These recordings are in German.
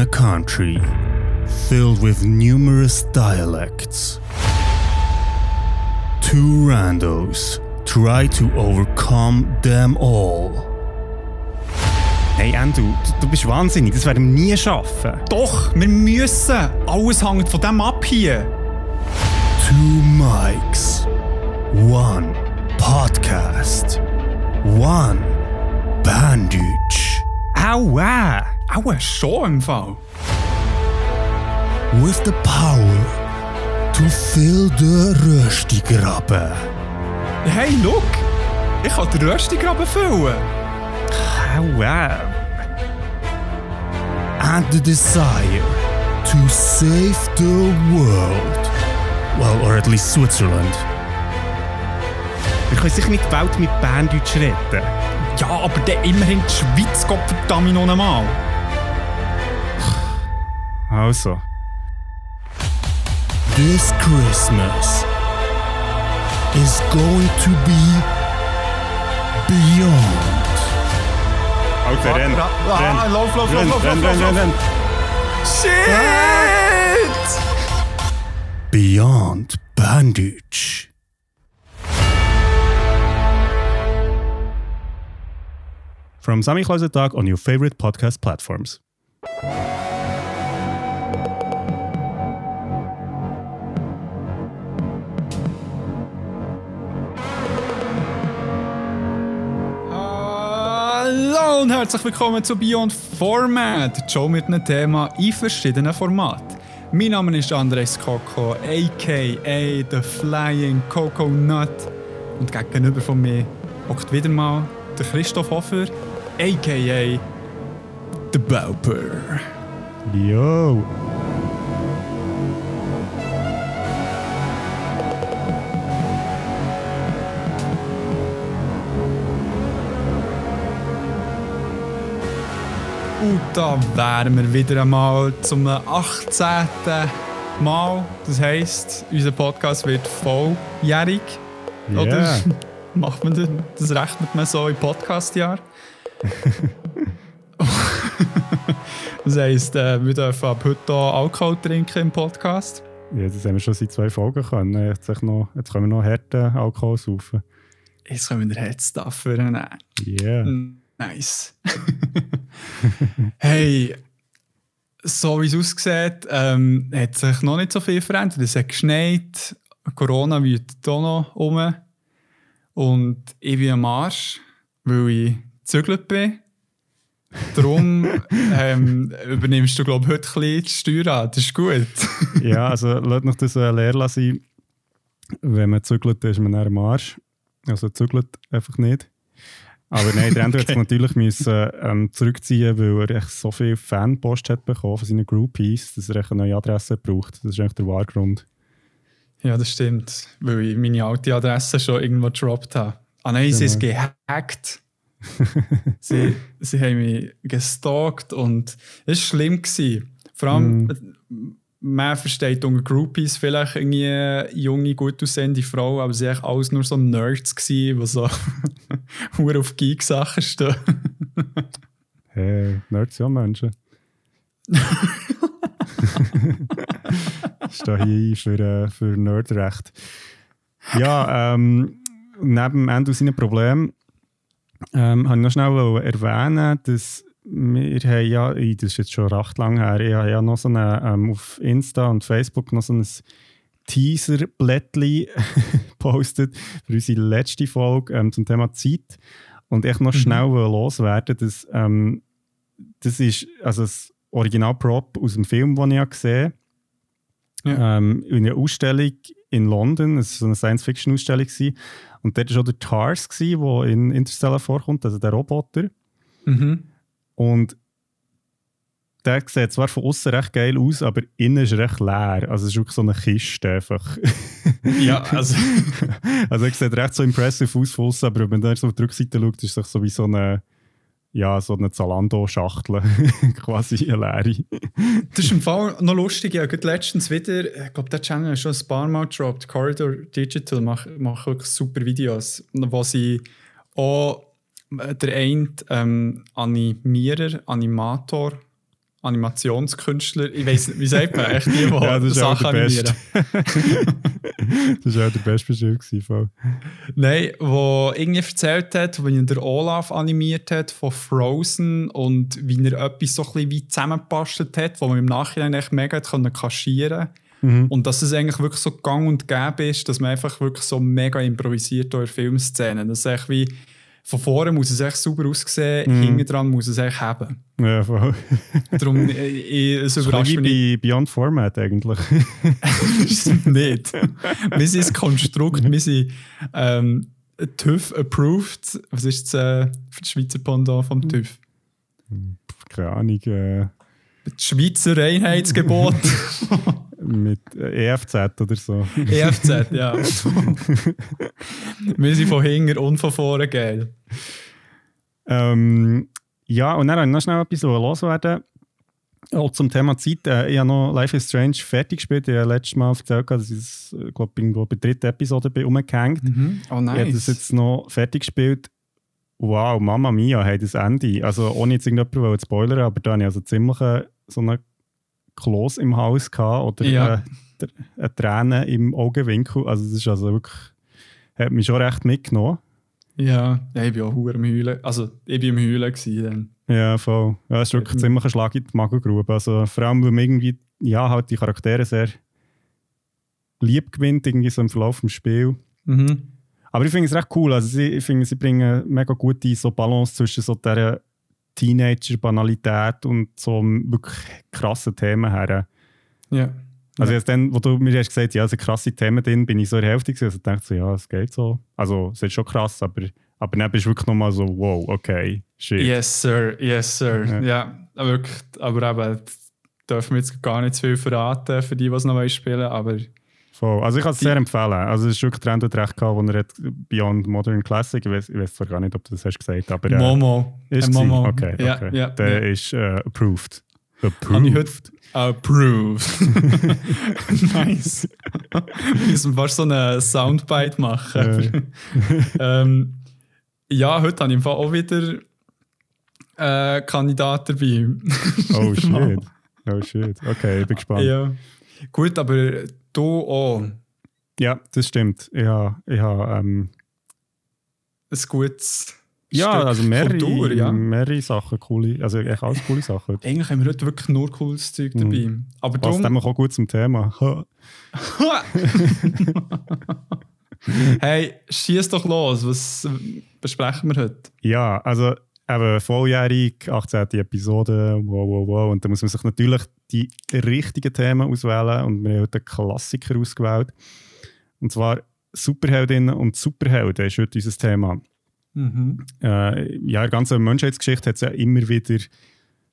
a country filled with numerous dialects. Two randos try to overcome them all. Hey Andrew, du, du bist wahnsinnig, das werden wir nie schaffen. Doch, wir müssen. Alles hängt von dem ab hier. Two mics, one podcast, one bandage. Aua! Auch schon im Fall. With the power to fill the Röstigraben. Hey, look! Ich kann den Röstigraben füllen. Aua! and the desire to save the world. Well, or at least Switzerland. Wir können sicher nicht die Welt mit Berndeutsch retten. Ja, aber dann immerhin die Schweiz, Gottverdammt noch einmal. Also, This Christmas is going to be beyond. Alter, renn! Ah, renn. lauf, lauf, renn, lauf, lauf, renn, lauf, renn, lauf. renn, renn. Shit! Beyond bandage. From Sammy Tag on your favorite podcast platforms. Hallo und herzlich willkommen zu Beyond Format, Show mit einem Thema in verschiedenen Formaten. Mein Name ist Andres Coco, a.k.a. The Flying Coconut. Und gegenüber von mir hockt wieder mal der Christoph Hofer, a.k.a. The Bauper. Yo! Da wären wir wieder einmal zum 18. Mal. Das heisst, unser Podcast wird volljährig. Yeah. Oder macht man das, das rechnet man so im Podcastjahr? das heisst, äh, wir dürfen ab heute Alkohol trinken im Podcast. Ja, das haben wir schon seit zwei Folgen können. Jetzt, echt noch, jetzt können wir noch harten Alkohol saufen. Jetzt können wir den Headstuff nehmen. Yeah. Nice. hey, so wie es aussieht, ähm, hat sich noch nicht so viel verändert. Es hat geschneit, Corona wütet auch noch um. Und ich bin am Arsch, weil ich gezügelt bin. Darum ähm, übernimmst du, glaube ich, heute ein bisschen die Steuer an. Das ist gut. ja, also lasst noch das äh, leer sein. Wenn man zügelt, ist man dann am Arsch. Also zügelt einfach nicht. Aber nein, der Andrew hat sich natürlich müssen, ähm, zurückziehen, weil er echt so viel Fanpost hat bekommen von seinen Groupies, dass er echt eine neue Adresse braucht. Das ist eigentlich der wahre Grund. Ja, das stimmt. Weil ich meine alte Adresse schon irgendwo gedroppt habe. Ah nein, sie ist gehackt. sie, sie haben mich gestalkt und es war schlimm. Gewesen. Vor allem, man versteht unter Groupies vielleicht irgendwie eine junge, gut aussehende Frau, aber sie waren alles nur so Nerds, gewesen, die so nur auf Geek-Sachen stehen. Hey, Nerds sind ja Menschen. ist da hier für, äh, für Nerdrecht. Ja, ähm, neben Endo seinen Problemen ähm, habe ich noch schnell erwähnen, dass wir haben ja, das ist jetzt schon recht lang her, ich habe ja noch so eine, ähm, auf Insta und Facebook noch so ein Teaser-Blättchen gepostet für unsere letzte Folge ähm, zum Thema Zeit. Und ich noch schnell mhm. loswerden, dass ähm, das ist also das Original-Prop aus dem Film, den ich gesehen habe. Ja. Ähm, in einer Ausstellung in London, es war so eine Science-Fiction-Ausstellung. Und dort war auch der TARS, der in Interstellar vorkommt, also der Roboter. Mhm. Und der sieht zwar von außen recht geil aus, aber innen ist recht leer. Also es ist wirklich so eine Kiste einfach. ja, also... also er sieht recht so impressive aus von außen, aber wenn man so auf die Rückseite schaut, ist es so wie so eine ja, so eine Zalando-Schachtel, quasi eine leere. das ist im Fall noch lustig. Ja, gerade letztens wieder, ich glaube, der Channel ist schon ein paar Mal gedroppt. Corridor Digital macht, macht wirklich super Videos, wo sie auch der eine ähm, Animierer, Animator Animationskünstler, ich weiß nicht, wie sagt man, echt die, die Ja, das Sachen animieren. das war auch der beste Beschrieb. Nein, wo irgendwie erzählt hat, wie er der Olaf animiert hat von Frozen und wie er etwas so ein bisschen wie zusammengepastet hat, wo man im Nachhinein echt mega hat können kaschieren Mhm. Und dass es eigentlich wirklich so gang und gäbe ist, dass man einfach wirklich so mega improvisiert durch Filmszenen. Das ist echt wie, von vorne muss es echt super aussehen, Mhm. hinten dran muss es echt haben. Ja, voll. Darum, äh, ich, es Das ist überrascht mich nicht. bei Beyond Format eigentlich. Stimmt nicht. wir sind das Konstrukt, wir sind ähm, TÜV approved. Was ist das äh, für das Schweizer Pendant vom TÜV? Keine Ahnung. Äh, Das Schweizer Einheitsgebot. mit EFZ oder so. EFZ, ja. wir sind von hinten und von vorne geil. Ähm, ja, und dann wollte ich noch schnell etwas loswerden. Auch zum Thema Zeit. Äh, ich habe noch Life is Strange fertig gespielt. Ich habe letztes Mal erzählt, dass ich es, äh, glaub, irgendwo bei der dritten Episode bin umgehängt. Oh Ich habe das jetzt noch fertig gespielt. Wow, Mama Mia, hey, das Ende. Also ohne jetzt irgendjemanden zu spoilern, aber da hatte ich also ziemlich äh, so einen Kloß im Hals gehabt oder Ja. äh, tr- eine Träne im Augenwinkel. Also das ist also wirklich, hat mich schon recht mitgenommen. Ja, ja ich bin auch hure am Heulen. Also, ich bin am Heulen gewesen. Ja, voll. Ja, es ist wirklich Mhm. ziemlich ein Schlag in die Magengrube. Also vor allem, weil man irgendwie, ja, halt die Charaktere sehr lieb gewinnt, irgendwie so im Verlauf des Spiels. Mhm. Aber ich finde es recht cool. Also ich finde, sie bringen mega gute so Balance zwischen so dieser Teenager-Banalität und so wirklich krassen Themen her. Ja. Also jetzt dann, wo du mir hast gesagt ja, es sind krasse Themen drin, bin ich so in der Hälfte gewesen. Also ich dachte so, ja, es geht so. Also es ist schon krass, aber, aber dann bist du wirklich nochmal so, wow, okay, shit. Yes, sir, yes, sir. Ja. Ja, aber wirklich, aber eben, dürfen wir jetzt gar nicht zu viel verraten für die, die es noch spielen aber Voll. Also ich kann es sehr empfehlen. Also es ist wirklich Trend und recht gehabt, wo er hat Beyond Modern Classic, ich weiß, ich weiß zwar gar nicht, ob du das hast gesagt, aber äh, Momo. ist? Momo. Okay, Ja, okay. ja, Der ja. ist äh, approved. Approved. approved. nice. Wir müssen fast so eine Soundbite machen. ähm, ja, heute habe ich im Fall auch wieder äh, Kandidat dabei. Oh shit. Oh shit. Okay, ich bin gespannt. Ja, ja. Gut, aber du auch das stimmt. Ich habe, ich habe ähm, ein gutes ja, Stück also mehrere, Kultur, ja. mehrere Sachen, coole, also echt alles coole Sachen. Eigentlich haben wir heute wirklich nur cooles Zeug dabei. Aber Passt darum, auch gut zum Thema. Hey, schieß doch los. Was besprechen wir heute? Ja, also eben volljährig, 18. Episode, wow, wow, wow. Und da muss man sich natürlich die richtigen Themen auswählen. Und wir haben heute einen Klassiker ausgewählt. Und zwar Superheldinnen und Superhelden ist heute unser Thema. Mhm. Äh, ja, in der ganzen Menschheitsgeschichte hat es ja immer wieder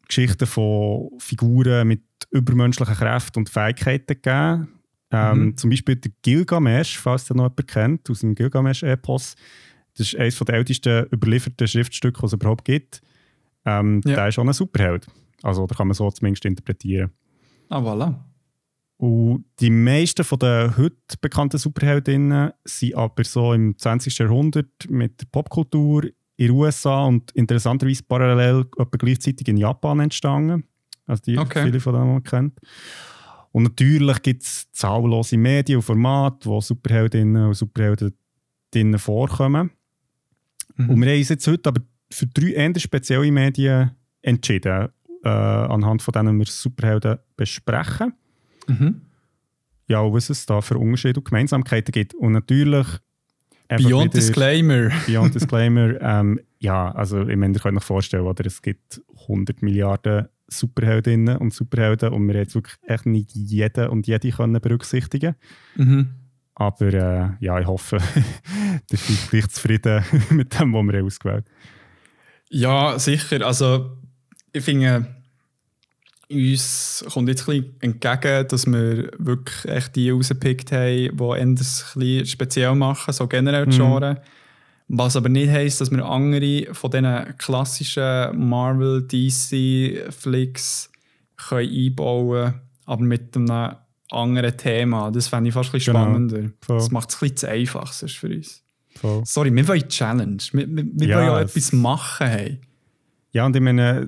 Geschichten von Figuren mit übermenschlichen Kräften und Fähigkeiten gegeben. Ähm, Mhm. Zum Beispiel der Gilgamesh, falls der noch jemand kennt, aus dem Gilgamesh-Epos. Das ist eines der ältesten überlieferten Schriftstücke, die es überhaupt gibt. Ähm, Ja. Der ist auch ein Superheld. Also, da kann man so zumindest interpretieren. Ah, voilà. Und die meisten von den heute bekannten Superheldinnen sind aber so im 20. Jahrhundert mit der Popkultur in den USA und interessanterweise parallel etwa gleichzeitig in Japan entstanden. Also die Okay. viele von denen man kennt. Und natürlich gibt es zahllose Medien und Formate, wo Superheldinnen und Superhelden vorkommen. Mhm. Und wir haben uns jetzt heute aber für drei eher spezielle Medien entschieden, äh, anhand von denen wir Superhelden besprechen Mhm. ja, und was es da für Unterschiede und Gemeinsamkeiten gibt. Und natürlich. Beyond wieder- Disclaimer. Beyond Disclaimer. ähm, ja, also ich meine, ihr könnt euch vorstellen, oder, es gibt 100 Milliarden Superheldinnen und Superhelden und wir haben jetzt wirklich echt nicht jeden und jede können berücksichtigen. Mhm. Aber äh, ja, ich hoffe, ihr seid gleich zufrieden mit dem, was wir haben ausgewählt Ja, sicher. Also, ich finde, uns kommt jetzt ein entgegen, dass wir wirklich echt die rausgepickt haben, die bisschen speziell machen, so generell die Mhm. Genre. Was aber nicht heisst, dass wir andere von diesen klassischen Marvel, DC, Flicks können einbauen aber mit einem anderen Thema. Das fände ich fast ein Genau. spannender. Voll. Das macht es ein bisschen einfach für uns. Voll. Sorry, wir wollen Challenge. Wir, wir, wir Ja, wollen ja etwas machen. Hey. Ja, und ich meine,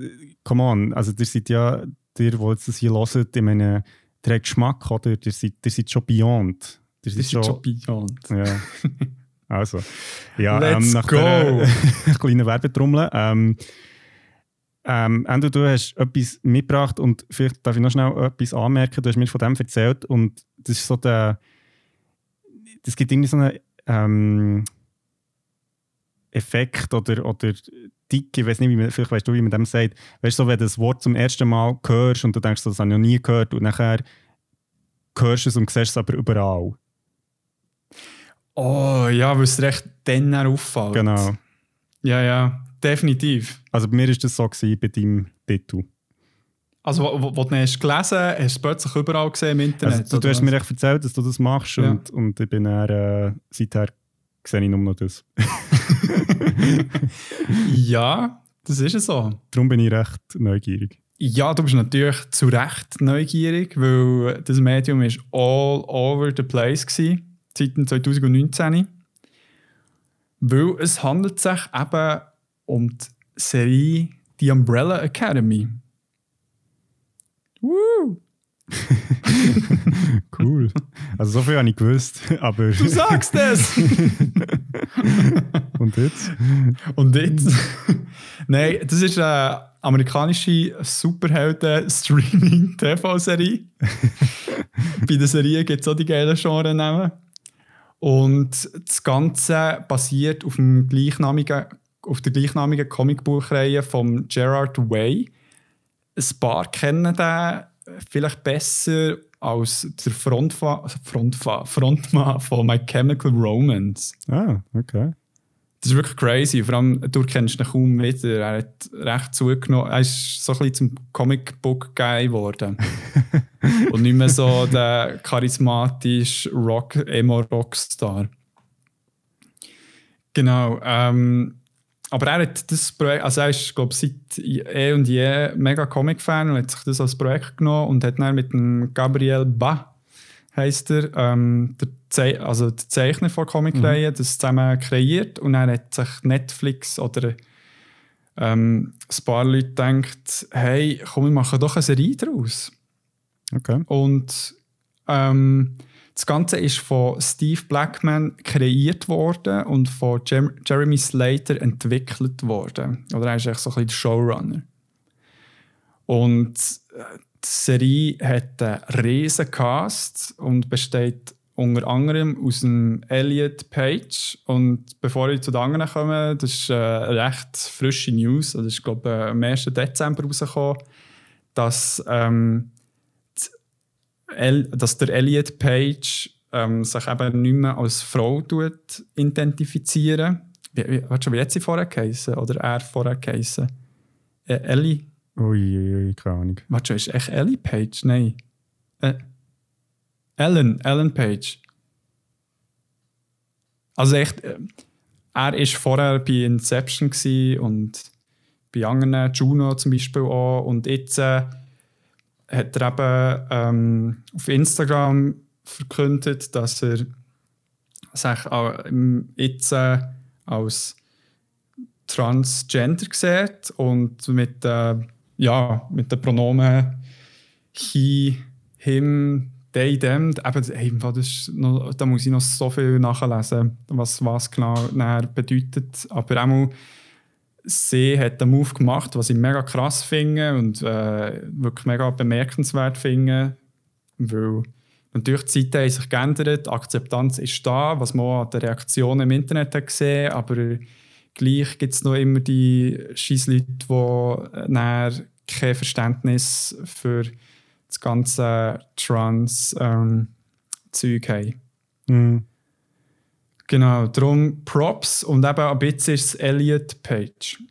come on, also ihr seid ja, ihr, die jetzt das hier hört, ich meine, der hat Geschmack, oder? Ihr seid, ihr seid schon beyond. Ihr seid schon, schon beyond. Ja. Also, ja, Let's ähm, nach go. dieser kleinen Werbetrommel. Ähm, ähm, Endo, du hast etwas mitgebracht und vielleicht darf ich noch schnell etwas anmerken. Du hast mir von dem erzählt und das ist so der. Das gibt irgendwie so einen ähm, Effekt oder, oder Tick, ich weiß nicht, wie man, vielleicht weißt du, wie man dem sagt. Weißt du, so, wenn du das Wort zum ersten Mal hörst und du denkst, das habe ich noch nie gehört und nachher hörst du es und siehst es aber überall. Oh ja, weil es dir echt dann auffällt. Genau. Ja, ja, definitiv. Also bei mir war das so gewesen, bei deinem Titel. Also, wo, wo, wo du hast gelesen hast, hast du es plötzlich überall gesehen im Internet. Also, du, du hast was? mir echt erzählt, dass du das machst Ja. und, und ich bin dann, äh, seither sehe ich nur noch das. Ja, das ist es so. Darum bin ich recht neugierig. Ja, du bist natürlich zu Recht neugierig, weil das Medium ist all over the place gewesen, seit dem 2019. Weil es handelt sich eben um die Serie The Umbrella Academy. Woo! Cool. also so viel habe ich gewusst, aber... Du sagst es! und jetzt? Und jetzt? Nein, das ist eine amerikanische Superhelden-Streaming-TV-Serie. Bei der Serie gibt es auch die geilen Genre-Namen. Und das Ganze basiert auf, dem gleichnamigen, auf der gleichnamigen Comicbuchreihe von Gerard Way. Ein paar kennen den vielleicht besser als der Frontfa Frontfa Frontmann von My Chemical Romance. Ah, okay. Das ist wirklich crazy. Vor allem, du kennst ihn kaum wieder. Er hat recht zugenommen. Er ist so ein bisschen zum Comic-Book-Guy geworden. Und nicht mehr so der charismatische Rock, Emo-Rockstar. Genau. Ähm, aber er hat das Projekt, also er ist, glaube ich, seit eh und je mega Comic-Fan und hat sich das als Projekt genommen und hat dann mit dem Gabriel Ba, heisst er, ähm, der, Ze also der Zeichner von Comic-Reihe, das zusammen kreiert und dann hat sich Netflix oder ähm, ein paar Leute gedacht, hey, komm, wir machen doch eine Serie daraus. Okay. Und ähm, das Ganze ist von Steve Blackman kreiert worden und von Jem Jeremy Slater entwickelt worden. Oder er ist eigentlich so ein bisschen der Showrunner. Und äh, die Serie hat einen riesen Cast und besteht unter anderem aus dem Elliot Page. Und bevor ich zu den anderen komme, das ist äh, recht frische News. Das ist, glaube ich, am 1. Dezember rausgekommen, dass ähm, El dass der Elliot Page ähm, sich eben nicht mehr als Frau tut, identifizieren. Wie, wie, warte schon, wie hat sie vorher geheißen? Oder er vorher geheißen? Äh, Ellie? Ui, ui, ui, keine Ahnung. Warte schon, ist echt Ellie Page? Nein. Äh, Ellen, Ellen Page. Also echt, äh, er war vorher bei Inception und bei anderen, Juno zum Beispiel auch. Und jetzt äh, hat er eben ähm, auf Instagram verkündet, dass er sich jetzt äh, als Transgender sieht und mit, äh, ja, mit den Pronomen he, him, they, them. Eben, hey, das noch, da muss ich noch so viel nachlesen, was, was genau bedeutet. Aber auch sie hat einen Move gemacht, was ich mega krass finde und äh, wirklich mega bemerkenswert finde, weil natürlich die Zeiten haben sich geändert, Akzeptanz ist da, was man auch an den Reaktionen im Internet hat gesehen, aber gleich gibt es noch immer die Scheissleute, die näher kein Verständnis für das ganze Trans-Zeug haben. Mhm. Genau, darum Props und eben ein bisschen ist es Elliot Page.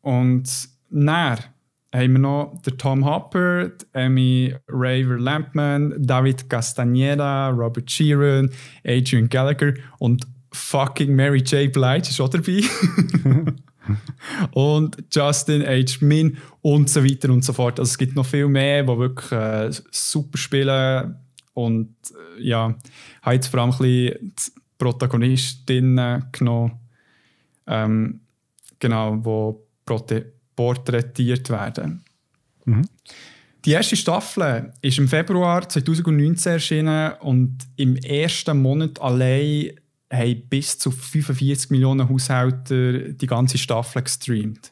Und näher haben wir noch den Tom Hopper, die Amy Raver Lampman, David Castaneda, Robert Sheeran, Adrian Gallagher und fucking Mary J. Blige ist auch dabei. und Justin H. Min und so weiter und so fort. Also es gibt noch viel mehr, die wirklich äh, super spielen und äh, ja, jetzt vor allem ein bisschen Protagonistinnen genommen, ähm, genau, die prote- porträtiert werden. Mhm. Die erste Staffel ist im Februar 2019 erschienen und im ersten Monat allein haben bis zu 45 Millionen Haushalte die ganze Staffel gestreamt.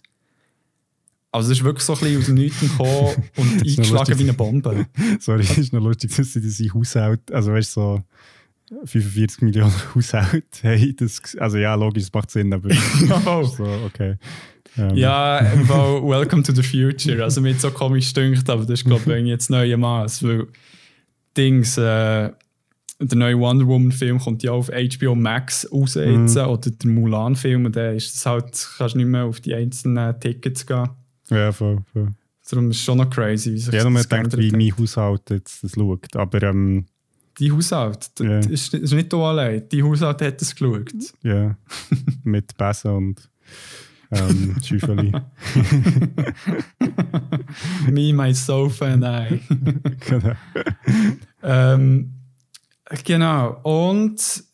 Also es ist wirklich so ein bisschen aus dem Nichts gekommen und eingeschlagen wie eine Bombe. Sorry, es ist noch lustig, dass sie diese Haushalt, also weißt du, so 45 Millionen Haushalte haben das, also ja, logisch, es macht Sinn, aber so, okay. Ähm. Ja, weil Welcome to the Future, also mir so komisch dünkt, aber das ist glaube ich jetzt neue Maß, weil Dings, äh, der neue Wonder Woman Film kommt ja auf HBO Max raus jetzt, mhm. oder der Mulan Film, und dann ist das halt, kannst du nicht mehr auf die einzelnen Tickets gehen. Ja, voll, voll. Darum ist es schon noch crazy, wie sich ja, das denkt, wie mein Haushalt jetzt das schaut. Aber, ähm, die Haushalt, yeah. das ist, ist nicht du allein. Die Haushalt hat es geschaut. Ja, yeah. mit Besen und ähm, Schüffeli. Me, my sofa and I. genau. ähm, genau. Und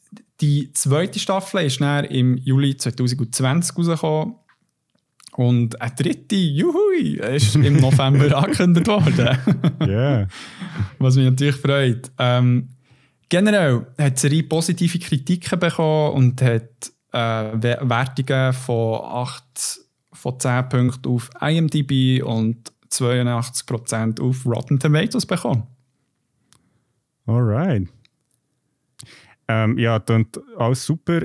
die zweite Staffel ist dann im Juli 2020 rausgekommen. Und eine dritte, juhui, ist im November angekündigt worden. yeah. Was mich natürlich freut. Ähm, generell hat die Serie positive Kritiken bekommen und hat äh, Wertungen von 8 von 10 Punkten auf IMDb und 82% auf Rotten Tomatoes bekommen. Alright. Ähm, ja, dann alles super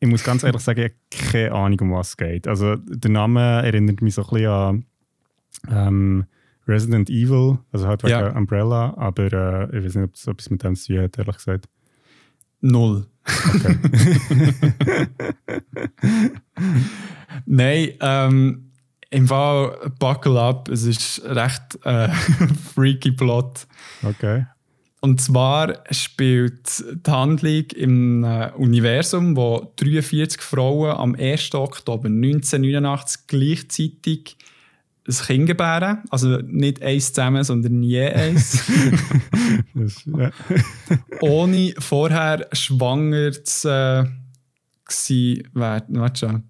ich muss ganz ehrlich sagen, ich habe keine Ahnung, um was es geht. Also der Name erinnert mich so ein bisschen an ähm, Resident Evil, also halt ja. Umbrella, aber äh, ich weiß nicht, ob es etwas mit dem zu tun hat, ehrlich gesagt. Null. Okay. Nein, ähm, im Fall Buckle Up, es ist recht äh, freaky Plot. Okay. Und zwar spielt die Handlung im äh, Universum, wo 43 Frauen am 1. Oktober 1989 gleichzeitig ein Kind gebären. Also nicht eins zusammen, sondern je eins. Ohne vorher schwanger zu äh, gewesen, warte schon,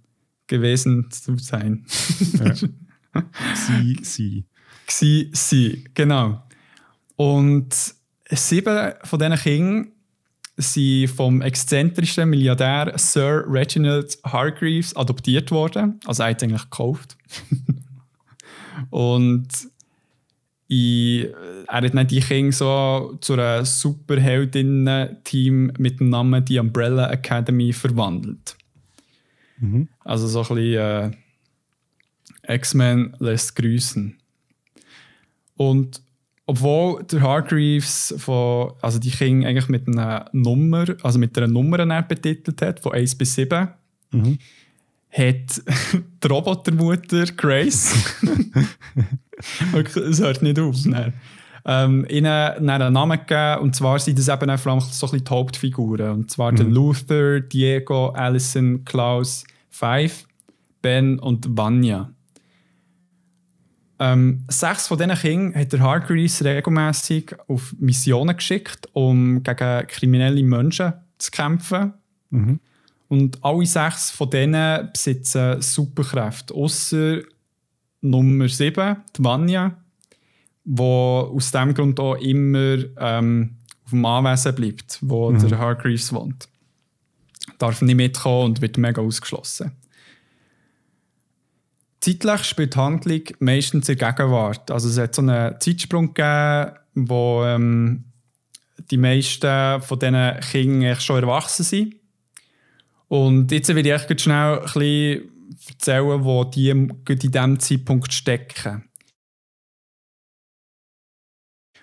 gewesen zu sein. ja. Sie, sie. Sie, sie, genau. Und Sieben von diesen Kindern sind vom exzentrischen Milliardär Sir Reginald Hargreaves adoptiert worden. Also er hat eigentlich gekauft. Und ich, er hat dann die Kinder so zu einem Superheldinnen-Team mit dem Namen die Umbrella Academy verwandelt. Mhm. Also so ein bisschen äh, X-Men lässt grüßen. Und obwohl der Hargreaves von, also die Kinder eigentlich mit einer Nummer, also mit einer Nummer betitelt hat, von 1 bis 7, mhm. hat die Robotermutter Grace, es hört nicht auf, ne? ähm, ihnen einen Namen gegeben, und zwar sind das eben vor allem so ein bisschen die Hauptfiguren, und zwar mhm. Luther, Diego, Allison, Klaus, Five, Ben und Vanya. Ähm, sechs von diesen Kindern hat der Hargreaves regelmäßig auf Missionen geschickt, um gegen kriminelle Menschen zu kämpfen. Mhm. Und alle sechs von denen besitzen Superkräfte, außer Nummer 7, die Vanya, die aus dem Grund auch immer ähm, auf dem Anwesen bleibt, wo mhm. der Hargreaves wohnt. Darf nicht mitkommen und wird mega ausgeschlossen. Zeitlich spielt die Handlung meistens in der Gegenwart. Also es hat so einen Zeitsprung gegeben, wo ähm, die meisten von diesen Kindern schon erwachsen sind. Und jetzt will ich euch schnell ein bisschen erzählen, wo die in diesem Zeitpunkt stecken.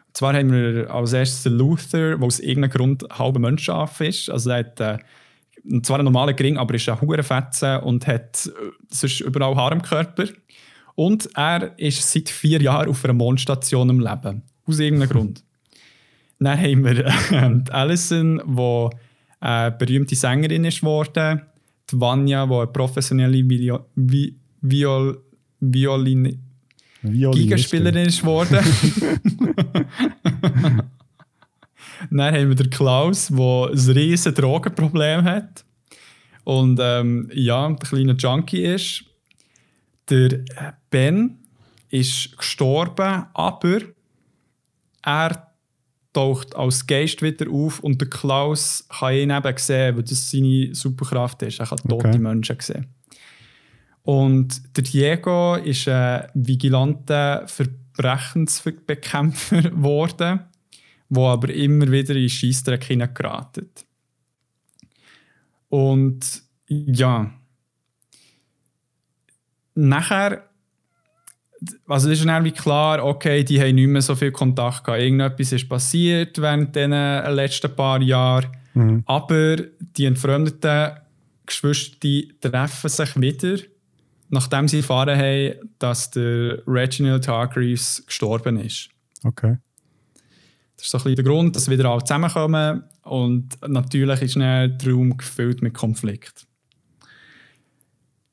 Und zwar haben wir als erstes Luther, der aus irgendeinem Grund halber Menschenhaft ist. Also er hat äh, zwar ein normaler Gring, aber ist ein Hurenfetzen und hat äh, sonst überall Haar im Körper. Und er ist seit vier Jahren auf einer Mondstation im Leben. Aus irgendeinem Grund. Dann haben wir äh, Alison, die eine berühmte Sängerin ist geworden. Die Vanya, die eine professionelle Viol Viol Violin Gigaspielerin ist geworden. Dann haben wir den Klaus, der ein riesiges Drogenproblem hat. Und ähm, ja, ein kleiner Junkie ist. Der Ben ist gestorben, aber er taucht als Geist wieder auf und der Klaus kann ihn eben sehen, weil das seine Superkraft ist. Er kann tote Okay. Menschen sehen. Und der Diego ist ein vigilanter Verbrechensbekämpfer geworden, der aber immer wieder in Scheissdreck hineingeraten. Und ja, nachher, also es ist dann wie klar, okay, die haben nicht mehr so viel Kontakt gehabt. Irgendetwas ist passiert während den letzten paar Jahren. Mhm. Aber die entfremdeten Geschwister die treffen sich wieder, nachdem sie erfahren haben, dass der Reginald Hargreaves gestorben ist. Okay. Das ist so ein bisschen der Grund, dass wieder alle zusammenkommen und natürlich ist dann der Raum gefüllt mit Konflikt.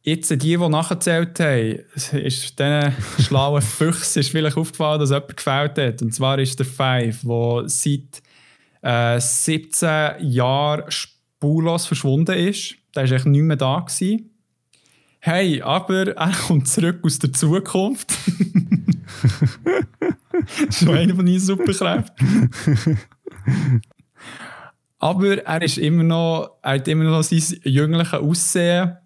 Jetzt, die, die nachgezählt haben, ist diesen schlauen Füchsen ist vielleicht aufgefallen, dass jemand gefällt hat. Und zwar ist der Five, der seit äh, 17 Jahren spurlos verschwunden ist. Der war eigentlich nicht mehr da. Gewesen. Hey, aber er kommt zurück aus der Zukunft. Schon einer von meinen Superkräften. aber er, ist immer noch, er hat immer noch sein jüngliches Aussehen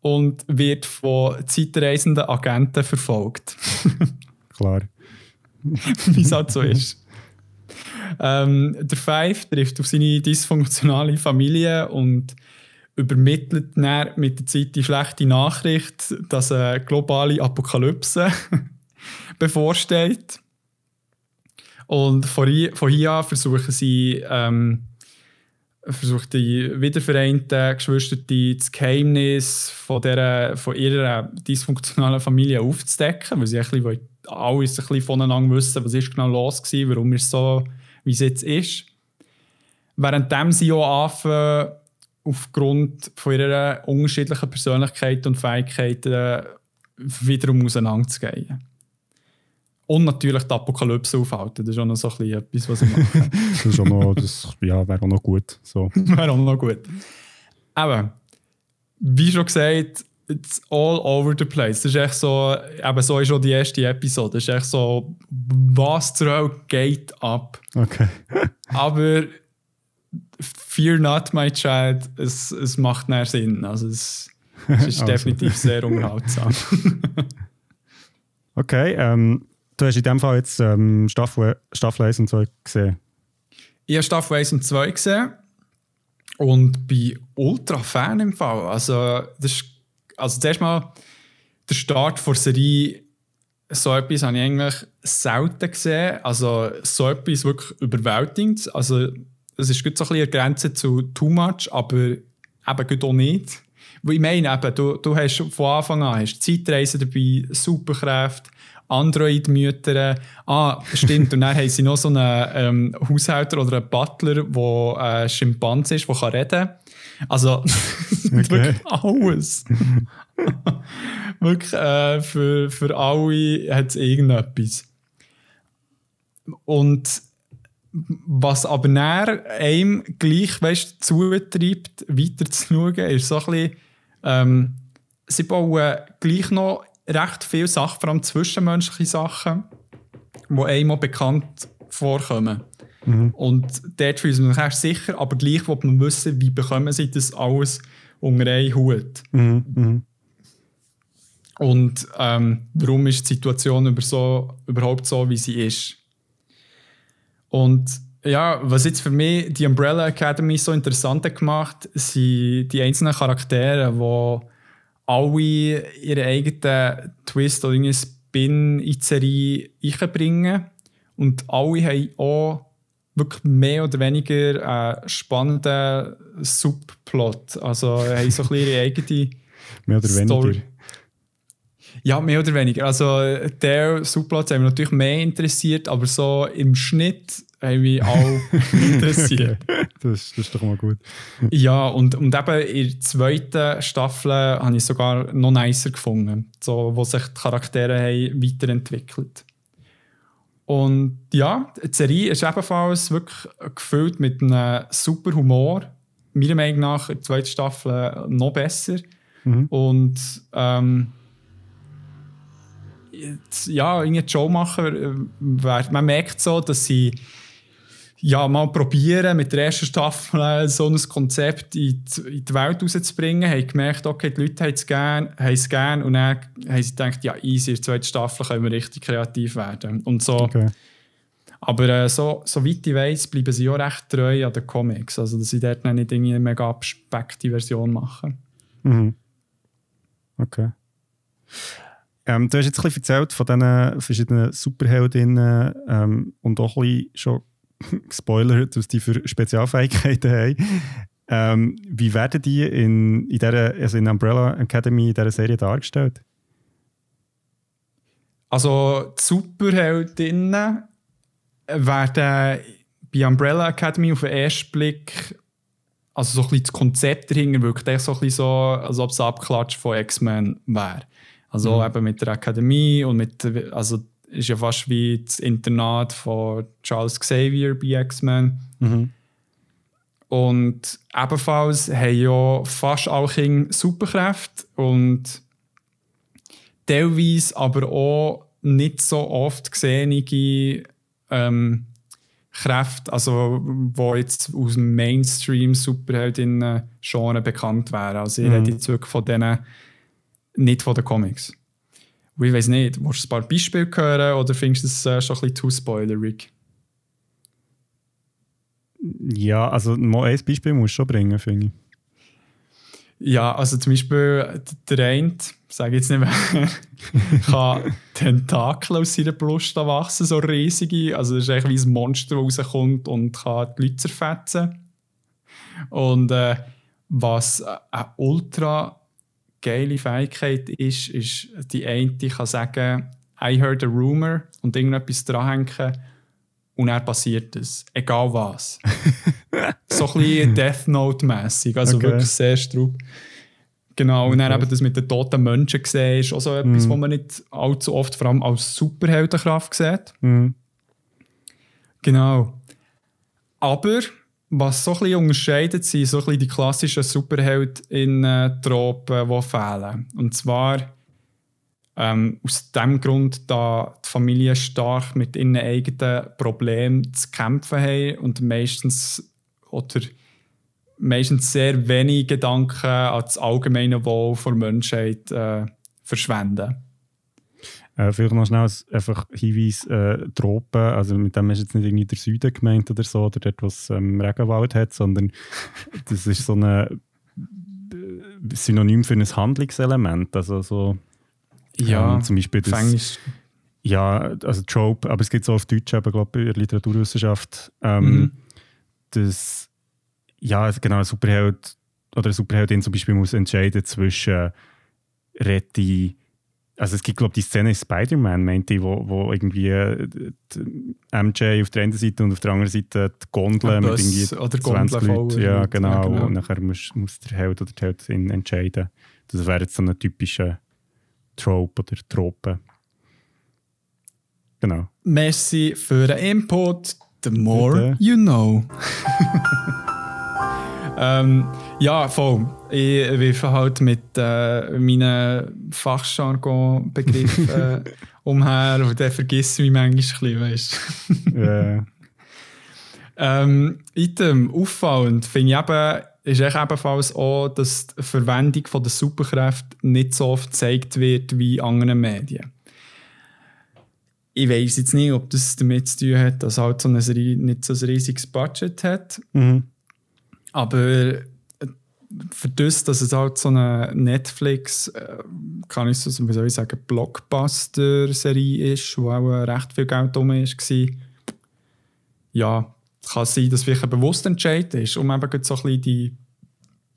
und wird von zeitreisenden Agenten verfolgt. Klar. Wie es halt so ist. Ähm, der Five trifft auf seine dysfunktionale Familie und übermittelt dann mit der Zeit die schlechte Nachricht, dass eine globale Apokalypse bevorsteht. Und von hier, von hier an versuchen sie, ähm, versucht die wiedervereinten Geschwister das Geheimnis von, dieser, von ihrer dysfunktionalen Familie aufzudecken, weil sie ein bisschen, alles ein bisschen voneinander wissen, was ist genau los war, warum es so, wie es jetzt ist. Währenddem sie auch anfangen, aufgrund von ihrer unterschiedlichen Persönlichkeit und Fähigkeiten wiederum auseinanderzugehen. Und natürlich die Apokalypse aufhalten. Das ist auch noch so ein bisschen etwas, was ich mache. Das, ist auch noch, das ja, wäre auch noch gut. So. Wäre auch noch gut. Aber, wie schon gesagt, it's all over the place. Das ist echt so, eben so ist schon die erste Episode. Das ist echt so, was zur Hölle geht ab. Okay. Aber fear not, my child, es, es macht mehr Sinn. Also es, es ist Also. definitiv sehr unterhaltsam. Okay, ähm, du hast in dem Fall jetzt ähm, Staffel, Staffel 1 und 2 gesehen. Ich habe Staffel 1 und 2 gesehen und bin ultra Fan im Fall. Also, das ist, also zuerst mal der Start der Serie, so etwas habe ich eigentlich selten gesehen. Also so etwas wirklich überwältigend. Also es ist gut so ein bisschen eine Grenze zu too much, aber eben gut auch nicht. Weil ich meine, eben, du, du hast von Anfang an hast Zeitreisen dabei, Superkräfte, Android-Mütter. Ah, stimmt. Und dann haben sie noch so einen ähm, Haushälter oder einen Butler, der ein Schimpanse ist, der kann reden kann. Also, wirklich alles. wirklich, äh, für, für alle hat es irgendetwas. Und was aber näher einem gleich weißt, zutreibt, weiter zu schauen, ist so ein bisschen, ähm, sie bauen gleich noch recht viele Sachen, vor allem zwischenmenschliche Sachen, die einem auch bekannt vorkommen. Mhm. Und dort fühlt man sich sicher, aber gleich will man wissen, wie bekommen sie das alles unter einen Hut. Mhm. Mhm. Und ähm, warum ist die Situation über so, überhaupt so, wie sie ist? Und ja, was jetzt für mich die Umbrella Academy so interessant hat gemacht, sind die einzelnen Charaktere, die alle ihren eigenen Twist oder irgendeinen Spin in die Serie einbringen. Und alle haben auch wirklich mehr oder weniger einen spannenden Subplot. Also haben so ein bisschen ihre eigene Mehr oder weniger. Story. Ja, mehr oder weniger. Also der Subplot hat mich natürlich mehr interessiert, aber so im Schnitt haben mich auch interessiert. Okay. Das, das ist doch mal gut. Ja, und, und eben in der zweiten Staffel habe ich es sogar noch nicer gefunden, so, wo sich die Charaktere haben weiterentwickelt Und ja, die Serie ist ebenfalls wirklich gefüllt mit einem super Humor. Meiner Meinung nach in der zweiten Staffel noch besser. Mhm. Und ähm, ja, eine Show machen. Man merkt so, dass sie ja, mal probieren, mit der ersten Staffel so ein Konzept in die, in die Welt rauszubringen. Haben gemerkt, okay, die Leute haben es gerne, haben es gerne und dann haben sie gedacht, ja, easy, in der zweiten Staffel können wir richtig kreativ werden. Und so. Okay. Aber äh, so, soweit ich weiß, bleiben sie auch recht treu an den Comics. Also, dass sie dort nicht eine mega abspeckte Version machen. Mhm. Okay. Ähm, du hast jetzt ein bisschen erzählt von diesen verschiedenen Superheldinnen ähm, und auch ein bisschen schon gespoilert, was die für Spezialfähigkeiten haben. Ähm, wie werden die in, in, der, also in Umbrella Academy in dieser Serie dargestellt? Also die Superheldinnen werden bei Umbrella Academy auf den ersten Blick also so ein bisschen das Konzept dahinter wirkt echt so ein bisschen so, als ob es ein Abklatsch von X-Men wäre. Also mhm. eben mit der Akademie und mit, also ist ja fast wie das Internat von Charles Xavier bei X-Men. Mhm. Und ebenfalls haben ja fast alle Kinder Superkräfte und teilweise aber auch nicht so oft gesehene ähm, Kräfte, also wo jetzt aus dem Mainstream Superheldinnen Genre bekannt wären. Also ich mhm. rede jetzt wirklich von denen, nicht von den Comics. Und ich weiß nicht, willst du ein paar Beispiele hören oder findest du das äh, schon ein bisschen zu spoilerig? Ja, also mal ein Beispiel musst du schon bringen, finde ich. Ja, also zum Beispiel der eine, sage jetzt nicht mehr, kann Tentakel aus seiner Brust wachsen, so riesige. Also das ist eigentlich wie ein Monster, das rauskommt und kann die Leute zerfetzen. Und äh, was eine ultra geile Fähigkeit ist, ist, die eine kann sagen, I heard a rumor und irgendetwas dranhängen und dann passiert es. Egal was. so ein bisschen Death Note-mässig. Also okay. wirklich sehr strub. Genau, und dann eben das mit den toten Menschen gesehen, ist auch so etwas, mm. was man nicht allzu oft vor allem als Superheldenkraft sieht. Mm. Genau. Aber was so ein unterscheidet, sind so ein bisschen die klassischen Superheldinnen-Tropen, die fehlen. Und zwar ähm, aus dem Grund, da die Familien stark mit ihren eigenen Problemen zu kämpfen haben und meistens oder meistens sehr wenig Gedanken an das allgemeine Wohl der Menschheit äh, verschwenden. Äh, vielleicht noch schnell einfach Hinweis, äh, Tropen, also mit dem ist jetzt nicht irgendwie der Süden gemeint oder so, oder dort, was ähm, Regenwald hat, sondern das ist so ein äh, Synonym für ein Handlungselement, also so ja, ähm, zum Beispiel das, Englisch. Ja, also Trope, aber es gibt so auf Deutsch, aber glaube in der Literaturwissenschaft, ähm, mhm. das ja, genau, ein Superheld oder eine Superheldin zum Beispiel muss entscheiden zwischen Rette also es gibt glaube ich die Szene in Spider-Man, meinte ich, wo, wo irgendwie MJ auf der einen Seite und auf der anderen Seite die Gondel mit irgendwie oder 20 Leuten. Ja, genau. Ja, genau. Und nachher muss, muss der Held oder die Heldin entscheiden. Das wäre jetzt so eine typische Trope oder Trope. Genau. Merci für den Input. The more Bitte. you know. ähm, ja, voll. Ich werfe halt mit äh, meinen Fachjargon-Begriffen äh, umher und dann vergesse ich mich manchmal ein bisschen, weißt yeah. ähm, Item, auffallend, finde ich eben, ist echt ebenfalls auch, dass die Verwendung von der Superkräfte nicht so oft gezeigt wird wie in anderen Medien. Ich weiß jetzt nicht, ob das damit zu tun hat, dass halt so eine Serie nicht so ein riesiges Budget hat. Mhm. Aber für das, dass es halt so eine Netflix, äh, kann ich so, wie soll ich sagen, Blockbuster-Serie ist, wo auch recht viel Geld drum war, ja, kann sein, dass vielleicht ein bewusster Entscheid ist, um eben so ein bisschen die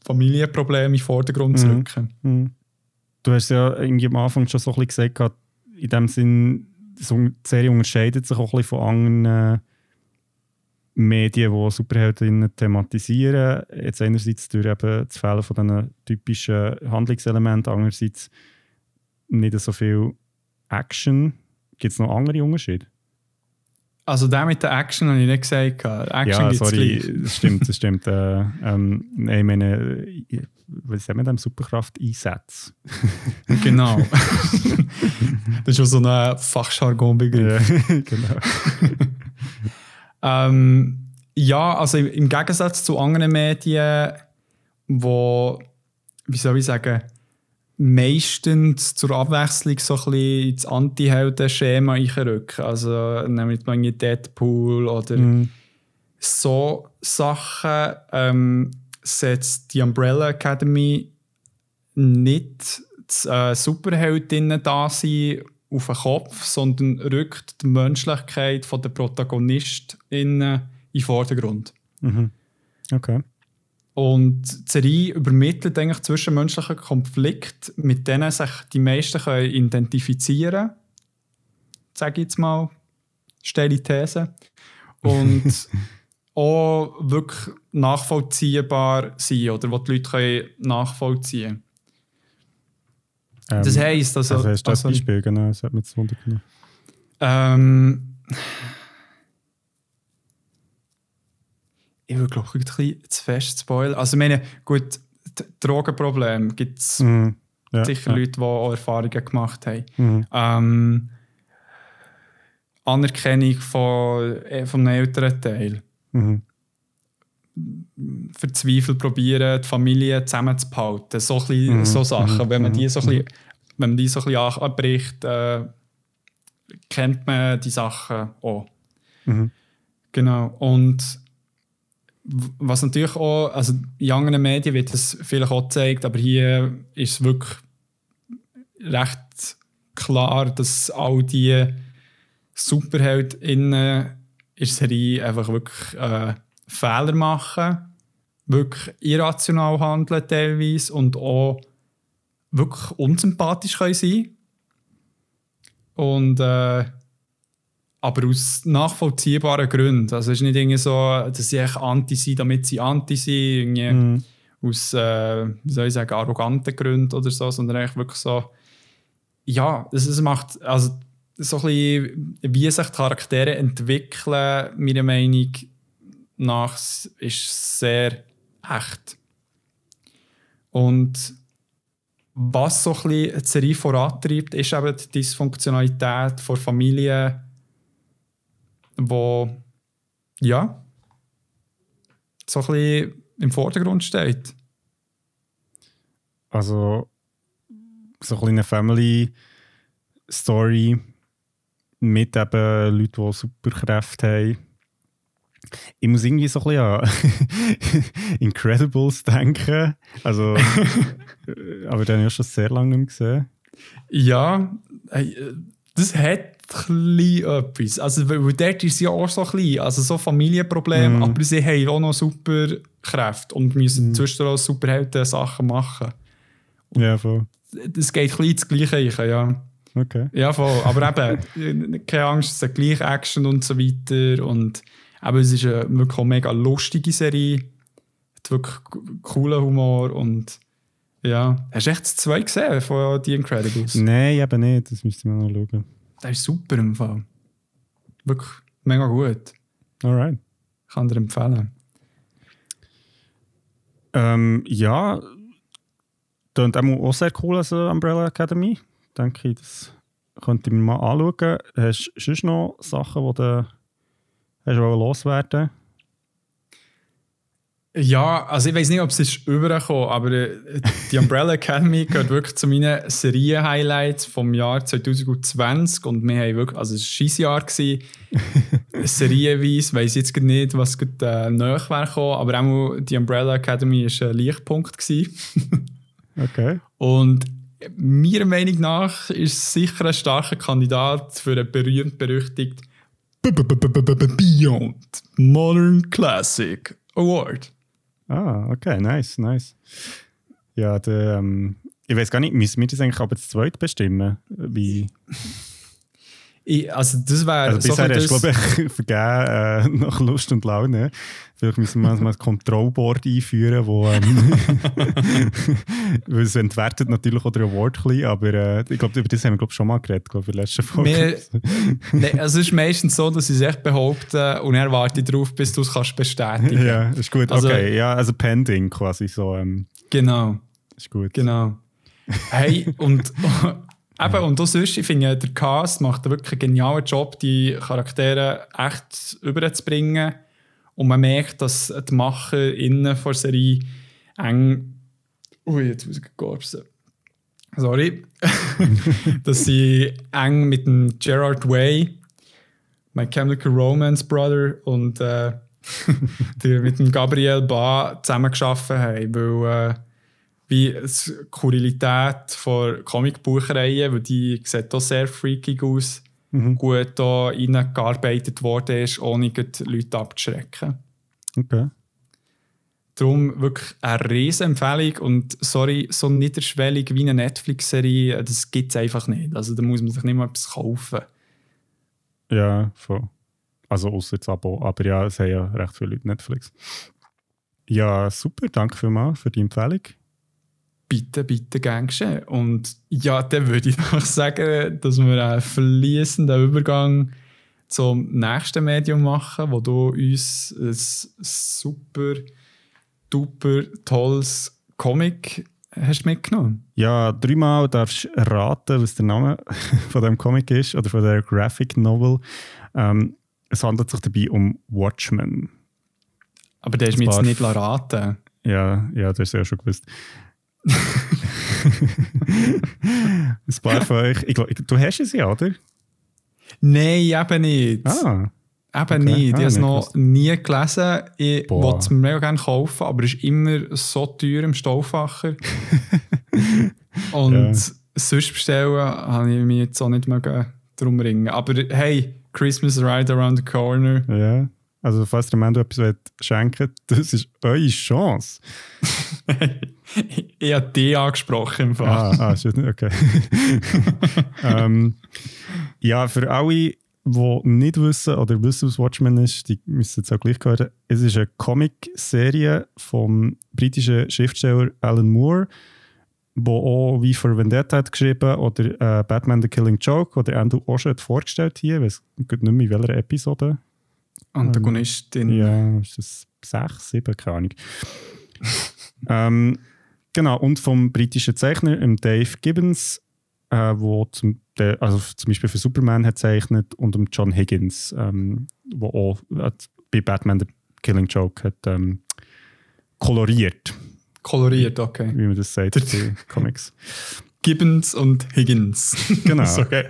Familienprobleme in den Vordergrund zu mhm. rücken. Mhm. Du hast ja irgendwie am Anfang schon so ein bisschen gesagt, in dem Sinn, die Serie unterscheidet sich auch ein bisschen von anderen Medien, die Superheldinnen thematisieren. Jetzt einerseits durch eben das Fehlen von diesen typischen Handlungselementen, andererseits nicht so viel Action. Gibt es noch andere Unterschiede? Also der mit der Action habe ich nicht gesagt. Action ja, sorry, das stimmt, das stimmt. Äh, ähm, nein, ich meine, äh, was sagen wir dem? Superkraft-Einsätze. Genau. das ist schon so ein Fachjargon-Begriff. ja, genau. Ähm, ja, also im, Gegensatz zu anderen Medien, wo, wie soll ich sagen, meistens zur Abwechslung so ein bisschen ins Anti-Helden-Schema einrücken. Also nämlich irgendwie Deadpool oder Mhm. so Sachen ähm, setzt die Umbrella Academy nicht das äh, Superheldinnen da sein auf den Kopf, sondern rückt die Menschlichkeit von der ProtagonistInnen in den Vordergrund. Mhm. Okay. Und die Serie übermittelt eigentlich zwischenmenschlichen Konflikt, mit denen sich die meisten können identifizieren können. Sage ich jetzt mal, steile These. Und auch wirklich nachvollziehbar sein oder wo die Leute können nachvollziehen Ähm, Das heisst, also, also hast du das also, Beispiel, genau, das hat mich jetzt wundern ähm, ich würde glaube ich ein bisschen zu fest spoilern. Also ich meine, gut, Drogenproblem gibt es Mhm. Ja, sicher ja. Leute, die auch Erfahrungen gemacht haben. Mhm. Ähm, Anerkennung von, äh, vom älteren Teil. Mhm. Verzweifelt probieren, die Familie zusammenzuhalten. So, bisschen, Mhm, so Sachen. mhm, Wenn, man mhm, die so ein bisschen, wenn man die so ein bisschen anbricht, äh, kennt man die Sachen auch. Mhm. Genau. Und was natürlich auch, also in anderen Medien wird das vielleicht auch gezeigt, aber hier ist es wirklich recht klar, dass all die SuperheldInnen in der Serie einfach wirklich äh, Fehler machen, wirklich irrational handeln teilweise und auch wirklich unsympathisch können sein Und äh, aber aus nachvollziehbaren Gründen. Also es ist nicht irgendwie so, dass sie echt anti sind, damit sie anti sind, irgendwie Mhm. aus, äh, wie soll ich sagen, arroganten Gründen oder so, sondern eigentlich wirklich so, ja, es, es macht, also so ein bisschen, wie sich die Charaktere entwickeln, meiner Meinung nach, ist sehr echt. Und was so ein bisschen Serie vorantreibt, ist eben die Dysfunktionalität von Familien, wo ja so ein bisschen im Vordergrund steht. Also so ein eine Family Story mit eben Leuten, die Superkräfte haben. Ich muss irgendwie so ein bisschen an Incredibles denken. Also, äh, aber den habe ich schon sehr lange nicht gesehen. Ja, äh, das hat ein bisschen etwas. Also, weil dort ist es ja auch so klein, also so Familienproblem, Mhm. aber sie haben auch noch Superkräfte und müssen zwischendurch auch Superhelden-Sachen machen. Ja, voll. Das geht ein bisschen ins Gleiche, ja. Okay. Ja, voll. Aber eben, keine Angst, es ist gleich Action und so weiter. Und eben, es ist eine wirklich mega lustige Serie. Hat wirklich coolen Humor und ja. Hast du echt das zwei gesehen von The Incredibles? Nein, eben nicht. Das müsste man noch schauen. Der ist super im Fall. Wirklich mega gut. Alright. Ich kann dir empfehlen. Ähm, ja, klingt auch auch sehr cool als äh, Umbrella Academy. Denke ich, das könnte ich mir mal anschauen. Hast du sonst noch Sachen, die du hast wollen loswerden Ja, also ich weiß nicht, ob es ist übergekommen, aber äh, die Umbrella Academy gehört wirklich zu meinen Serien-Highlights vom Jahr 2020 und wir haben wirklich, also es war ein Jahr gewesen. Serienweise, weiß jetzt nicht, was gerade äh, näher wäre gekommen, aber auch die Umbrella Academy war ein Lichtpunkt gewesen. Okay. Und meiner Meinung nach ist es sicher ein starker Kandidat für einen berühmt-berüchtigten Beyond Modern Classic Award. Ah, okay, nice, nice. Ja, der, ähm, ich weiß gar nicht, müssen wir das eigentlich aber zu zweit bestimmen? Wie, Ich, also das wäre also so bisher ein hast du, glaube ich, vergeben äh, nach Lust und Laune. Vielleicht müssen wir mal ein Controlboard einführen, wo, ähm, Weil es entwertet natürlich auch den Award ein bisschen, aber äh, ich glaube, über das haben wir glaub, schon mal geredet, glaube ich, in der letzten Folge. nee, also es ist meistens so, dass sie es echt behaupten und er wartet darauf, bis du es kannst bestätigen Ja, ist gut, Also- okay. Ja, also pending quasi so. Ähm, Genau, ist gut. genau. Hey, und eben, und auch sonst, ich finde, der Cast macht wirklich einen genialen Job, die Charaktere echt überzubringen. Und man merkt, dass die Macher innen von der Serie eng. Ui, jetzt muss ich gorpsen. Sorry. dass sie eng mit dem Gerard Way, My Chemical Romance Brother und äh, die mit dem Gabriel Ba zusammengearbeitet haben. Weil, äh, wie die Skurrilität von Comicbuchreihen, weil die sieht auch sehr freakig aus, gut da reingearbeitet worden ist, ohne die Leute abzuschrecken. Okay. Darum wirklich eine riesen Empfehlung und sorry, so niederschwellig wie eine Netflix-Serie, das gibt es einfach nicht. Also da muss man sich nicht mal etwas kaufen. Ja, voll. Also außer das Abo. Aber ja, es haben ja recht viele Leute Netflix. Ja, super. Danke vielmals für die Empfehlung. Bitte, bitte, gern geschehen. Und ja, dann würde ich noch sagen, dass wir einen fließenden Übergang zum nächsten Medium machen, wo du uns ein super, duper tolles Comic hast mitgenommen. Ja, dreimal darfst du raten, was der Name von dem Comic ist oder von der Graphic Novel. Ähm, es handelt sich dabei um Watchmen. Aber der ist mir jetzt nicht raten. Ja, ja, das hast du ja schon gewusst. Ein paar von euch. Ich glaub, du hast es ja, oder? Nein, eben nicht. Ah, Eben okay. nicht. Ah, Ich habe es noch nie gelesen. Ich wollte es mir mega gerne kaufen, aber es ist immer so teuer im Stauffacher. Und Ja. sonst bestellen habe ich mich jetzt auch nicht mögen drum ringen. Aber hey, Christmas right around the corner. ja. Also, falls der Mando etwas schenken das ist eure Chance. ich habe dich angesprochen im Fall. Ah, ah okay. ähm, ja, für alle, die nicht wissen oder wissen, was Watchmen ist, die müssen es auch gleich hören. Es ist eine Comic-Serie vom britischen Schriftsteller Alan Moore, der auch wie für Vendetta hat geschrieben oder äh, Batman The Killing Joke oder Andrew Osher hat vorgestellt hier. Ich weiß nicht mehr in welcher Episode. Antagonistin. Ja, ist das sechs, sieben, keine Ahnung. ähm, genau, und vom britischen Zeichner, dem Dave Gibbons, äh, wo zum, der, also zum Beispiel für Superman hat zeichnet und dem John Higgins, ähm, wo auch äh, bei Batman The Killing Joke hat ähm, koloriert, Koloriert, okay. wie man das sagt bei Comics. Gibbons und Higgins. Genau. Okay.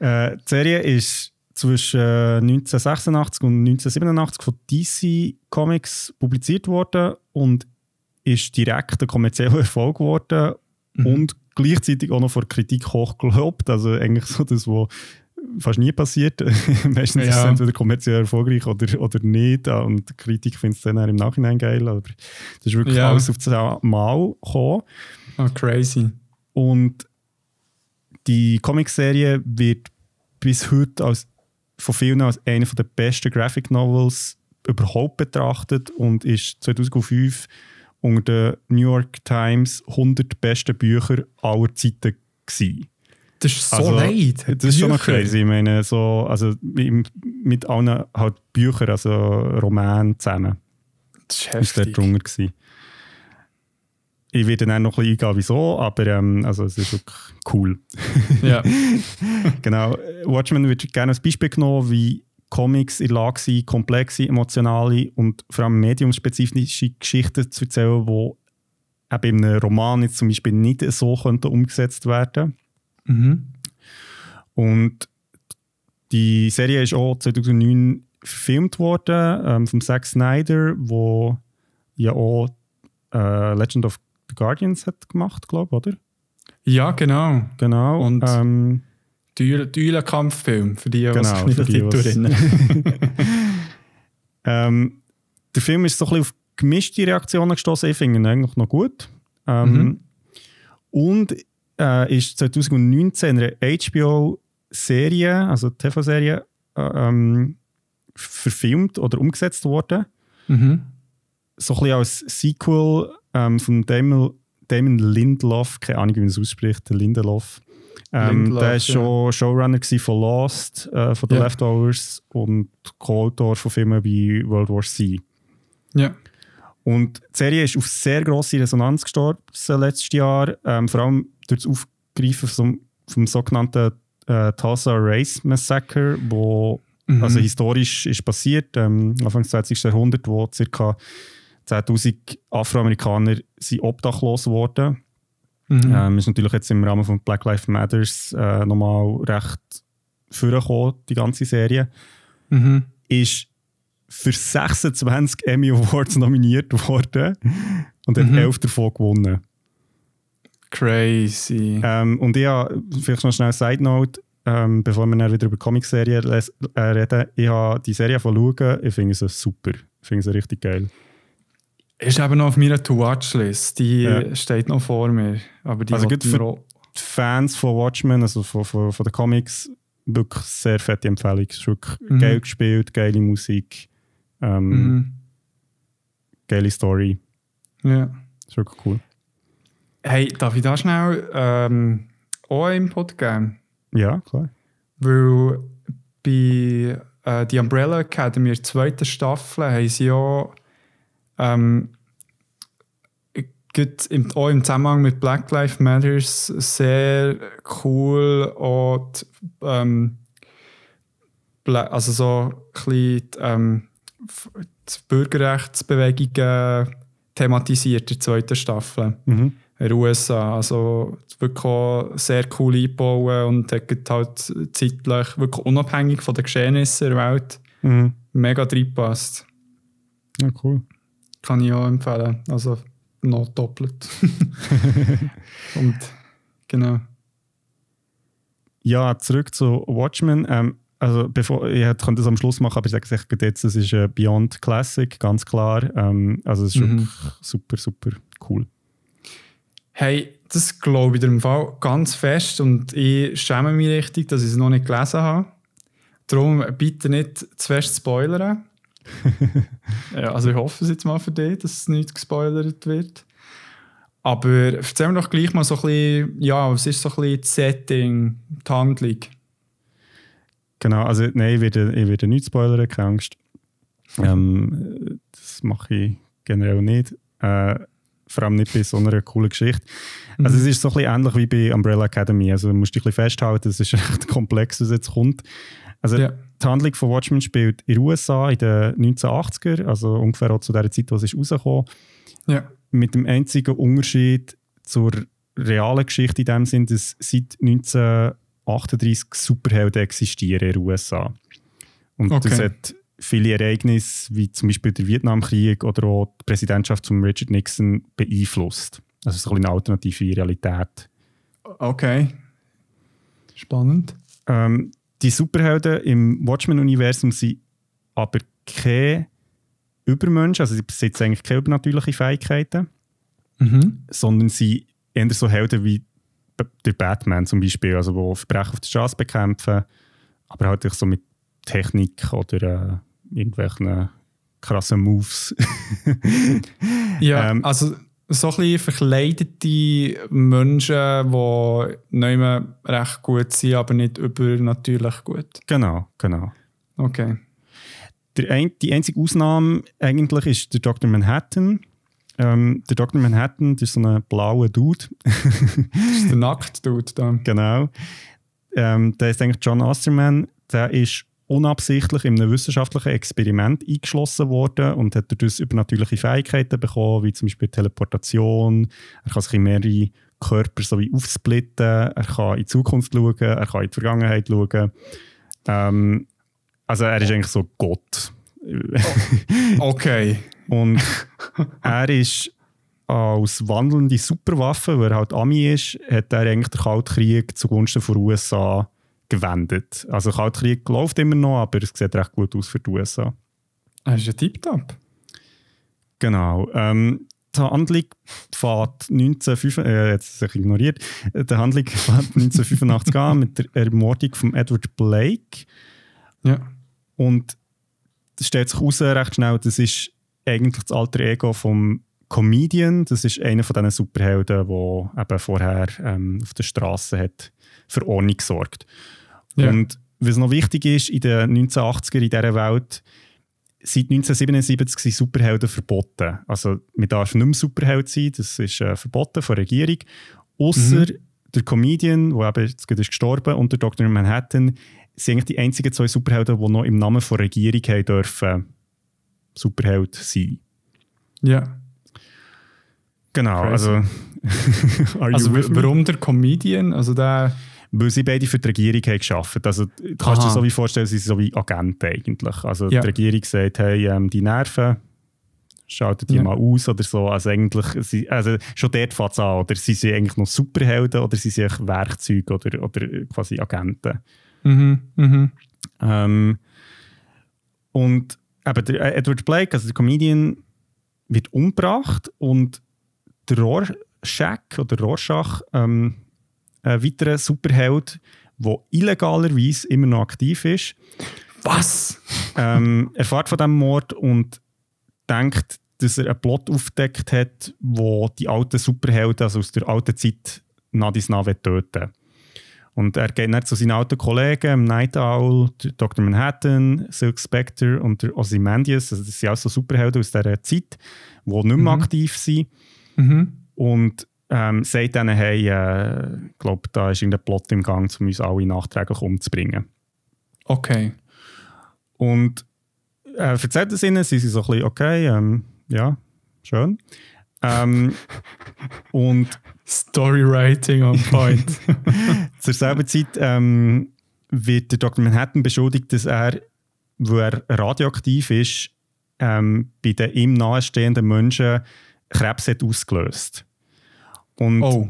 Äh, die Serie ist zwischen äh, 1986 und 1987 von DC Comics publiziert worden und ist direkt ein kommerzieller Erfolg geworden und gleichzeitig auch noch vor Kritik hochgelobt. Also eigentlich so das, was fast nie passiert. Meistens ist es Ja. entweder kommerziell erfolgreich oder, oder nicht. Ah, Und die Kritik findet es dann auch im Nachhinein geil. Aber das ist wirklich Ja. alles auf das Mal gekommen. Oh, crazy. Und die Comicserie wird bis heute als, von vielen als eine der besten Graphic Novels überhaupt betrachtet und ist 2005 unter den New York Times 100 besten Bücher aller Zeiten gewesen. Das ist so Also, leid. Das ist schon noch crazy. Ich meine, so, also mit allen halt Büchern, also Romanen zusammen. Das ist heftig. drunter gewesen. Ich werde dann noch ein bisschen eingehen, wieso, aber ähm, also, es ist wirklich cool. Ja. Genau. Watchmen wird gerne als Beispiel genommen, wie Comics in der Lage sind, komplexe, emotionale und vor allem mediumspezifische Geschichten zu erzählen, die eben in einem Roman jetzt zum Beispiel nicht so könnten umgesetzt werden mhm. Und die Serie ist auch 2009 verfilmt worden ähm, von Zack Snyder, wo ja auch äh, Legend of the Guardians hat gemacht, glaube ich, oder? Ja, genau. Genau. Und- ähm, Duellen-Kampffilm, für die, die Genau, nicht für die, was-. Ähm, der Film ist so ein bisschen auf gemischte Reaktionen gestoßen. Ich finde ihn eigentlich noch gut. Ähm, Mhm. Und äh, ist 2019 in einer HBO-Serie, also TV-Serie, äh, ähm, verfilmt oder umgesetzt worden. mhm. So ein bisschen als Sequel ähm, von Damon, Damon Lindelof, keine Ahnung, wie man es ausspricht, der Lindelof. Ähm, Lindelof, der war ja. schon Showrunner von Lost, äh, von The Ja. Leftovers und Co-Autor von Filmen wie World War C. Ja. Und die Serie ist auf sehr grosse Resonanz gestoßen letztes Jahr, ähm, vor allem durch das Aufgreifen vom, vom sogenannten äh, Tulsa Race Massacre, wo Mhm. also historisch ist passiert, ähm, Anfang des 20. Jahrhunderts, wo ca. 10'000 Afroamerikaner sind obdachlos wurden. Mhm. Ähm, ist natürlich jetzt im Rahmen von Black Lives Matters äh, nochmal recht vorgekommen, die ganze Serie. Mhm. Ist für 26 Emmy Awards nominiert worden und hat Mhm. 11 davon gewonnen. Crazy. Ähm, und ich habe, vielleicht noch schnell eine Side Note, ähm, bevor wir dann wieder über Comicserien äh, reden. Ich habe die Serie von schauen, ich finde sie super. Ich finde sie richtig geil. Ist eben noch auf meiner To-Watch-List. Die Ja. steht noch vor mir. Aber die Also gut für- Die Fans von Watchmen, also von, von, von den Comics, wirklich sehr fette Empfehlung. Es ist wirklich Mhm. geil gespielt, geile Musik, ähm, Mhm. geile Story. Ja. Ist wirklich cool. Hey, darf ich da schnell ähm, auch Input geben? Ja, klar. Weil bei äh, die Umbrella Academy, der zweiten Staffel, haben sie ja ähm, gut im, auch im Zusammenhang mit Black Lives Matters sehr cool auch die, ähm, also so ein bisschen ähm, die Bürgerrechtsbewegungen thematisiert in der zweiten Staffel Mhm. in den USA. Also wirklich sehr cool eingebaut und hat halt zeitlich wirklich unabhängig von den Geschehnissen der Welt Mhm. mega reinpasst. Ja, cool. Kann ich auch empfehlen. Also noch doppelt. und genau. Ja, zurück zu Watchmen. Ähm, also bevor, ich könnte das am Schluss machen, aber ich sage es jetzt, es ist äh, Beyond Classic, ganz klar. Ähm, also es ist Mhm. super, super cool. Hey, das glaube ich im Fall ganz fest und ich schäme mich richtig, dass ich es noch nicht gelesen habe. Darum bitte nicht zu fest spoilern. ja, also ich hoffe es jetzt mal für dich, dass es nicht gespoilert wird. Aber erzähl mir doch gleich mal so ein bisschen, ja, was ist so ein bisschen das Setting, die Handlung? Genau, also nein, ich werde, ich werde nicht spoilern, keine Angst. Ähm, das mache ich generell nicht. Äh, vor allem nicht bei so einer coolen Geschichte. Also es ist so ein bisschen ähnlich wie bei Umbrella Academy. Also du musst dich ein bisschen festhalten, es ist recht komplex, was jetzt kommt. Also Ja. Die Handlung von Watchmen spielt in den USA in den 1980er, also ungefähr auch zu der Zeit, wo es rausgekommen Ja. mit dem einzigen Unterschied zur realen Geschichte in dem Sinn, dass seit 1938 Superhelden existieren in den USA. Und das Okay. hat viele Ereignisse, wie zum Beispiel der Vietnamkrieg oder auch die Präsidentschaft von Richard Nixon beeinflusst. Also so ein bisschen eine alternative Realität. Okay. Spannend. Ähm, die Superhelden im Watchmen-Universum sind aber keine Übermenschen, also sie besitzen eigentlich keine übernatürlichen Fähigkeiten. Mhm. sondern sie eher so Helden wie der Batman zum Beispiel, also wo Verbrechen auf der Straße bekämpfen, aber halt so mit Technik oder äh, irgendwelchen krassen Moves. Ja, Ähm, also so ein bisschen verkleidete Menschen, die nicht mehr recht gut sind, aber nicht übernatürlich gut. genau, genau. Okay. Ein, die einzige Ausnahme eigentlich ist der Dr. Manhattan. Ähm, der Dr. Manhattan das ist so ein blauer Dude. Das ist der Nackt-Dude da. Genau. Ähm, der ist eigentlich John Osterman. Der ist unabsichtlich in einem wissenschaftlichen Experiment eingeschlossen worden und hat dadurch übernatürliche Fähigkeiten bekommen, wie zum Beispiel Teleportation. Er kann sich in mehrere Körper so wie aufsplitten. Er kann in die Zukunft schauen, er kann in die Vergangenheit schauen. Ähm, also er ist eigentlich so Gott. Okay. Und er ist als wandelnde Superwaffe, weil er halt Ami ist, hat er eigentlich den Kaltkrieg zugunsten der USA gewendet. Also Kaltkrieg läuft immer noch, aber es sieht recht gut aus für die USA. Das ist ein Tipptopp. Genau. Ähm, die Handlung fährt 1985, äh, jetzt sich ignoriert, die Handlung fährt 1985 an mit der Ermordung von Edward Blake. Ja. Und es stellt sich heraus recht schnell, das ist eigentlich das alter Ego vom Comedian, das ist einer von diesen Superhelden, der eben vorher ähm, auf der Straße hat für Ordnung gesorgt. Ja. Und was noch wichtig ist, in den 1980er in dieser Welt, seit 1977 sind Superhelden verboten. Also man darf nicht mehr Superheld sein, das ist äh, verboten von der Regierung. Außer der Comedian, der eben jetzt gerade ist gestorben, und der Dr. Manhattan sind eigentlich die einzigen zwei Superhelden, die noch im Namen der Regierung haben dürfen Superheld sein. Ja. Genau, Crazy. also... Also you with w- me? warum der Comedian? Also der. Weil sie beide für die Regierung haben gearbeitet Also, du kannst dir Aha. so wie vorstellen, sie sind so wie Agenten eigentlich. Also, Ja. die Regierung sagt, hey, ähm, die Nerven, schaltet die Ja. mal aus oder so. Also, eigentlich, sie, also schon dort fängt es an. Oder sie sind eigentlich noch Superhelden oder sie sind eigentlich Werkzeuge oder, oder quasi Agenten. Mhm, mhm. Ähm, und eben der Edward Blake, also der Comedian, wird umgebracht und der Rorschach oder Rorschach, ähm, ein weiterer Superheld, der illegalerweise immer noch aktiv ist, Was? ähm, erfährt von diesem Mord und denkt, dass er einen Plot aufgedeckt hat, wo die alten Superhelden, also aus der alten Zeit, nach dies nach töten Und er geht dann zu seinen alten Kollegen, Night Owl, Dr. Manhattan, Silk Spectre und der Ozymandias. Also das sind auch so Superhelden aus dieser Zeit, die nicht mehr Mhm. aktiv sind. Mhm. Und ähm, sagt ihnen, hey, äh, ich glaube, da ist irgendein Plot im Gang, um uns alle nachträglich umzubringen. Okay. Und äh, erzählt es ihnen, sie sind so ein bisschen, okay, ähm, ja, schön. Ähm, und Storywriting on point. zur selben Zeit ähm, wird der Dr. Manhattan beschuldigt, dass er, wo er radioaktiv ist, ähm, bei den ihm nahestehenden Menschen Krebs hat ausgelöst. Und oh.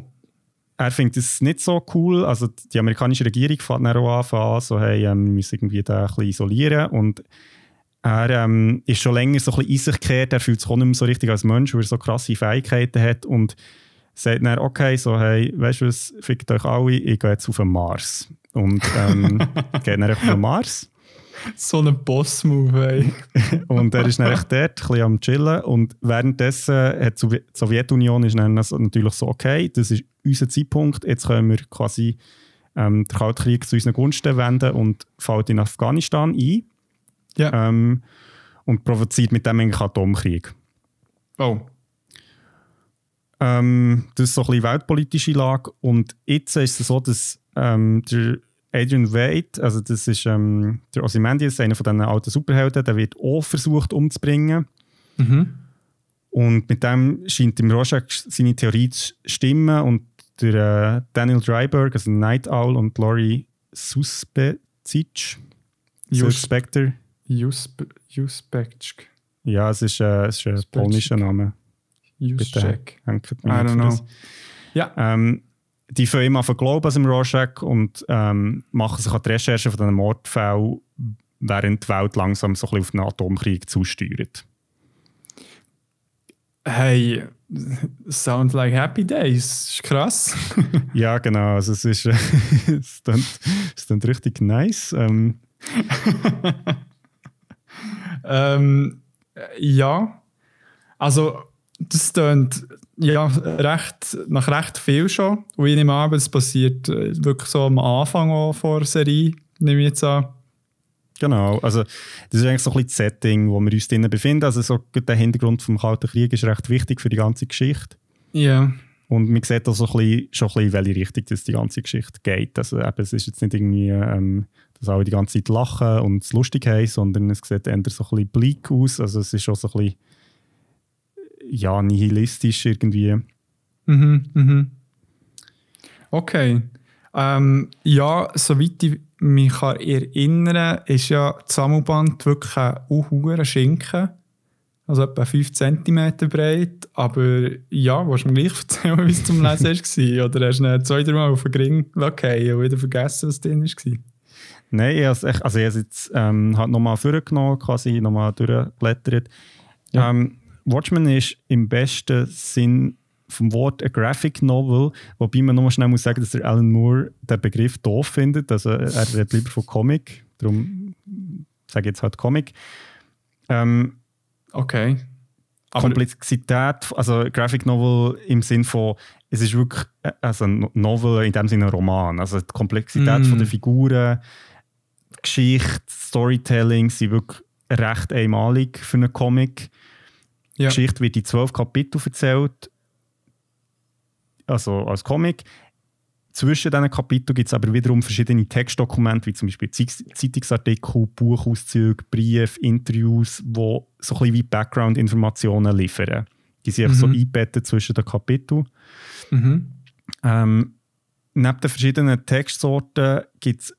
er findet es nicht so cool. Also die amerikanische Regierung fängt dann auch an, so, hey, ähm, wir müssen irgendwie den ein bisschen isolieren. Und er ähm, ist schon länger so ein bisschen in sich gekehrt. Er fühlt sich auch nicht mehr so richtig als Mensch, weil er so krasse Fähigkeiten hat. Und sagt dann, okay, so, hey, weißt du was, fickt euch alle, ich gehe jetzt auf den Mars. Und ähm, geht dann auf den Mars. So ein Boss-Move, ey. Und er ist dann echt dort, ein bisschen am Chillen. Und währenddessen hat die Sowjet- die Sowjetunion ist dann also natürlich so, okay, das ist unser Zeitpunkt, jetzt können wir quasi ähm, den Kalten Krieg zu unseren Gunsten wenden und fällt in Afghanistan ein Ja. ähm, und provoziert mit dem eigentlich Atomkrieg. Oh. Ähm, das ist so ein bisschen weltpolitische Lage. Und jetzt ist es so, dass ähm, der Adrian Wade, also das ist ähm, der Ozymandias, einer von diesen alten Superhelden, der wird auch versucht umzubringen. Mhm. Und mit dem scheint im Rorschach seine Theorie zu stimmen und der äh, Daniel Dryberg, also Night Owl und Laurie Suspecic, Suspector. Jusp Juspekczk. Ja, es ist, äh, es ist ein polnischer Name. Hängt I don't know. das. Ja. Ähm, die fangen immer an glauben an dem Rorschach und ähm, machen sich an die Recherche von diesen Mordfällen, während die Welt langsam so ein bisschen auf den Atomkrieg zusteuert. Hey, sound like happy days. Ist krass. Ja, genau. Also es ist, es klingt, es klingt richtig nice. Ähm, ähm, ja. Also, das klingt ja, recht, nach recht viel schon. Und ich nehme an, es passiert äh, wirklich so am Anfang auch vor der Serie, nehme ich jetzt an. Genau, also das ist eigentlich so ein bisschen das Setting, wo wir uns drinnen befinden. Also so der Hintergrund vom Kalten Krieg ist recht wichtig für die ganze Geschichte. Ja. Und man sieht auch so ein bisschen, schon ein bisschen, in welche Richtung das die ganze Geschichte geht. Also eben, es ist jetzt nicht irgendwie, ähm, dass alle die ganze Zeit lachen und es lustig haben, sondern es sieht eher so ein bisschen bleak aus. Also es ist schon so ein bisschen, ja, nihilistisch irgendwie. Mhm, mhm. Okay. Ähm, ja, soweit ich mich kann erinnern ist ja das Sammelband wirklich ein unhurer Schinken. Also etwa 5 cm breit. Aber ja, willst du mir gleich erzählen, wie es zum Lesen war? Oder hast du ihn zwei, drei Mal auf den Ring fallen und wieder vergessen, was drin war? Nein, ich habe also ich habe es jetzt ähm, halt nochmal vorgenommen, quasi nochmal durchgeblättert. Ja. Ähm, Watchmen ist im besten Sinn vom Wort ein Graphic Novel, wobei man nochmal schnell muss sagen, dass der Alan Moore den Begriff doof findet. Also er redet lieber von Comic, darum sage ich jetzt halt Comic. Ähm, Okay. Komplexität, also Graphic Novel im Sinn von, es ist wirklich also ein Novel, in dem Sinne ein Roman. Also die Komplexität mm. von der Figuren, Geschichte, Storytelling sind wirklich recht einmalig für einen Comic. Ja. Die Geschichte wird in zwölf Kapiteln erzählt, also als Comic. Zwischen diesen Kapiteln gibt es aber wiederum verschiedene Textdokumente, wie zum Beispiel Zeitungsartikel, Buchauszüge, Briefe, Interviews, die so ein bisschen wie Background-Informationen liefern. Die sind mhm. so eingebettet zwischen den Kapiteln. Mhm. Ähm, neben den verschiedenen Textsorten gibt es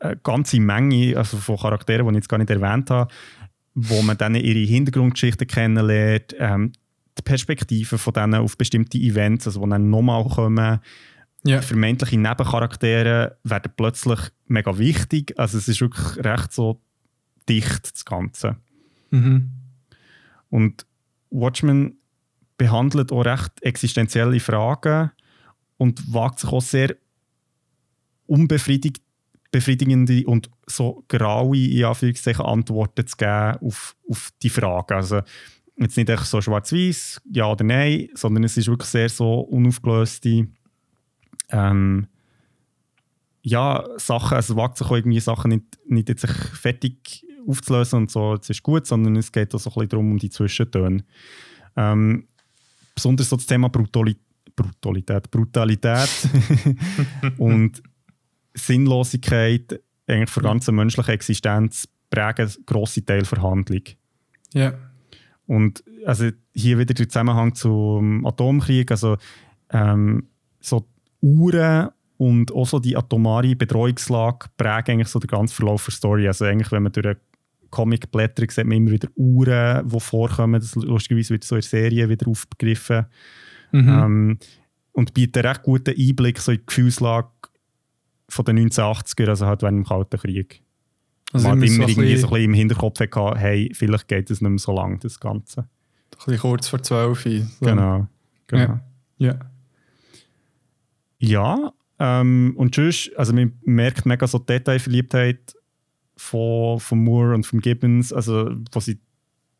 eine ganze Menge also von Charakteren, die ich jetzt gar nicht erwähnt habe, wo man dann ihre Hintergrundgeschichten kennenlernt, ähm, die Perspektiven von denen auf bestimmte Events, also die dann nochmal kommen. Ja. Vermeintliche Nebencharaktere werden plötzlich mega wichtig. Also es ist wirklich recht so dicht, das Ganze. Mhm. Und Watchmen behandelt auch recht existenzielle Fragen und wagt sich auch sehr unbefriedigt befriedigende und so graue in Anführungszeichen, Antworten zu geben auf, auf die Fragen. Also jetzt nicht echt so schwarz-weiß, ja oder nein, sondern es ist wirklich sehr so unaufgelöste ähm, ja, Sachen, also es wagt sich auch irgendwie Sachen nicht, nicht jetzt fertig aufzulösen und so, es ist gut, sondern es geht auch so ein bisschen darum, um die Zwischentöne. Ähm, besonders so das Thema Brutalität, Brutalität, Brutalität und Sinnlosigkeit eigentlich für die ganze menschliche Existenz prägen grosse Teil der Handlung. Ja. Und also hier wieder der Zusammenhang zum Atomkrieg, also ähm, so Uhren und auch so die atomare Bedrohungslage prägen eigentlich so den ganzen Verlauf der Story. Also eigentlich, wenn man durch einen Comic blättert, sieht man immer wieder Uhren, die vorkommen. Das lustigerweise wird so in Serien wieder aufgegriffen. Mhm. Ähm, und bietet einen recht guten Einblick so in die Gefühlslage von den 1980er, also halt während dem Kalten Krieg. Also man hat immer so irgendwie so ein bisschen im Hinterkopf gehabt, hey, vielleicht geht es nicht mehr so lang, das Ganze. Ein bisschen kurz vor 12 so. Genau. genau. Ja. ja. Ja, ähm, und sonst, also man merkt mega so die Detailverliebtheit von, von Moore und von Gibbons, also wo sie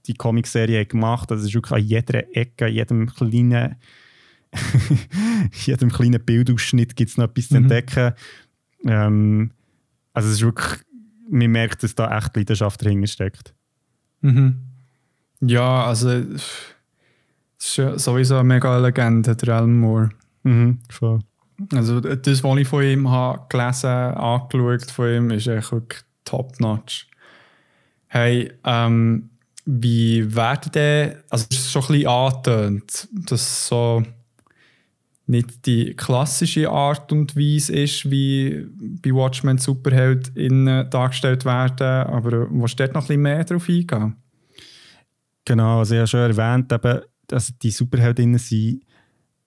die Comicserie gemacht haben. Also es ist wirklich an jeder Ecke, jedem kleinen, jedem kleinen Bildausschnitt gibt es noch etwas mhm. zu entdecken. Ähm, also es ist wirklich, man merkt, dass da echt Leidenschaft dahinter steckt. Mhm. Ja, also es ist sowieso eine mega Legende, der Alan Moore. Mhm, voll. Also das, was ich von ihm habe gelesen, angeschaut von ihm, ist echt wirklich top-notch. Hey, ähm, wie werden denn, also es ist schon ein bisschen angetönt, dass so nicht die klassische Art und Weise ist, wie bei Watchmen SuperheldInnen dargestellt werden, aber wo steht noch ein bisschen mehr darauf eingehen? Genau, also ich habe schon erwähnt, eben, dass die Superheldinnen sind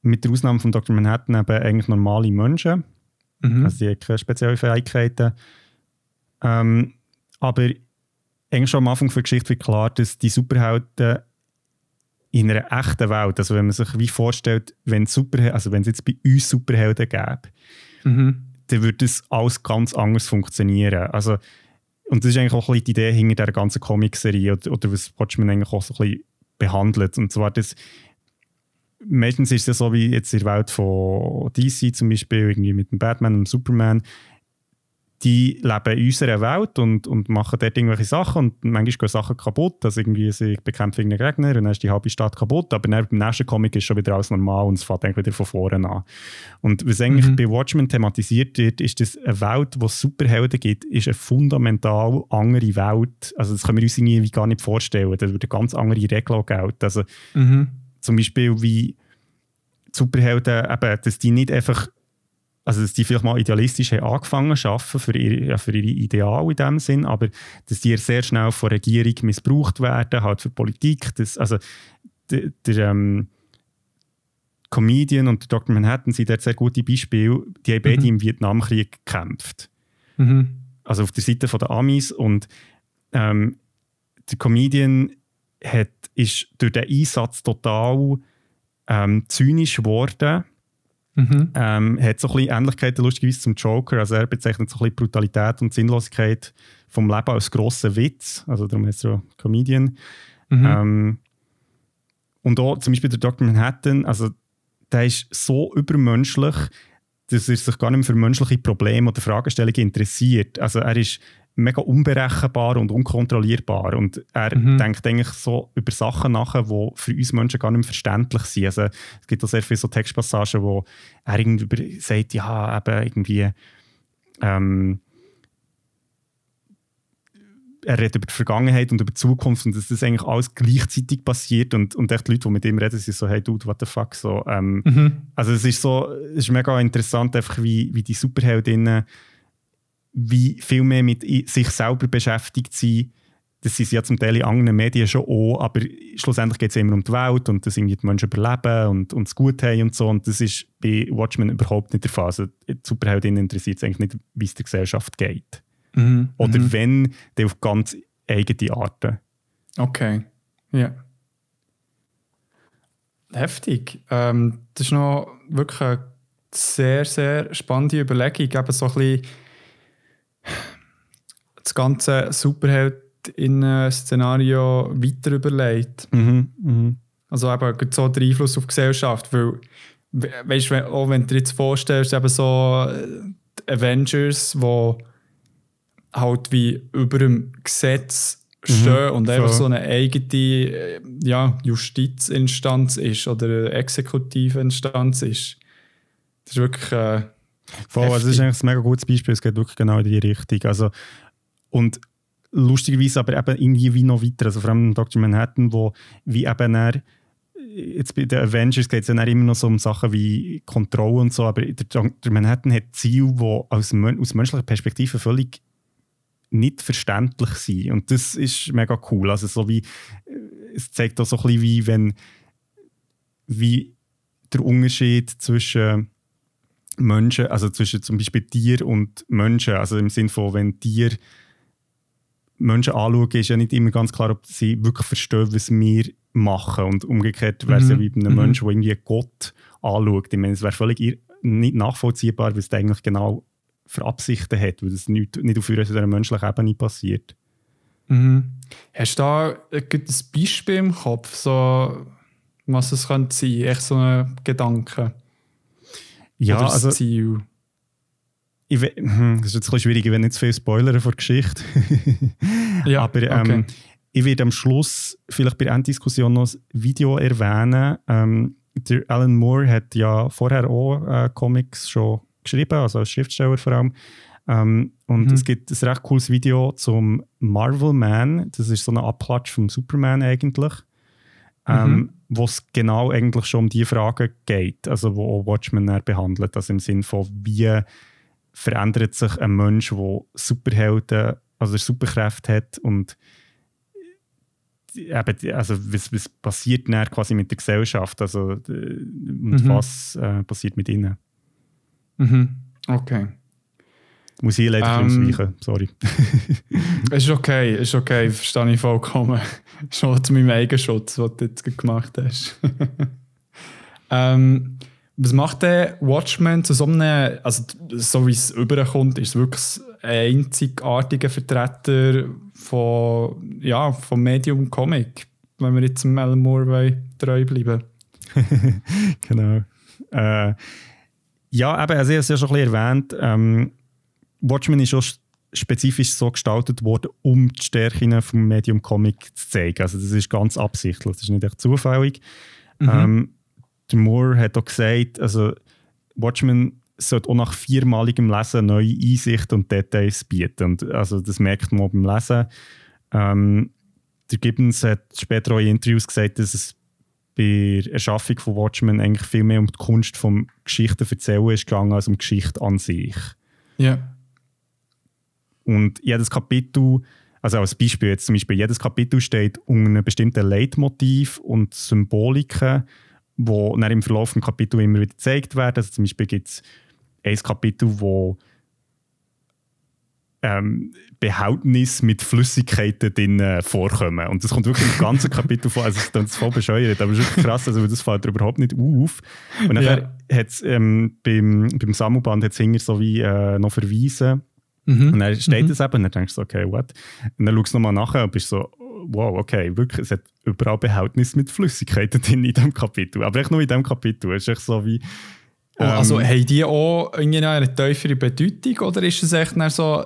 mit der Ausnahme von Dr. Manhattan eben eigentlich normale Menschen. Mhm. Also die haben keine speziellen Fähigkeiten. Ähm, aber eigentlich schon am Anfang der Geschichte wird klar, dass die Superhelden in einer echten Welt, also wenn man sich wie vorstellt, wenn also wenn es jetzt bei uns Superhelden gäbe, mhm. dann würde das alles ganz anders funktionieren. Also, und das ist eigentlich auch ein bisschen die Idee hinter der ganzen Comicserie oder, oder was Watchmen eigentlich auch so ein bisschen behandelt. Und zwar, dass meistens ist es ja so wie jetzt in der Welt von DC zum Beispiel, irgendwie mit dem Batman und dem Superman, die leben in unserer Welt und, und machen dort irgendwelche Sachen und manchmal gehen Sachen kaputt, also irgendwie sie bekämpfen irgendeinen Gegner und dann ist die halbe Stadt kaputt, aber dann beim nächsten Comic ist schon wieder alles normal und es fängt eigentlich wieder von vorne an. Und was eigentlich mhm. bei Watchmen thematisiert wird, ist, dass eine Welt, wo es Superhelden gibt, ist eine fundamental andere Welt, also das können wir uns irgendwie gar nicht vorstellen, da wird eine ganz andere Regel gelten. Also mhm. zum Beispiel wie Superhelden, eben, dass die nicht einfach also dass die vielleicht mal idealistisch haben angefangen zu arbeiten für ihre, ja, für ihre Ideale in dem Sinn, aber dass die sehr schnell von der Regierung missbraucht werden, halt für Politik. Das, also der, der ähm, Comedian und der Dr. Manhattan sind dort sehr gute Beispiele. Die haben beide mhm. im Vietnamkrieg gekämpft. Mhm. Also auf der Seite der Amis und ähm, der Comedian hat, ist durch den Einsatz total ähm, zynisch geworden Mhm. Ähm, hat so ein bisschen Ähnlichkeiten lustigerweise zum Joker. Also er bezeichnet so ein bisschen Brutalität und Sinnlosigkeit vom Leben als grossen Witz. Also darum heißt er so Comedian. Mhm. Ähm, und auch zum Beispiel der Dr. Manhattan, also der ist so übermenschlich, dass er sich gar nicht mehr für menschliche Probleme oder Fragestellungen interessiert. Also er ist mega unberechenbar und unkontrollierbar und er mhm. denkt eigentlich so über Sachen nach, die für uns Menschen gar nicht mehr verständlich sind. Also es gibt auch sehr viele so Textpassagen, wo er irgendwie sagt, ja, eben irgendwie ähm, er redet über die Vergangenheit und über die Zukunft und dass das eigentlich alles gleichzeitig passiert und, und echt die Leute, die mit ihm reden, sind so, hey dude, what the fuck, so. Ähm, mhm. Also es ist so, es ist mega interessant, einfach wie, wie die Superheldinnen wie viel mehr mit sich selber beschäftigt sind. Das sind ja zum Teil in anderen Medien schon auch, aber schlussendlich geht es immer um die Welt und dass irgendwie die Menschen überleben und, und es gut haben und so. Und das ist bei Watchmen überhaupt nicht der Fall. Also die Superheldinnen interessiert es eigentlich nicht, wie es der Gesellschaft geht. Mhm. Oder mhm. wenn, dann auf ganz eigene Arten. Okay, ja. Heftig. Ähm, das ist noch wirklich eine sehr, sehr spannende Überlegung. Eben so ein bisschen das ganze Superheld-Szenario weiter überlegt. Mhm, mh. Also eben so der Einfluss auf die Gesellschaft. Weil, weißt du, auch wenn du dir jetzt vorstellst, eben so Avengers, die halt wie über dem Gesetz mhm. stehen mhm, und einfach so. so eine eigene äh, ja, Justizinstanz ist oder eine Exekutivinstanz ist. Das ist wirklich. Äh, Voll, also das ist eigentlich ein mega gutes Beispiel, es geht wirklich genau in die Richtung. Also, und lustigerweise aber eben irgendwie wie noch weiter, also vor allem Dr. Manhattan, wo wie eben er jetzt bei den Avengers geht es ja immer noch so um Sachen wie Kontrolle und so, aber der Dr. Manhattan hat Ziele, die aus, aus menschlicher Perspektive völlig nicht verständlich sind. Und das ist mega cool. Also so wie, es zeigt auch so ein bisschen wie, wenn, wie der Unterschied zwischen Menschen, also zwischen zum Beispiel Tier und Menschen, also im Sinne von, wenn Tier Menschen anschauen, ist ja nicht immer ganz klar, ob sie wirklich verstehen, was wir machen. Und umgekehrt wäre es mhm. ja wie bei einem mhm. Menschen, der irgendwie Gott anschaut. Ich meine, es wäre völlig nicht nachvollziehbar, was der eigentlich genau für Absichten hat, weil das nicht, nicht auf einer menschlichen Ebene passiert. Mhm. Hast du da ein Beispiel im Kopf, so, was es könnte sein? Echt so ein Gedanke? Ja, Oder das also, Ziel? Ich, hm, das ist jetzt ein bisschen schwierig, ich will nicht zu viel spoilern vor der Geschichte. ja, Aber ähm, okay. ich werde am Schluss vielleicht bei der Enddiskussion noch ein Video erwähnen. Ähm, der Alan Moore hat ja vorher auch äh, Comics schon geschrieben, also als Schriftsteller vor allem. Ähm, und mhm. es gibt ein recht cooles Video zum Marvel Man. Das ist so ein Abklatsch vom Superman eigentlich. Ähm, mhm. Wo es genau eigentlich schon um die Frage geht, also wo Watchmen behandelt. Also im Sinne von, wie verändert sich ein Mensch, der Superhelden, also Superkräfte hat und eben, also was, was passiert dann quasi mit der Gesellschaft, also und mhm. was äh, passiert mit ihnen. Mhm. Okay. Muss ich leider ähm, ausweichen, sorry. ist okay, ist okay, verstehe ich vollkommen. Schon zu meinem Eigenschutz, was du jetzt gemacht hast. ähm, was macht der Watchman zu so einem, also so wie es überkommt, ist es wirklich ein einzigartiger Vertreter von, ja, vom Medium Comic, wenn wir jetzt Alan Moore treu bleiben Genau. Äh, ja, eben, also ich habe es ja schon ein bisschen erwähnt. Ähm, Watchmen ist auch spezifisch so gestaltet worden, um die Stärken vom Medium Comic zu zeigen. Also das ist ganz absichtlich, das ist nicht echt zufällig. Mhm. Ähm, der Moore hat auch gesagt, also Watchmen sollte auch nach viermaligem Lesen neue Einsichten und Details bieten. Und also das merkt man auch beim Lesen. Ähm, der Gibbons hat später auch in Interviews gesagt, dass es bei der Erschaffung von Watchmen eigentlich viel mehr um die Kunst vom Geschichten erzählen ist gegangen, als um die Geschichte an sich. Ja. Und jedes Kapitel, also als Beispiel jetzt zum Beispiel, jedes Kapitel steht um einen bestimmten Leitmotiv und Symboliken, die dann im Verlauf des Kapitels immer wieder gezeigt werden. Also zum Beispiel gibt es ein Kapitel, wo ähm, Behältnis mit Flüssigkeiten drin äh, vorkommen. Und das kommt wirklich im ganzen Kapitel vor. Also, das ist voll bescheuert, aber es ist wirklich krass, also, das fällt überhaupt nicht auf. Und dann ja. hat es ähm, beim, beim Sammelband hat's so wie äh, noch Verweise. Mhm. Und dann steht mhm. das eben und dann denkst du okay, what? Und dann schaust du nochmal nachher und bist so, wow, okay, wirklich, es hat überall Behältnis mit Flüssigkeiten drin in diesem Kapitel. Aber echt nur in diesem Kapitel. Es ist echt so wie. Oh, also ähm, haben die auch eine tiefere Bedeutung oder ist es echt so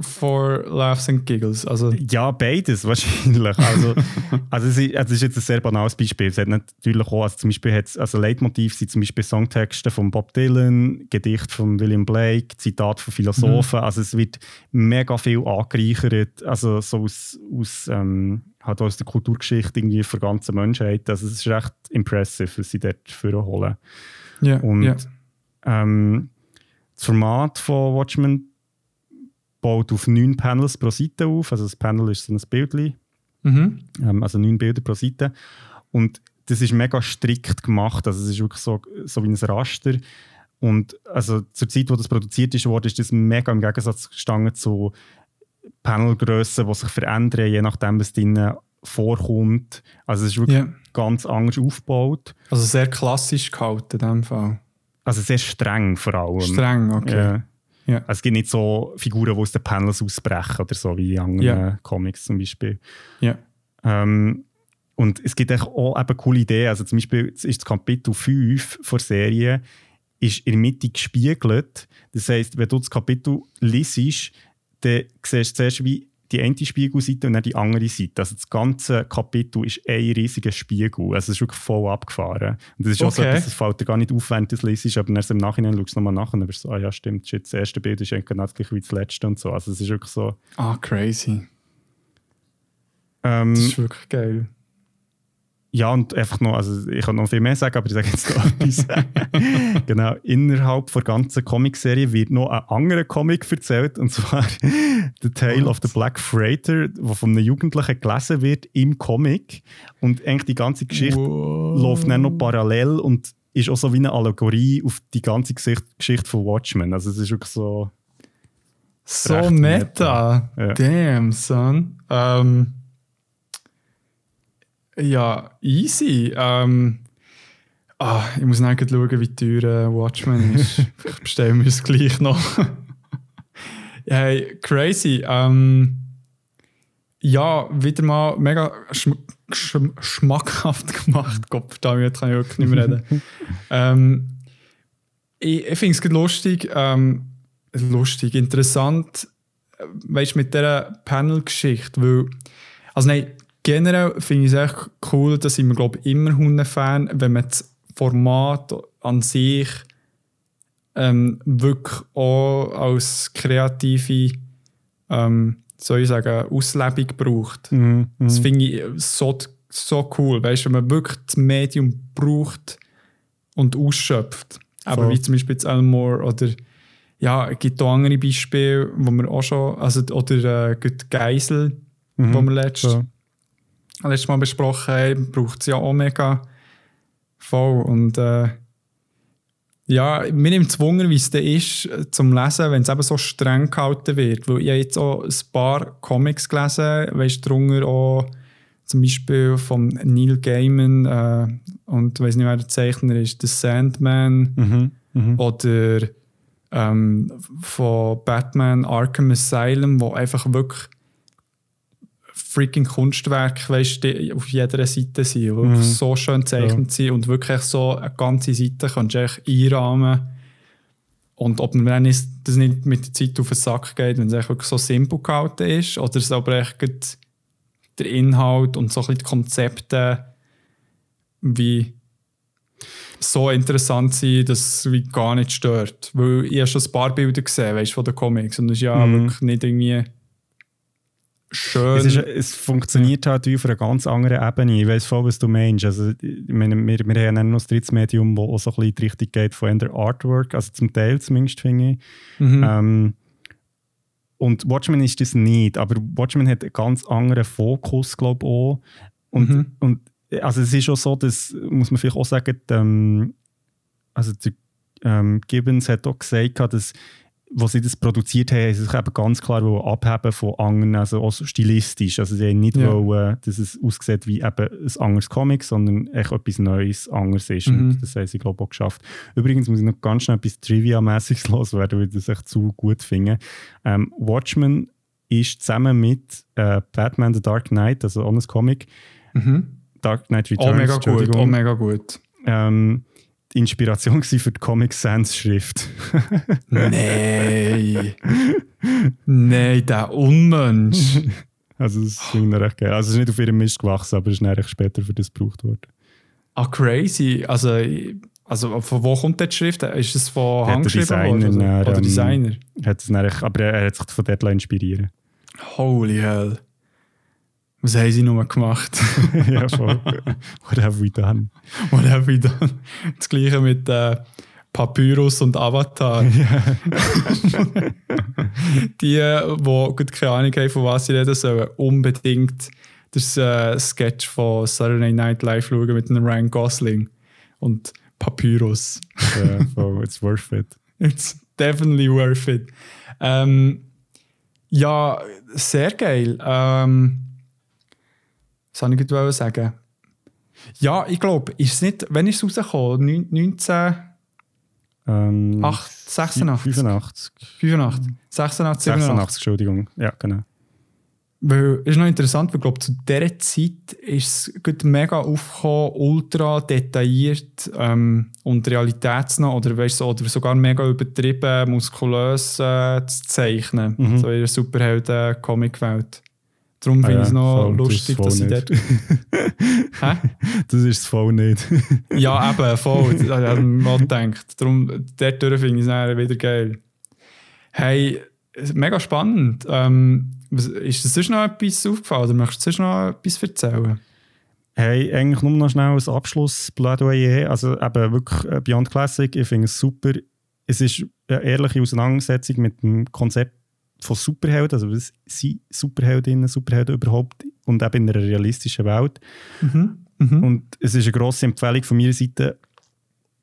for laughs and giggles? Also ja, beides wahrscheinlich. Also, also, es ist, also es ist jetzt ein sehr banales Beispiel. Es hat natürlich auch, also zum Beispiel hat also Leitmotiv sind zum Beispiel Songtexte von Bob Dylan, Gedicht von William Blake, Zitat von Philosophen. Mhm. Also es wird mega viel angereichert, also so aus, aus ähm, halt aus der Kulturgeschichte irgendwie für ganze Menschheit. Also es ist recht impressive, was sie dort holen. Yeah, Und yeah. Ähm, das Format von Watchmen baut auf neun Panels pro Seite auf. Also das Panel ist so ein Bildchen. Mhm. Ähm, also neun Bilder pro Seite. Und das ist mega strikt gemacht. Also es ist wirklich so, so wie ein Raster. Und also zur Zeit, wo das produziert ist, wurde, ist das mega im Gegensatz gestanden zu Panelgrössen, die sich verändern, je nachdem, was drinnen vorkommt. Also es ist wirklich yeah. ganz anders aufgebaut. Also sehr klassisch gehalten in dem Fall. Also sehr streng vor allem. Streng, okay. Ja. Ja. Also es gibt nicht so Figuren, die aus den Panels ausbrechen oder so wie in anderen ja. Comics zum Beispiel. Ja. Ähm, und es gibt auch eben coole Ideen. Also zum Beispiel ist das Kapitel 5 der Serie ist in der Mitte gespiegelt. Das heisst, wenn du das Kapitel liest, dann siehst du zuerst wie die eine Spiegelseite und dann die andere Seite. Also das ganze Kapitel ist ein riesiger Spiegel. Also es ist wirklich voll abgefahren. Und das ist okay. auch so etwas, das fällt dir gar nicht auf, wenn du das liest, aber dann im Nachhinein schaust du nochmal nach und dann bist du so, ah ja stimmt, das erste Bild ist eigentlich genau das gleiche wie das letzte und so. Also es ist wirklich so... Ah, crazy. Ähm, das ist wirklich geil. Ja, und einfach noch, also ich kann noch viel mehr sagen, aber ich sage jetzt noch etwas. genau, innerhalb der ganzen Comicserie wird noch ein anderer Comic erzählt, und zwar The Tale of the Black Freighter, der von einem Jugendlichen gelesen wird im Comic. Und eigentlich die ganze Geschichte wow. läuft dann noch parallel und ist auch so wie eine Allegorie auf die ganze Geschichte von Watchmen. Also es ist wirklich so... So meta. meta. Ja. Damn, son. Um ja, easy. Ähm, ah, ich muss nicht schauen, wie teuer Watchmen ist. ich bestelle mir es gleich noch. hey, crazy. Ähm, ja, wieder mal mega schm schm schmackhaft gemacht. Gott, damit kann ich wirklich nicht mehr reden. ähm, ich ich finde es lustig, ähm, lustig, interessant, äh, weißt du, mit dieser Panel-Geschichte, weil, also nein, generell finde ich es echt cool, dass ich mir glaube immer Hunde-Fan, wenn man das Format an sich ähm, wirklich auch als kreative ähm, soll ich sagen, Auslebung braucht. Mm, mm. Das finde ich so, so cool, weißt, wenn man wirklich das Medium braucht und ausschöpft. Aber so. wie zum Beispiel jetzt Elmore oder ja, es gibt auch andere Beispiele, wo man auch schon, also oder äh, Geisel, mhm. wo wir letztes so letztes Mal besprochen haben, braucht es ja Omega voll. Und äh, ja, mir nimmt es Wunder, wie es dann ist äh, zum Lesen, wenn es eben so streng gehalten wird. Weil ich habe jetzt auch ein paar Comics gelesen, weißt du, drunter auch zum Beispiel von Neil Gaiman äh, und ich weiß nicht, wer der Zeichner ist, The Sandman mhm, mh. oder ähm, von Batman Arkham Asylum, wo einfach wirklich freaking Kunstwerk weißt, die auf jeder Seite sind, mhm. so schön gezeichnet ja. sind und wirklich so eine ganze Seite kannst du echt einrahmen. Und ob man das nicht mit der Zeit auf den Sack geht, wenn es wirklich so simpel gehalten ist, oder es aber echt der Inhalt und so ein bisschen die Konzepte wie so interessant sind, dass es gar nicht stört. Weil ich habe schon ein paar Bilder gesehen, weißt, von den Comics und es ist ja mhm. wirklich nicht irgendwie schön. Es, ist, es funktioniert halt auf einer ganz anderen Ebene. Ich weiß voll, was du meinst. Also, meine, wir, wir haben noch ein drittes Medium, das auch so ein bisschen in die Richtung geht von der Artwork, also zum Teil zumindest, finde ich. Mhm. Ähm, und Watchmen ist das nicht, aber Watchmen hat einen ganz anderen Fokus, glaube ich, auch. Und, mhm. und also es ist auch so, dass, muss man vielleicht auch sagen, ähm, also der, ähm, Gibbons hat auch gesagt, dass wo sie das produziert haben, haben sich eben ganz klar abheben von anderen, also auch stilistisch. Also sie haben nicht ja. wollen, dass es aussieht wie eben ein anderes Comic, sondern echt etwas Neues, anderes ist. Mhm. Und das haben sie, glaube ich, auch geschafft. Übrigens muss ich noch ganz schnell etwas Trivia-mäßiges loswerden, weil ich das echt zu gut finde. Ähm, Watchmen ist zusammen mit äh, Batman The Dark Knight, also auch ein Comic, Mhm. Dark Knight Returns, Oh, mega gut. Oh, mega gut. ähm, die Inspiration für die Comic Sans Schrift. Nein. Nein, der Unmensch. also das ich recht geil. Also es ist nicht auf ihrem Mist gewachsen, aber es ist recht später für das gebraucht worden. Ah, crazy. Also, also von wo kommt die Schrift? Ist es von Der Hand geschrieben Designer worden? dann, Oder, oder ähm, Designer? Hat es dann aber er, er hat sich von dort inspirieren Holy hell. Was haben sie nur gemacht? ja, voll. What have we done? What have we done? Das gleiche mit äh, Papyrus und Avatar. die, die gut keine Ahnung haben, von was sie reden sollen, unbedingt das äh, Sketch von Saturday Night Live schauen mit einem Ryan Gosling und Papyrus. ja, voll, it's worth it. It's definitely worth it. Ähm, ja, sehr geil. Ähm, was soll ich gerade sagen? Ja, ich glaube, ist es nicht, wenn ist es rausgekommen? 19, Ähm, 8, 86? 85. 85, 86, 87. 86, Entschuldigung. Ja, genau. Weil, ist noch interessant, weil ich glaube, zu dieser Zeit ist es mega aufgekommen, ultra detailliert ähm, und realitätsnah oder, weißt, oder sogar mega übertrieben, muskulös äh, zu zeichnen. Mhm. So in der Superhelden-Comic-Welt. Darum Ah finde ich es noch voll, das lustig, ist dass sie voll dort. Hä? Das ist es voll nicht. Ja, eben, voll. Das habe ich mal gedacht. Darum, dort finde ich es dann wieder geil. Hey, mega spannend. Ähm, ist dir sonst noch etwas aufgefallen oder möchtest du sonst noch etwas erzählen? Hey, eigentlich nur noch schnell ein Abschlussplädoyer. Also eben wirklich äh, Beyond Classic, ich finde es super. Es ist eine ehrliche Auseinandersetzung mit dem Konzept von Superhelden, also was sind Superheldinnen, Superhelden überhaupt und eben in einer realistischen Welt. Mhm. Und es ist eine grosse Empfehlung von meiner Seite,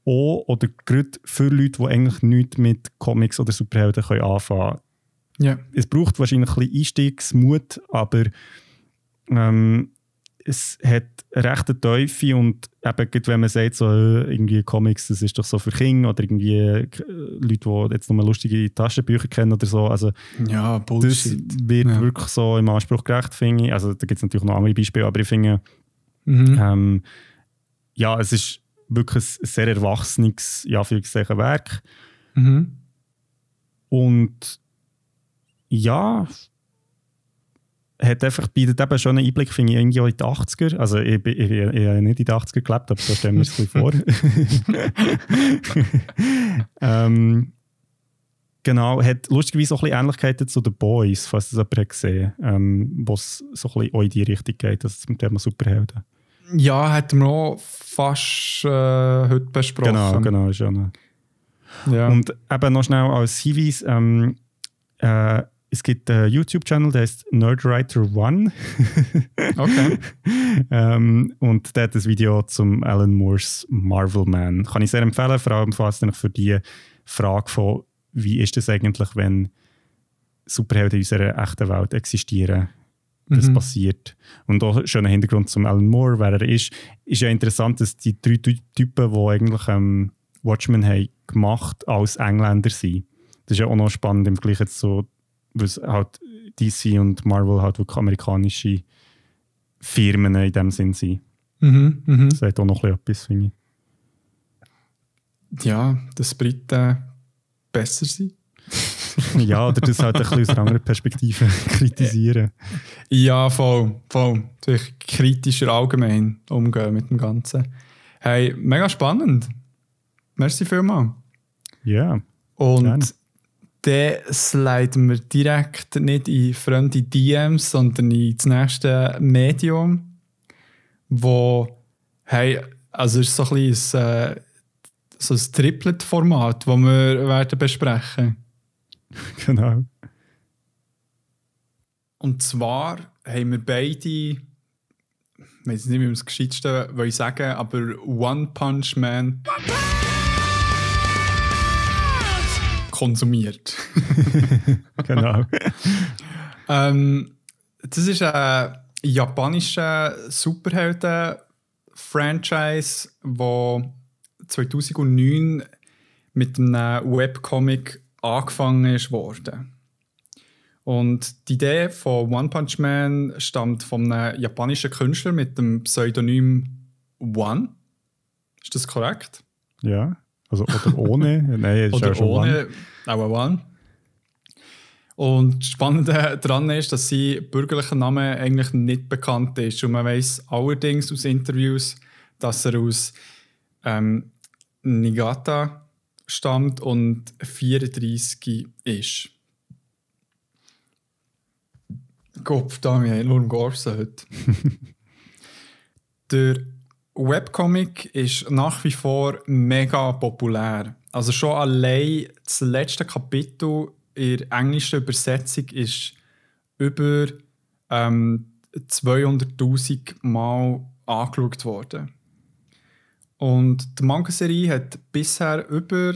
auch oder gerade für Leute, die eigentlich nichts mit Comics oder Superhelden können anfangen können. Ja. Es braucht wahrscheinlich ein bisschen Einstiegsmut, aber ähm, es hat eine rechte Teufel und eben, wenn man sagt, so, äh, irgendwie Comics, das ist doch so für Kinder oder irgendwie äh, Leute, die jetzt nur lustige Taschenbücher kennen oder so, also Ja, das Bullshit. wird Ja. wirklich so im Anspruch gerecht, finde ich. Also da gibt es natürlich noch andere Beispiele, aber ich finde, Mhm. ähm, ja, es ist wirklich ein sehr erwachsenes, ja, Anführungszeichen, Werk. Mhm. Und ja, hat einfach, bietet eben schon einen Einblick, finde ich, irgendwie in die 80er. Also ich, ich, ich, ich habe nicht in die 80er gelebt, aber so stellen wir es ein vor. ähm, genau, hat lustigerweise auch ein bisschen Ähnlichkeiten zu The Boys, falls das jemand hat gesehen hat, ähm, wo es so ein bisschen auch in die Richtung geht, also zum Thema Superhelden. Ja, hätten wir auch fast äh, heute besprochen. Genau, genau, ist ja eine Ja. Und eben noch schnell als Hinweis, ähm, äh, es gibt einen YouTube-Channel, der heißt Nerdwriter One. okay. ähm, und der hat ein Video zum Alan Moores Marvel Man. Kann ich sehr empfehlen, vor allem für die Frage von, wie ist es eigentlich, wenn Superhelden in unserer echten Welt existieren, das Mhm. passiert. Und auch ein schöner Hintergrund zum Alan Moore, wer er ist. Ist ja interessant, dass die drei Ty- Typen, die eigentlich ähm, Watchmen haben gemacht, als Engländer sind. Das ist ja auch noch spannend im Vergleich so, was halt DC und Marvel halt wirklich amerikanische Firmen in dem Sinn sind. Mhm. Mhm. Das hat auch noch etwas, finde ich. Ja, dass Briten besser sind. Ja, oder das halt ein bisschen aus einer anderen Perspektive kritisieren. Ja, voll, voll. Natürlich kritischer allgemein umgehen mit dem Ganzen. Hey, mega spannend. Merci vielmals. Ja, Und Gerne. Dann sliden wir direkt nicht in fremde DMs, sondern in das nächste Medium, wo, hey, also es ist so ein bisschen ein, äh, so ein Triplet-Format, das wir werden besprechen. Genau. Und zwar haben wir beide, ich weiß nicht, wie wir es gescheitsten sagen, aber One Punch Man konsumiert. genau. ähm, das ist ein japanischer Superhelden-Franchise, wo 2009 mit einem Webcomic angefangen ist worden. Und die Idee von One Punch Man stammt von einem japanischen Künstler mit dem Pseudonym One. Ist das korrekt? Ja. Also, oder ohne. Nein, ist Oder ja schon ohne, auch One. Und das Spannende daran ist, dass sein bürgerlicher Name eigentlich nicht bekannt ist. Und man weiß allerdings aus Interviews, dass er aus ähm, Niigata stammt und 34 ist. Gott, da wir haben nur einen Gorsen heute. Der Webcomic ist nach wie vor mega populär. Also schon allein das letzte Kapitel in der englischen Übersetzung ist über ähm, 200.000 Mal angeschaut worden. Und die Manga-Serie hat bisher über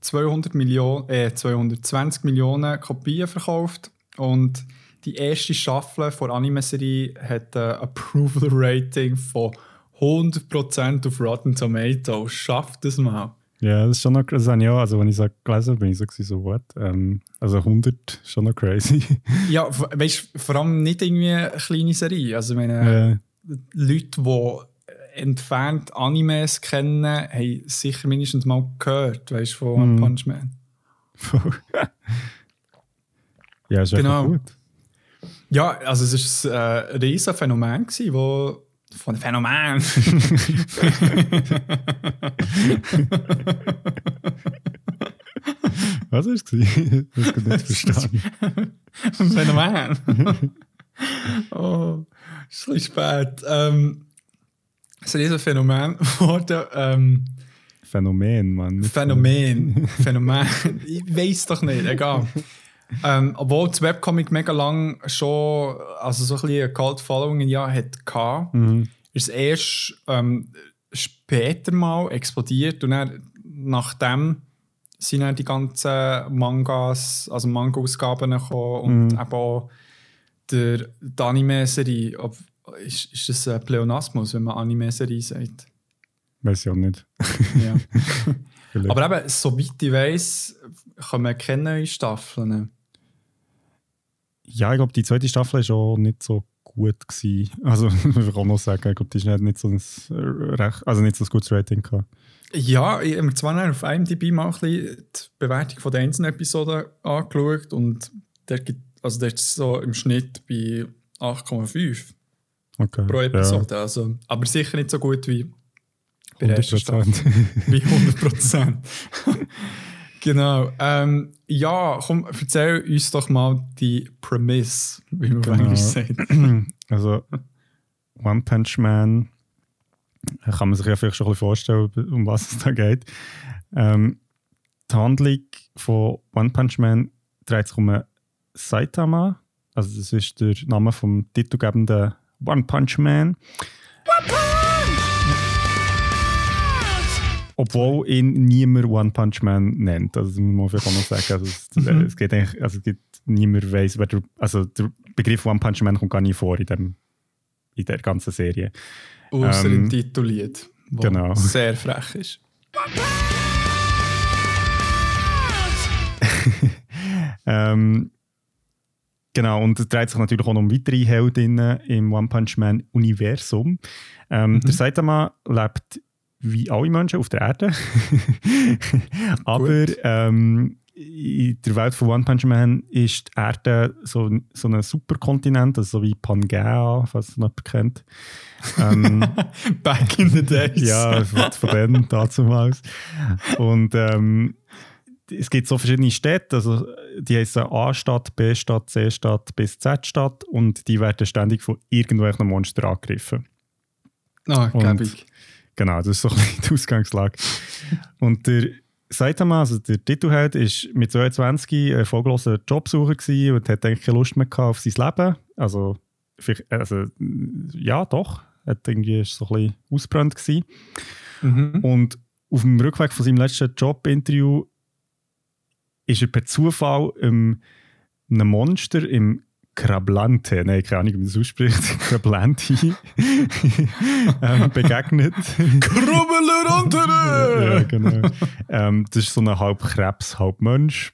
200 Millionen, äh, 220 Millionen Kopien verkauft und die erste Staffel der Anime-Serie hat ein Approval-Rating von 100% auf Rotten Tomatoes. Schafft das mal. Ja, das ist schon noch das habe ich auch, also wenn ich es gelesen habe, bin ich so, so what? Ähm, also 100 ist schon noch crazy. Ja, weißt du, vor allem nicht irgendwie eine kleine Serie. Also, ich meine, äh, Leute, die entfernt Animes kennen, haben sicher mindestens mal gehört, weißt du, von One Mhm. Punch Man. ja, ist Genau. gut. Ja, also es war ein riesen Phänomen, gewesen, wo von Phänomen. Was war es? Das habe ich nicht verstanden. Phänomen. oh, ist ein spät. Ähm, es ist ein Phänomen geworden. Ähm, Phänomen, Mann. Phänomen. Phänomen. Ich weiß doch nicht, egal. Ähm, obwohl das Webcomic mega lang schon also so ein bisschen eine Cult Following ja hat gehabt, Mhm. ist es erst ähm, später mal explodiert und dann, nachdem sind dann die ganzen Mangas, also Manga-Ausgaben gekommen und Mhm. eben auch der, die Anime-Serie. Ist, ist das ein Pleonasmus, wenn man Anime-Serie sagt? Weiß ich auch nicht. Ja. Aber eben, soweit ich weiss, kommen keine neuen Staffeln. Ja, ich glaube, die zweite Staffel war auch nicht so gut. Gewesen. Also, ich auch noch sagen, ich glaube, die hat nicht so ein, äh, recht, also nicht so ein gutes Rating gehabt. Ja, ich habe mir zwar auf IMDb mal ein bisschen die Bewertung von der einzelnen Episoden angeschaut und der, gibt, also der ist so im Schnitt bei 8,5 Okay. pro Episode. Also, aber sicher nicht so gut wie bei Ja, der ersten Staffel. 100%. Wie 100 Prozent. genau. Ähm, ja, komm, erzähl uns doch mal die Premise, wie man Genau. Englisch sagt. Also, One Punch Man kann man sich ja vielleicht schon ein bisschen vorstellen, um was es da geht. Ähm, die Handlung von One Punch Man dreht sich um Saitama. Also, das ist der Name vom titelgebenden One Punch Man. Obwohl ihn niemand One Punch Man nennt. Also, das muss man vielleicht auch noch sagen. Also, es, Mhm. es geht eigentlich, also, es gibt niemand weiß, wer der, also der Begriff One Punch Man kommt gar nicht vor in, dem, in der ganzen Serie. Außer Ähm, im Titellied, wo genau. sehr frech ist. Ähm, genau, und es dreht sich natürlich auch noch um weitere Heldinnen im One Punch Man Universum. Ähm, Der Saitama lebt wie alle Menschen auf der Erde. Aber ähm, in der Welt von One Punch Man ist die Erde so, so ein Superkontinent, also so wie Pangea, falls es noch jemand kennt. Ähm, Back in the days. ja, von, denen damals. Und ähm, es gibt so verschiedene Städte, also die heißen A-Stadt, B-Stadt, C-Stadt bis Z-Stadt und die werden ständig von irgendwelchen Monstern angegriffen. Ah, Und- gäbig. Genau, das ist so ein bisschen die Ausgangslage. Und der Saitama, also der Titelheld, ist mit 22 ein erfolgloser Jobsucher gewesen und hat eigentlich keine Lust mehr auf sein Leben. Also, also ja, doch. Hat irgendwie ist so ein bisschen gewesen. Mhm. Und auf dem Rückweg von seinem letzten Jobinterview ist er per Zufall ähm, einem Monster im Krablante, nein, keine Ahnung, wie man das ausspricht, Krablanti, ähm, begegnet. Krummeler ja, genau. ähm, das ist so ein halb Krebs, halb Mensch.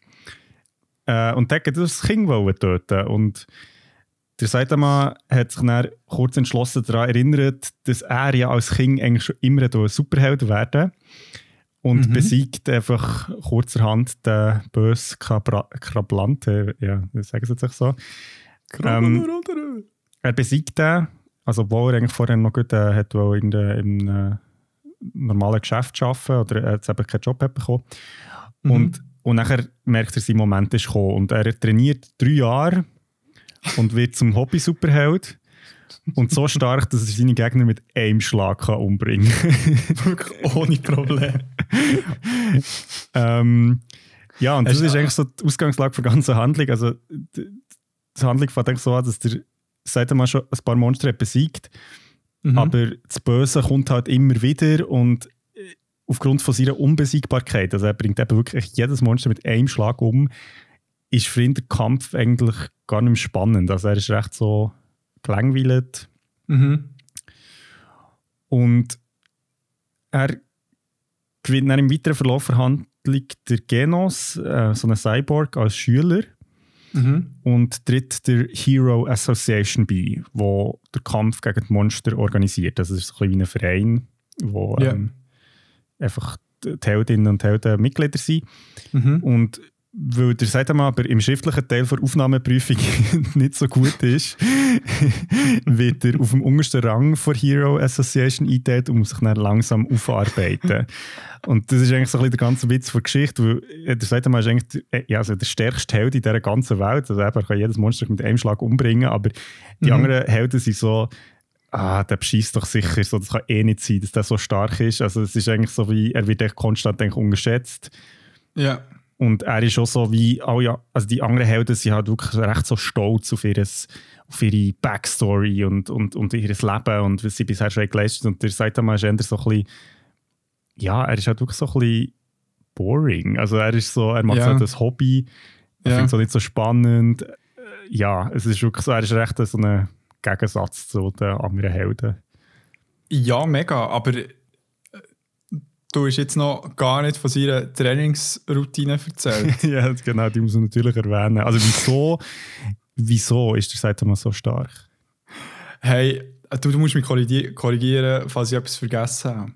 Äh, und der hat das Kind töten. Und der Saitama hat sich dann kurz entschlossen daran erinnert, dass er ja als Kind eigentlich schon immer ein Superheld werden und mhm. besiegt einfach kurzerhand den bösen Krablante, ja, sagen sie jetzt so. Ähm, er besiegt den, also obwohl er eigentlich vorher noch gut äh, hat in der, im äh, normalen Geschäft arbeiten oder er hat eben keinen Job bekommen. Mhm. Und, und nachher merkt er, sein Moment ist gekommen und er trainiert drei Jahre und wird zum Hobby-Superheld. Und so stark, dass er seine Gegner mit einem Schlag kann umbringen kann. Ohne Problem. ähm, ja, und das ist eigentlich so die Ausgangslage für die ganze Handlung. Also, die Handlung fängt eigentlich so an, dass der seit mal schon ein paar Monster hat besiegt, mhm. aber das Böse kommt halt immer wieder und äh, aufgrund von seiner Unbesiegbarkeit, also er bringt eben wirklich jedes Monster mit einem Schlag um, ist für ihn der Kampf eigentlich gar nicht mehr spannend. Also er ist recht so gelangweilt. Mhm. Und er gewinnt dann im weiteren Verlauf der Handlung der Genos, äh, so einen Cyborg, als Schüler. Mhm. Und tritt der Hero Association bei, wo der Kampf gegen die Monster organisiert. Das ist ein bisschen wie ein Verein, wo yeah. ähm, einfach die Heldinnen und Helden Mitglieder sind. Mhm. Und weil der sagt aber im schriftlichen Teil der Aufnahmeprüfung nicht so gut ist, wird er auf dem untersten Rang der Hero Association eingeteilt und muss sich dann langsam aufarbeiten. und das ist eigentlich so ein bisschen der ganze Witz der Geschichte, weil der sagt ist eigentlich der, ja, also der stärkste Held in dieser ganzen Welt. Also er kann jedes Monster mit einem Schlag umbringen, aber die mhm. anderen Helden sind so ah, der beschießt doch sicher, so, das kann eh nicht sein, dass der so stark ist. Also es ist eigentlich so wie, er wird echt konstant unterschätzt. Ja. Und er ist auch so wie, oh ja, also die anderen Helden sind halt wirklich recht so stolz auf, ihres, auf ihre Backstory und, und, und ihr Leben und was sie bisher schon geleistet Und der Saitama ist eher so ein bisschen, ja, er ist halt wirklich so ein bisschen boring. Also er ist so, er macht ja. so das Hobby, er ja. findet es auch nicht so spannend. Ja, es ist wirklich so, er ist recht so ein Gegensatz zu den anderen Helden. Ja, mega, aber Du hast jetzt noch gar nicht von seiner Trainingsroutine erzählt. ja, genau, die muss man natürlich erwähnen. Also wieso, wieso ist der Saitama so stark? Hey, du, du musst mich korrigieren, falls ich etwas vergessen habe.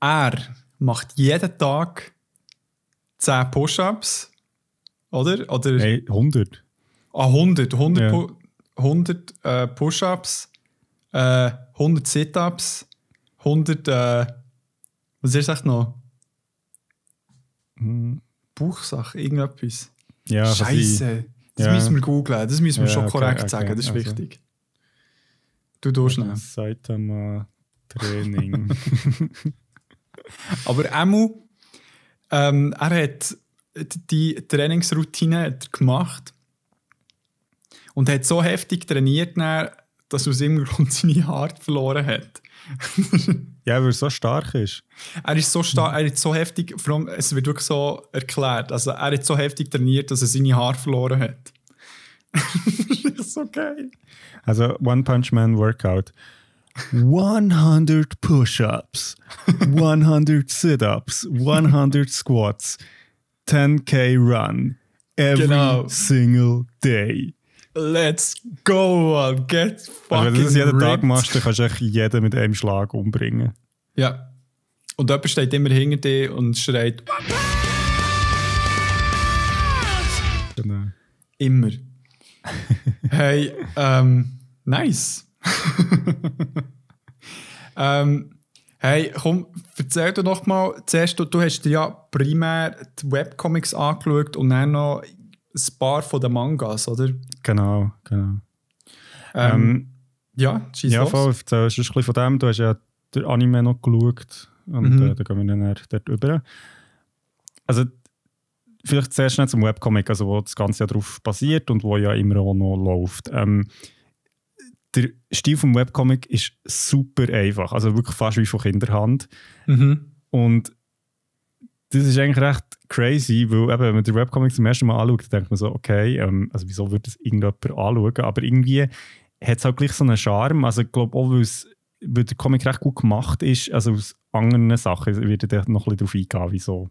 Er macht jeden Tag 10 Push-Ups, oder? oder? Hey, 100. Ah, 100. 100, ja. Pu 100 äh, Push-Ups, äh, 100 Sit-Ups, 100... Äh, was ist echt noch? Hm. Bauchsache, irgendetwas. Ja, Scheiße. Das ja. müssen wir googeln. Das müssen wir ja, schon okay, korrekt okay, sagen. Das ist also. wichtig. Du tust schnell. Saitama Training. Aber Emu, ähm, er hat die Trainingsroutine gemacht und hat so heftig trainiert, dass er aus irgendeinem Grund seine Haare verloren hat. Ja, weil er so stark ist. Er ist so stark, er ist so heftig, vor allem, es wird wirklich so erklärt, also er hat so heftig trainiert, dass er seine Haare verloren hat. das ist so geil. Also One Punch Man Workout. 100 Push-Ups, 100 Sit-Ups, 100 Squats, 10k Run, every genau. single day. Let's go, man. Get fucking Wenn du das jeden ripped. Tag machst, dann kannst du echt jeden mit einem Schlag umbringen. Ja. Und jemand steht immer hinter dir und schreit. Genau. Immer. hey, ähm, nice. ähm, hey, komm, erzähl doch noch mal. Zuerst, du, du hast dir ja primär die Webcomics angeschaut und dann noch ein paar von den Mangas, oder? Genau, genau. Ähm, ähm, ja, schieß Ja, los. voll. Erzählst ein bisschen von dem. Du hast ja den Anime noch geschaut und mhm. äh, da gehen wir dann dort über. Also, vielleicht zuerst schnell zum Webcomic, also wo das Ganze ja drauf basiert und wo ja immer auch noch läuft. Ähm, der Stil vom Webcomic ist super einfach, also wirklich fast wie von Kinderhand. Mhm. Und das ist eigentlich recht crazy, weil eben, wenn man den Webcomic zum ersten Mal anschaut, denkt man so, okay, ähm, also wieso würde das irgendjemand anschauen? Aber irgendwie hat es auch gleich so einen Charme. Also ich glaube auch, weil, der Comic recht gut gemacht ist, also aus anderen Sachen, ich werde da noch ein bisschen darauf eingehen, wieso.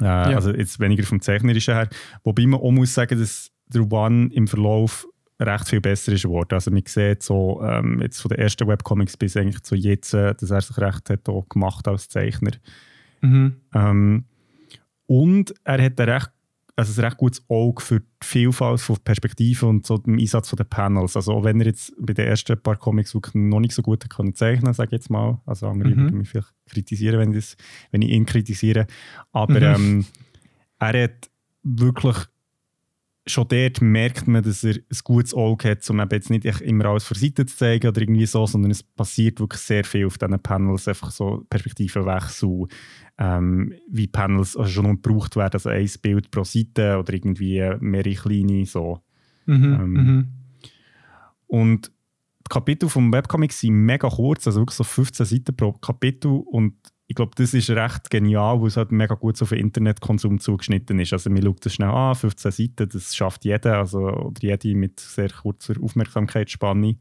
Äh, ja. Also jetzt weniger vom Zeichnerischen her. Wobei man auch muss sagen, dass der One im Verlauf recht viel besser ist geworden. Also man sieht so, ähm, jetzt von den ersten Webcomics bis eigentlich zu jetzt, äh, dass er sich recht hat auch gemacht als Zeichner. Mhm. Ähm, und er hat ein recht, also ein recht gutes Auge für die Vielfalt von Perspektiven und so den Einsatz der Panels. Also auch wenn er jetzt bei den ersten paar Comics wirklich noch nicht so gut kann zeichnen, sage ich jetzt mal. Also andere mhm. würden mich vielleicht kritisieren, wenn, das, wenn ich ihn kritisiere. Aber mhm. ähm, er hat wirklich schon dort merkt man, dass er ein gutes Auge hat, um eben jetzt nicht immer alles von Seite zu zeigen oder irgendwie so, sondern es passiert wirklich sehr viel auf diesen Panels, einfach so Perspektivenwechsel, ähm, wie Panels also schon gebraucht werden, also ein Bild pro Seite oder irgendwie mehrere kleine, so. Mhm, ähm, mhm. Und die Kapitel vom Webcomic sind mega kurz, also wirklich so 15 Seiten pro Kapitel und ich glaube, das ist recht genial, weil es halt mega gut auf den Internetkonsum zugeschnitten ist. Also man schaut das schnell an, 15 Seiten, das schafft jeder, also oder jede mit sehr kurzer Aufmerksamkeitsspanne.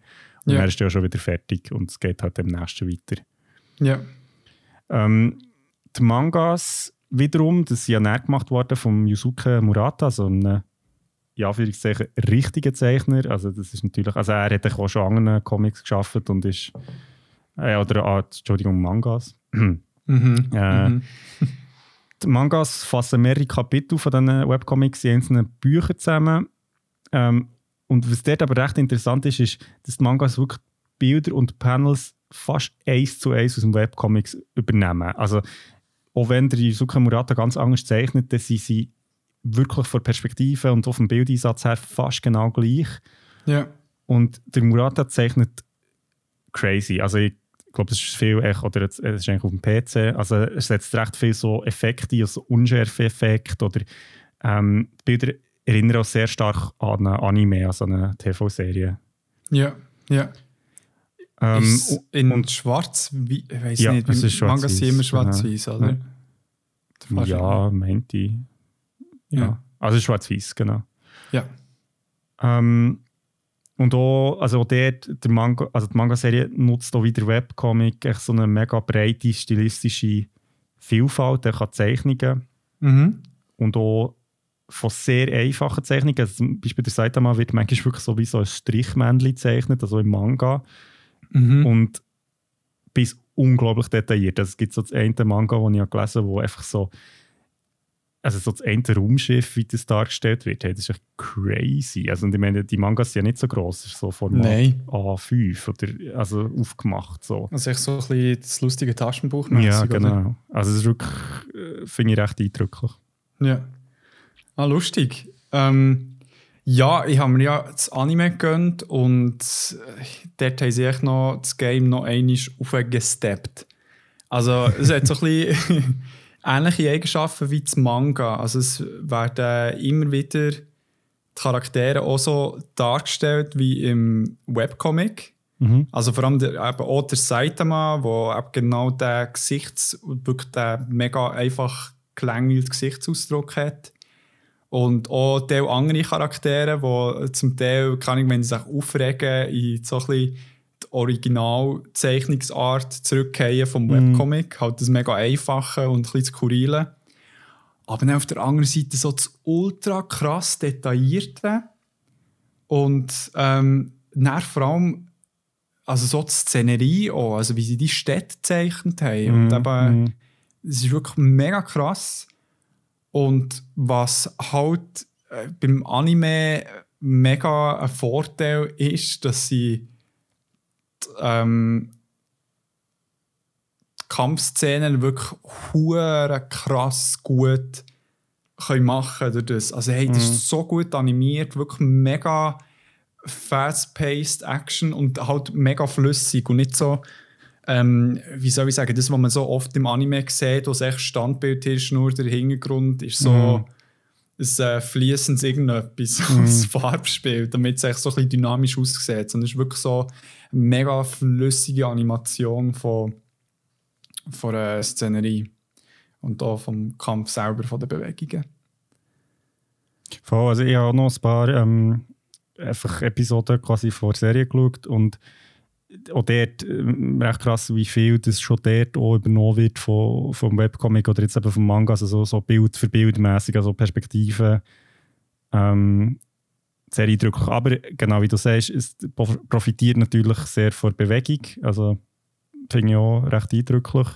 Und ja. dann ist ja schon wieder fertig und es geht halt dem nächsten weiter. Ja. Ähm, die Mangas wiederum, das sind ja näher gemacht worden von Yusuke Murata, also einem ja, Anführungszeichen richtigen Zeichner. Also das ist natürlich, also er hat auch schon andere Comics geschaffen und ist, äh, oder ah, Entschuldigung, Mangas. Mhm. Äh, mhm. Die Mangas fassen mehrere Kapitel von diesen Webcomics in einzelnen Büchern zusammen. Ähm, und was dort aber recht interessant ist, ist, dass die Mangas wirklich Bilder und Panels fast eins zu eins aus dem Webcomics übernehmen. Also, auch wenn der Yusuke Murata ganz anders zeichnet, dann sind sie wirklich von Perspektive und auf dem Bildeinsatz her fast genau gleich. Ja. Und der Murata zeichnet crazy. Also ich glaube, es ist viel, echt, oder es ist eigentlich auf dem PC, also es setzt recht viel so Effekte, also Unschärfe-Effekte oder ähm, die Bilder erinnern auch sehr stark an ein Anime, also eine TV-Serie. Ja, ja. Ähm, in und schwarz, wie, ich weiß ja, nicht, es ist schwarz Manga sind immer schwarz-weiß, oder? Ja, ja meinte ich. Ja. ja. Also schwarz-weiß, genau. Ja. Ähm, und auch, also auch dort, der Manga, also die Manga-Serie nutzt auch wieder Webcomic echt so eine mega breite stilistische Vielfalt. Er kann Zeichnungen mhm. und auch von sehr einfachen Zeichnungen. Also zum Beispiel der Saitama wird manchmal wirklich so wie so ein Strichmännchen gezeichnet, also im Manga. Mhm. Und bis unglaublich detailliert. Also es gibt so das eine Manga, das ich gelesen habe, wo einfach so also so das eine Raumschiff, wie das dargestellt wird, hey, das ist echt crazy. Also und ich meine, die Mangas sind ja nicht so ist so Format Nein. A5 oder also aufgemacht so. Also echt so ein bisschen das lustige Taschenbuch Ja, genau. Oder? Also das ist wirklich, äh, finde ich recht eindrücklich. Ja. Ah, lustig. Ähm, ja, ich habe mir ja das Anime gegönnt und äh, dort haben sie echt noch das Game noch einmal aufgesteppt. Also es hat so ein bisschen ähnliche Eigenschaften wie das Manga. Also es werden immer wieder die Charaktere auch so dargestellt wie im Webcomic. Mhm. Also vor allem der, eben auch der Saitama, wo eben genau der Gesichts, wirklich der mega einfach gelängelte Gesichtsausdruck hat. Und auch die andere Charaktere, die zum Teil, kann ich, wenn sie sich aufregen, in so ein bisschen die Originalzeichnungsart zurückgehen vom mm. Webcomic. Halt das mega einfache und ein bisschen skurrile. Aber dann auf der anderen Seite so das ultra krass detaillierte. Und ähm, dann vor allem also so die Szenerie auch, also wie sie die Städte gezeichnet haben. Mm. Und eben, mm. es ist wirklich mega krass. Und was halt äh, beim Anime mega ein Vorteil ist, dass sie ähm, Kampfszenen wirklich hure krass gut können machen durch das. Also hey, das mhm. ist so gut animiert, wirklich mega fast-paced Action und halt mega flüssig und nicht so, ähm, wie soll ich sagen, das, was man so oft im Anime sieht, wo es echt Standbild ist, nur der Hintergrund ist so mhm. ein äh, fließendes irgendetwas, mhm. das Farbspiel, damit es echt so ein bisschen dynamisch aussieht. Und es ist wirklich so mega flüssige Animation von, von der Szenerie und auch vom Kampf selber, von den Bewegungen. Also ich habe noch ein paar ähm, einfach Episoden quasi vor der Serie geschaut und auch dort äh, recht krass, wie viel das schon dort auch übernommen wird von, vom Webcomic oder jetzt eben vom Manga, also so, so Bild für Bild mäßig, also Perspektiven. Ähm, sehr eindrücklich. Aber genau wie du sagst, es profitiert natürlich sehr von Bewegung. Also finde ich auch recht eindrücklich.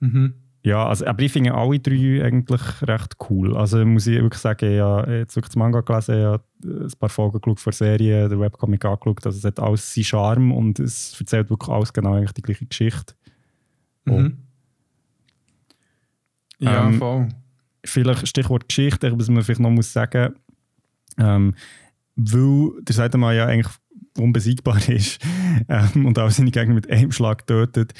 Mhm. Ja, also, aber ich finde alle drei eigentlich recht cool. Also muss ich wirklich sagen, ich habe jetzt wirklich das Manga gelesen, ich habe ein paar Folgen geschaut von der Serie, der Webcomic angeschaut. Also es hat alles seinen Charme und es erzählt wirklich alles genau eigentlich die gleiche Geschichte. Mhm. Ja, ähm, voll. Vielleicht Stichwort Geschichte, was man vielleicht noch muss sagen ähm, weil der Seitenmann ja eigentlich unbesiegbar ist ähm, und auch seine Gegner mit einem Schlag tötet,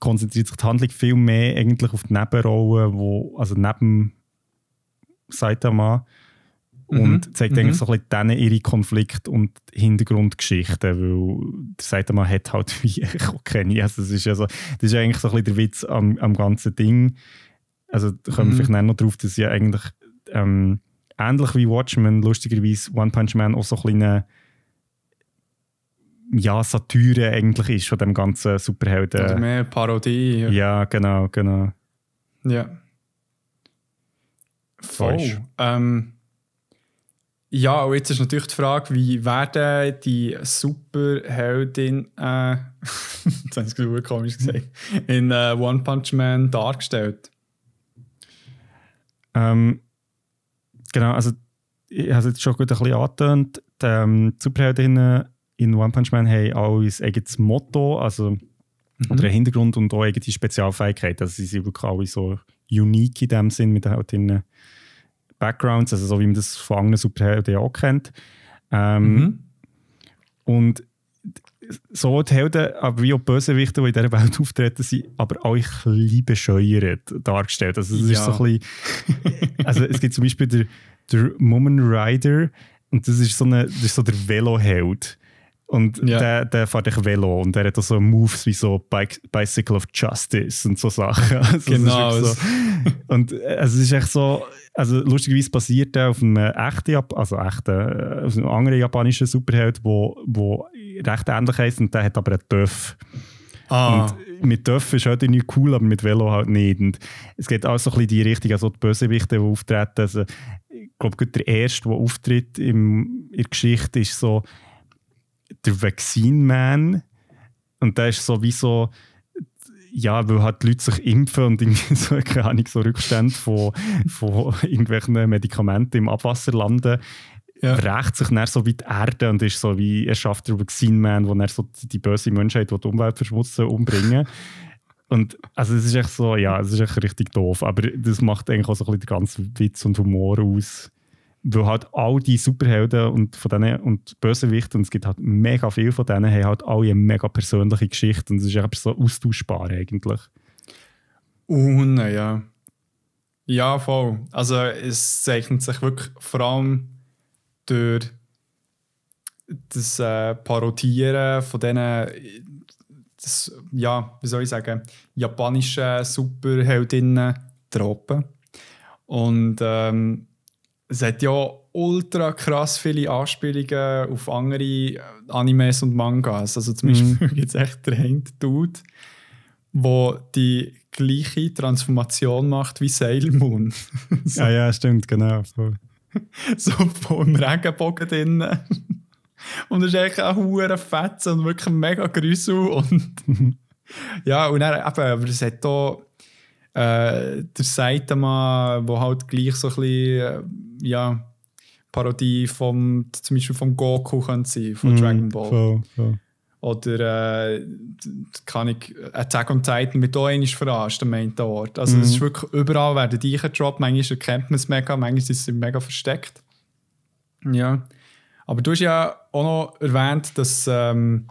konzentriert sich die Handlung viel mehr eigentlich auf die Nebenrollen, wo, also neben Saitama mhm. und zeigt mhm. eigentlich so ein bisschen denen ihre Konflikte und Hintergrundgeschichten, weil der Saitama hat halt wie ich auch keine. Also das ist also, das ist eigentlich so ein bisschen der Witz am, am ganzen Ding. Also da kommen wir mhm. vielleicht noch drauf, dass ja eigentlich ähm, ähnlich wie Watchmen lustigerweise One Punch Man auch so ein kleiner ja, Satire eigentlich ist von dem ganzen Superhelden. Oder mehr Parodie. Ja, ja genau, genau. Ja. Voll. Ähm, ja, und jetzt ist natürlich die Frage, wie werden die Superheldin, äh, jetzt habe ich es komisch gesagt, in äh, One Punch Man dargestellt? Ähm, genau, also ich habe es jetzt schon gut ein bisschen angetönt. Die ähm, Superheldinnen in One Punch Man haben auch ein eigenes Motto, also mhm. oder einen Hintergrund und auch eigene Spezialfähigkeiten. Also sie sind wirklich alle so unique in dem Sinn mit halt den Backgrounds, also so wie man das von anderen Superhelden auch kennt. Ähm, mhm. Und so die Helden, aber wie auch Bösewichte, die in dieser Welt auftreten, sind aber auch ein bisschen bescheuert dargestellt. Also es ja. ist so ein bisschen, also es gibt zum Beispiel der, der Moment Rider und das ist so, eine, das ist so der Veloheld. Und ja. der, der fährt ich Velo und der hat auch so Moves wie so Bike, Bicycle of Justice und so Sachen. Also genau. So. Und äh, also es ist echt so, also lustigerweise basiert der auf einem echten, also echten, äh, auf einem anderen japanischen Superheld, wo, wo recht ähnlich heißt und der hat aber einen Töff. Ah. Und mit Töff ist halt nicht cool, aber mit Velo halt nicht. Und es geht auch so ein bisschen in die Richtung, also die Bösewichte, die auftreten. Also, ich glaube, der erste, der auftritt im, in der Geschichte, ist so der Vaccine Man. Und der ist sowieso, ja, weil halt die Leute sich impfen und irgendwie so, keine Ahnung, so Rückstände von, von irgendwelchen Medikamenten im Abwasser landen, ja. rächt sich dann so wie die Erde und ist so wie, er schafft der Vaccine Man, wo er so die böse Menschheit, die die Umwelt verschmutzen, umbringen. Und also es ist echt so, ja, es ist echt richtig doof, aber das macht eigentlich auch so ein bisschen den ganzen Witz und Humor aus weil halt all die Superhelden und von denen und Bösewichte, und es gibt halt mega viele von denen, haben halt alle eine mega persönliche Geschichte und es ist einfach so austauschbar eigentlich. Und ja. Ja, voll. Also es zeichnet sich wirklich vor allem durch das äh, Parodieren von diesen, das, ja, wie soll ich sagen, japanischen Superheldinnen-Tropen. Und ähm, es hat ja ultra krass viele Anspielungen auf andere äh, Animes und Mangas. Also zum Beispiel mm. gibt es echt den Dude, der die gleiche Transformation macht wie Sailor Moon. so. Ja, ja, stimmt, genau. So, so vom Regenbogen drin. Und es ist eigentlich auch hure fett und wirklich mega grusel. Und ja, und dann eben, aber es hat hier äh, der Saitama, wo halt gleich so ein bisschen, äh, ja, Parodie vom, zum Beispiel vom Goku könnte sein, von mm, Dragon Ball. Voll, voll. Oder äh, kann ich Attack on Titan mit auch verarscht am einen Ort. Also es ist wirklich überall werden die gedroppt. Manchmal erkennt man es mega, manchmal ist es mega versteckt. Ja. Aber du hast ja auch noch erwähnt, dass ähm,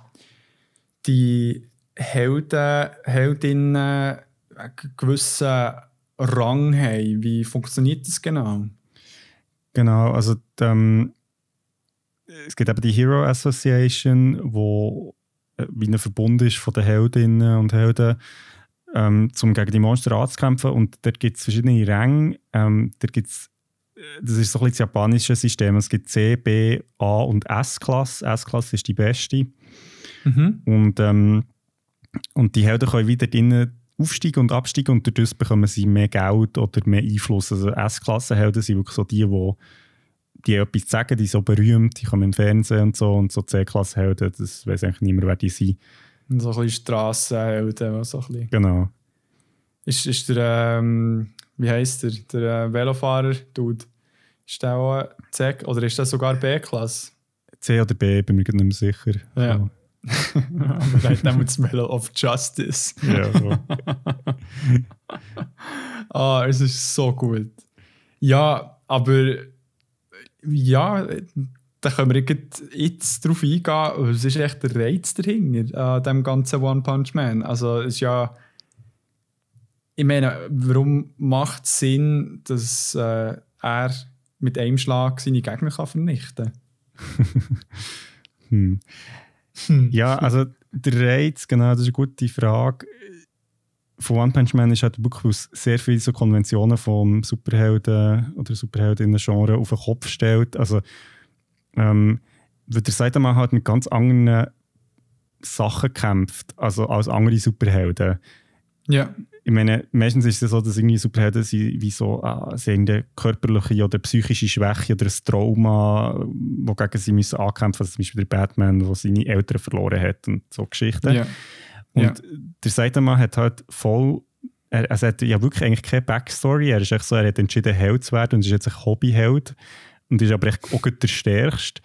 die Helden, Heldinnen einen gewissen Rang haben. Wie funktioniert das genau? Genau, also ähm, es gibt eben die Hero Association, wo wie ein Verbund ist von den Heldinnen und Helden, ähm, um gegen die Monster anzukämpfen. Und dort gibt es verschiedene Ränge. Ähm, dort gibt es das ist so ein bisschen das japanische System. Es gibt C, B, A und S-Klasse. S-Klasse ist die beste. Mhm. Und, ähm, und die Helden können wieder drinnen aufsteigen und absteigen und dadurch bekommen sie mehr Geld oder mehr Einfluss. Also S-Klasse-Helden sind wirklich so die, die die etwas sagen, die so berühmt, die kommen im Fernsehen und so und so C-Klasse-Helden, das weiß eigentlich niemand, wer die sind. Und so ein bisschen Strassenhelden, so ein bisschen. Genau. Ist, ist der, ähm, wie heisst der, der äh, Velofahrer, Dude, ist der auch C oder ist das sogar B-Klasse? C oder B, bin mir nicht mehr sicher. Ja. So. Er hat nämlich das Medal of Justice. ja so. Ah, es ist so gut. Ja, aber ja, da können wir jetzt drauf eingehen. Es ist echt der Reiz dahinter, an dem ganzen One Punch Man. Also, es ist ja. Ich meine, warum macht es Sinn, dass äh, er mit einem Schlag seine Gegner kann vernichten Hm. kann? Ja, also der Reiz, genau, das ist eine gute Frage. Von One Punch Man ist halt wirklich aus sehr viele so Konventionen vom Superhelden oder Superheldinnen-Genre auf den Kopf stellt. Also, ähm, weil der Saitama halt mit ganz anderen Sachen kämpft, also als andere Superhelden. Ja. Ich meine, meistens ist es so, dass irgendwie Superhelden sind wie so ah, sie eine körperliche oder psychische Schwäche oder ein Trauma, wogegen sie müssen ankämpfen müssen. Also zum Beispiel der Batman, der seine Eltern verloren hat und so Geschichten. ja. Und Ja. der Saitama hat halt voll. Er, also er hat ja wirklich eigentlich keine Backstory. Er ist echt so, er hat entschieden, Held zu werden und ist jetzt ein Hobbyheld. Und ist aber echt auch der Stärkste.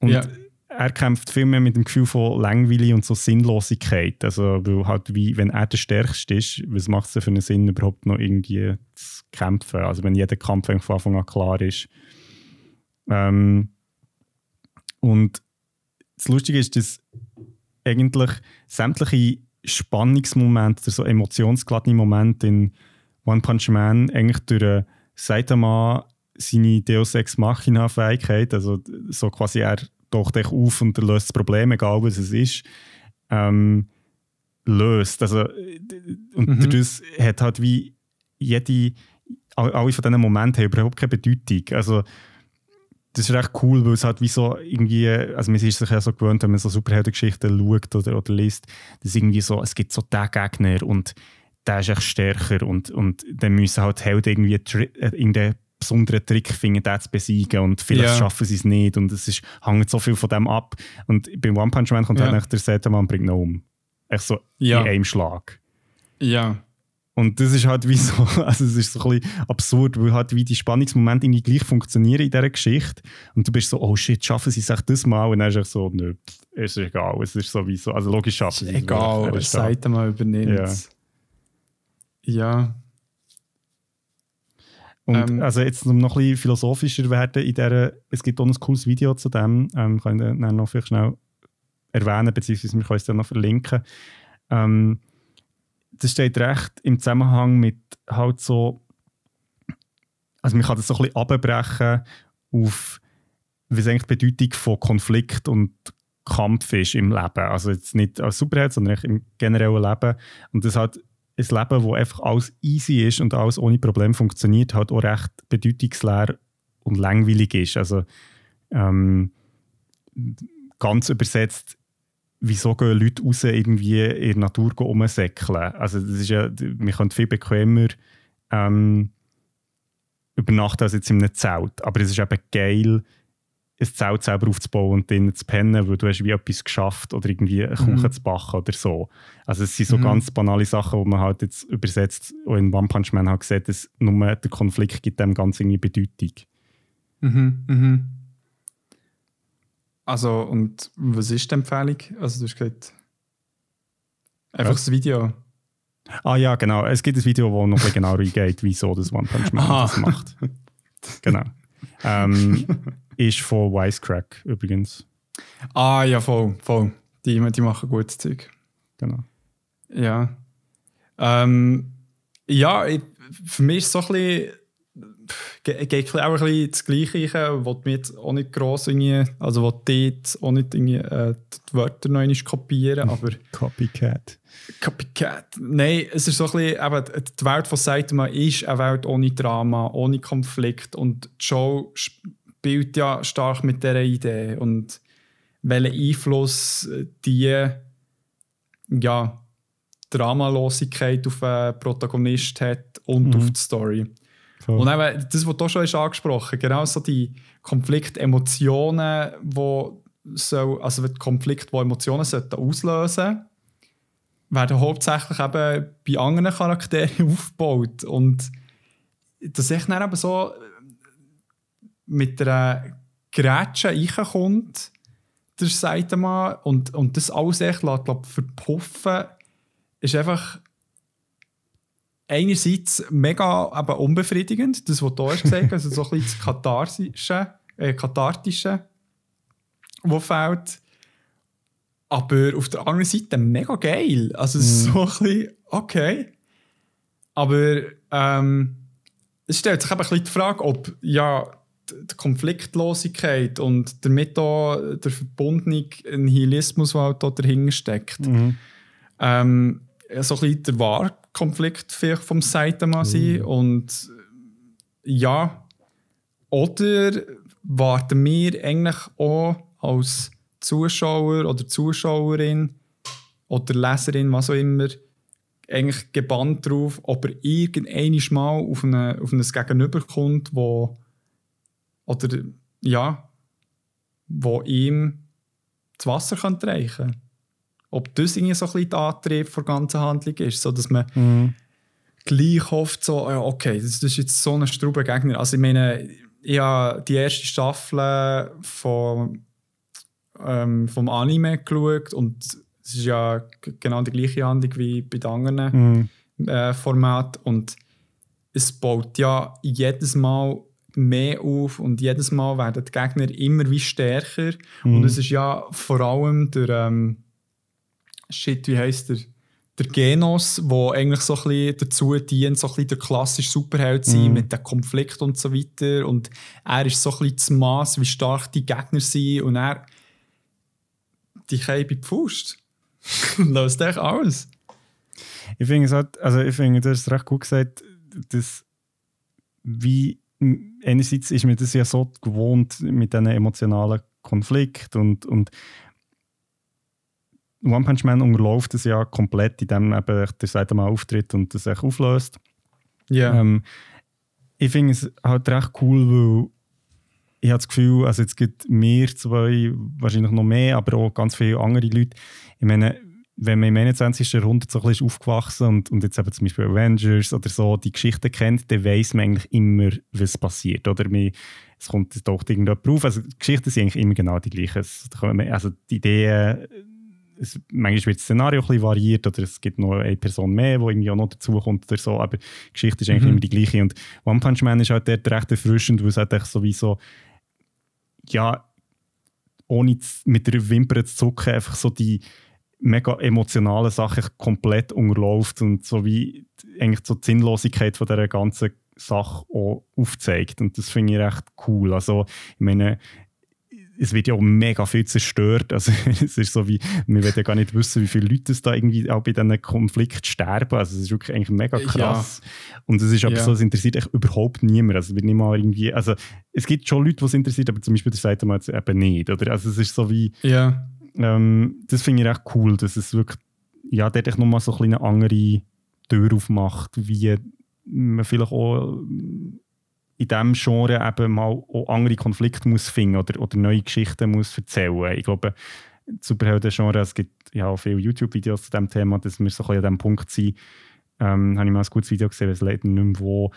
Und Ja. er kämpft viel mehr mit dem Gefühl von Langweile und so Sinnlosigkeit. Also, weil halt wie, wenn er der Stärkste ist, was macht es denn für einen Sinn, überhaupt noch irgendwie zu kämpfen? Also, wenn jeder Kampf eigentlich von Anfang an klar ist. Ähm, und das Lustige ist, dass eigentlich sämtliche Spannungsmomente oder so emotionsgeladene Momente in One Punch Man eigentlich durch äh, Saitama seine Deus Ex Machina Fähigkeit, also so quasi er taucht echt auf und er löst das Problem, egal was es ist, ähm, löst. Also, und Mhm. dadurch hat halt wie jede, all- alle von diesen Momenten haben überhaupt keine Bedeutung. Also, das ist echt cool, weil es halt wie so irgendwie, also man ist sich ja so gewöhnt, wenn man so Superheldengeschichten schaut oder, oder liest, dass irgendwie so, es gibt so den Gegner und der ist echt stärker und, und dann müssen halt Helden irgendwie tri- äh, irgendeinen besonderen Trick finden, den zu besiegen und vielleicht Ja. schaffen sie es nicht und es ist, hängt so viel von dem ab und beim One Punch Man kommt Ja. halt echt der Setemann und bringt ihn um. Echt so Ja. in einem Schlag. Ja. Und das ist halt wie so, also es ist so ein bisschen absurd, weil halt wie die Spannungsmomente irgendwie gleich funktionieren in dieser Geschichte. Und du bist so, oh shit, schaffen sie es echt das mal? Und dann ist es so, nö, es ist egal, es ist sowieso, also logisch schaffen sie es. Egal, Er ist da. Seite mal übernimmt. Ja. Ja. Und Ähm, also jetzt um noch ein bisschen philosophischer werden, in der, es gibt auch ein cooles Video zu dem, ähm, kann ich dann noch vielleicht schnell erwähnen, beziehungsweise wir können es dann noch verlinken. Ähm, das steht recht im Zusammenhang mit halt so, also man kann das so ein bisschen abbrechen auf, was eigentlich die Bedeutung von Konflikt und Kampf ist im Leben. Also jetzt nicht als Superheld, sondern im generellen Leben. Und das hat ein Leben, wo einfach alles easy ist und alles ohne Problem funktioniert, halt auch recht bedeutungsleer und langweilig ist. Also ähm, ganz übersetzt, wieso gehen Leute raus irgendwie in der Natur rumsäckeln? Also das ist ja, wir können viel bequemer ähm, übernachten als jetzt in einem Zelt. Aber es ist eben geil, ein Zelt selber aufzubauen und drinnen zu pennen, weil du hast wie etwas geschafft oder irgendwie eine Kuchen Mhm. zu backen oder so. Also es sind so Mhm. ganz banale Sachen, die man halt jetzt übersetzt auch in One Punch Man hat gesehen, dass nur der Konflikt gibt dem Ganzen irgendwie Bedeutung. Mhm, mhm. Also, und was ist die Empfehlung? Also, du hast gesagt, einfach Was? das Video. Ah ja, genau. Es gibt ein Video, wo noch ein bisschen genauer eingeht, wieso das One Punch Man Aha. das macht. Genau. Ähm, ist von Wisecrack übrigens. Ah, ja, voll, voll. Die, die machen gutes Zeug. Genau. Ja. Ähm, ja, ich, für mich ist es so ein bisschen geht auch ein bisschen das Gleiche, wo mir jetzt auch nicht gross irgendwie, also wo dort auch nicht irgendwie, äh, die Wörter noch einmal kopieren, aber... Copycat. Copycat. Nein, es ist so ein bisschen, eben, die Welt von Saitama ist eine Welt ohne Drama, ohne Konflikt und die Show spielt ja stark mit dieser Idee und welchen Einfluss die ja, Dramalosigkeit auf den Protagonist hat und mhm. auf die Story. Voll. Und eben, das, was du schon hast angesprochen genau so die Konfliktemotionen, wo so, also die Konflikte, die Emotionen sollten auslösen werden hauptsächlich eben bei anderen Charakteren aufgebaut. Und dass ich dann eben so mit einer Grätsche reinkommt, der sagt mal, und, und das alles echt lässt, glaub, verpuffen, ist einfach einerseits mega eben unbefriedigend, das, was du hast gesagt also so ein bisschen das Katharsische, äh, Kathartische, was fehlt. Aber auf der anderen Seite mega geil. Also, mm. so ein bisschen, okay. Aber ähm, es stellt sich eben ein bisschen die Frage, ob ja, die Konfliktlosigkeit und damit auch der verbundene Nihilismus, der halt dahinter steckt, mhm. ähm, so ein bisschen der Wahrkonflikt vielleicht vom Saitama sein. Mhm. Und ja, oder warten wir eigentlich auch als Zuschauer oder Zuschauerin oder Leserin, was auch immer, eigentlich gebannt darauf, ob er irgendwann mal auf, eine, auf ein Gegenüber kommt, wo oder ja, wo ihm das Wasser kann reichen kann. Ob das irgendwie so ein bisschen der Antrieb der ganzen Handlung ist, so dass man mhm. gleich hofft, so, okay, das, ist jetzt so ein Strube Gegner. Also ich meine, ich habe die erste Staffel von, ähm, vom Anime geschaut und es ist ja genau die gleiche Handlung wie bei den anderen mhm. äh, Formaten und es baut ja jedes Mal mehr auf und jedes Mal werden die Gegner immer wie stärker. Mhm. Und es ist ja vor allem der, ähm, shit, wie heißt der? Der Genos, der eigentlich so ein bisschen dazu dient, so ein bisschen der klassische Superheld zu sein, mhm. mit dem Konflikt und so weiter. Und er ist so ein bisschen das Maß, wie stark die Gegner sind. Und er, die bei die Pfust. Löst echt alles. Ich finde es halt, also ich finde, du hast recht gut gesagt, dass wie einerseits ist mir das ja so gewohnt mit diesen emotionalen Konflikt und, und One Punch Man unterläuft es ja komplett, indem eben der Seite mal auftritt und das sich auflöst. Ja. Yeah. Ähm, ich finde es halt recht cool, weil ich habe das Gefühl, also jetzt gibt mir zwei, wahrscheinlich noch mehr, aber auch ganz viele andere Leute. Ich meine, wenn man im 21. Jahrhundert so ein bisschen aufgewachsen und, und jetzt eben zum Beispiel Avengers oder so die Geschichte kennt, dann weiß man eigentlich immer, was passiert. Oder man, es kommt doch irgendjemand auf. Also die Geschichten sind eigentlich immer genau die gleichen. Also die Ideen, es, manchmal wird das Szenario ein bisschen variiert oder es gibt noch eine Person mehr, die irgendwie auch noch dazukommt oder so, aber die Geschichte ist eigentlich mhm. immer die gleiche. Und One Punch Man ist halt dort recht erfrischend, weil es halt sowieso ja, ohne mit der Wimper zu zucken, einfach so die mega emotionale Sachen komplett unterläuft und so wie eigentlich so die Sinnlosigkeit von dieser ganzen Sache auch aufzeigt. Und das finde ich recht cool. Also, ich meine, es wird ja auch mega viel zerstört. Also, es ist so wie, wir werden ja gar nicht wissen, wie viele Leute es da irgendwie auch bei diesen Konflikt sterben. Also, es ist wirklich eigentlich mega krass. Ja. Und es ist aber ja. so, es interessiert echt überhaupt niemand. Also, wird nicht mal irgendwie, also, es gibt schon Leute, die es interessiert, aber zum Beispiel der sagt man jetzt eben nicht. Oder? Also, es ist so wie, ja ähm, das finde ich echt cool, dass es wirklich, ja, dort nochmal so eine andere Tür aufmacht, wie man vielleicht auch in diesem Genre eben mal auch andere Konflikte muss finden oder, oder neue Geschichten muss erzählen. Ich glaube, Superhelden-Genre, es gibt ja auch viele YouTube-Videos zu diesem Thema, dass wir so an diesem Punkt sind. Ähm, habe ich mal ein gutes Video gesehen, es leider nicht mehr wo,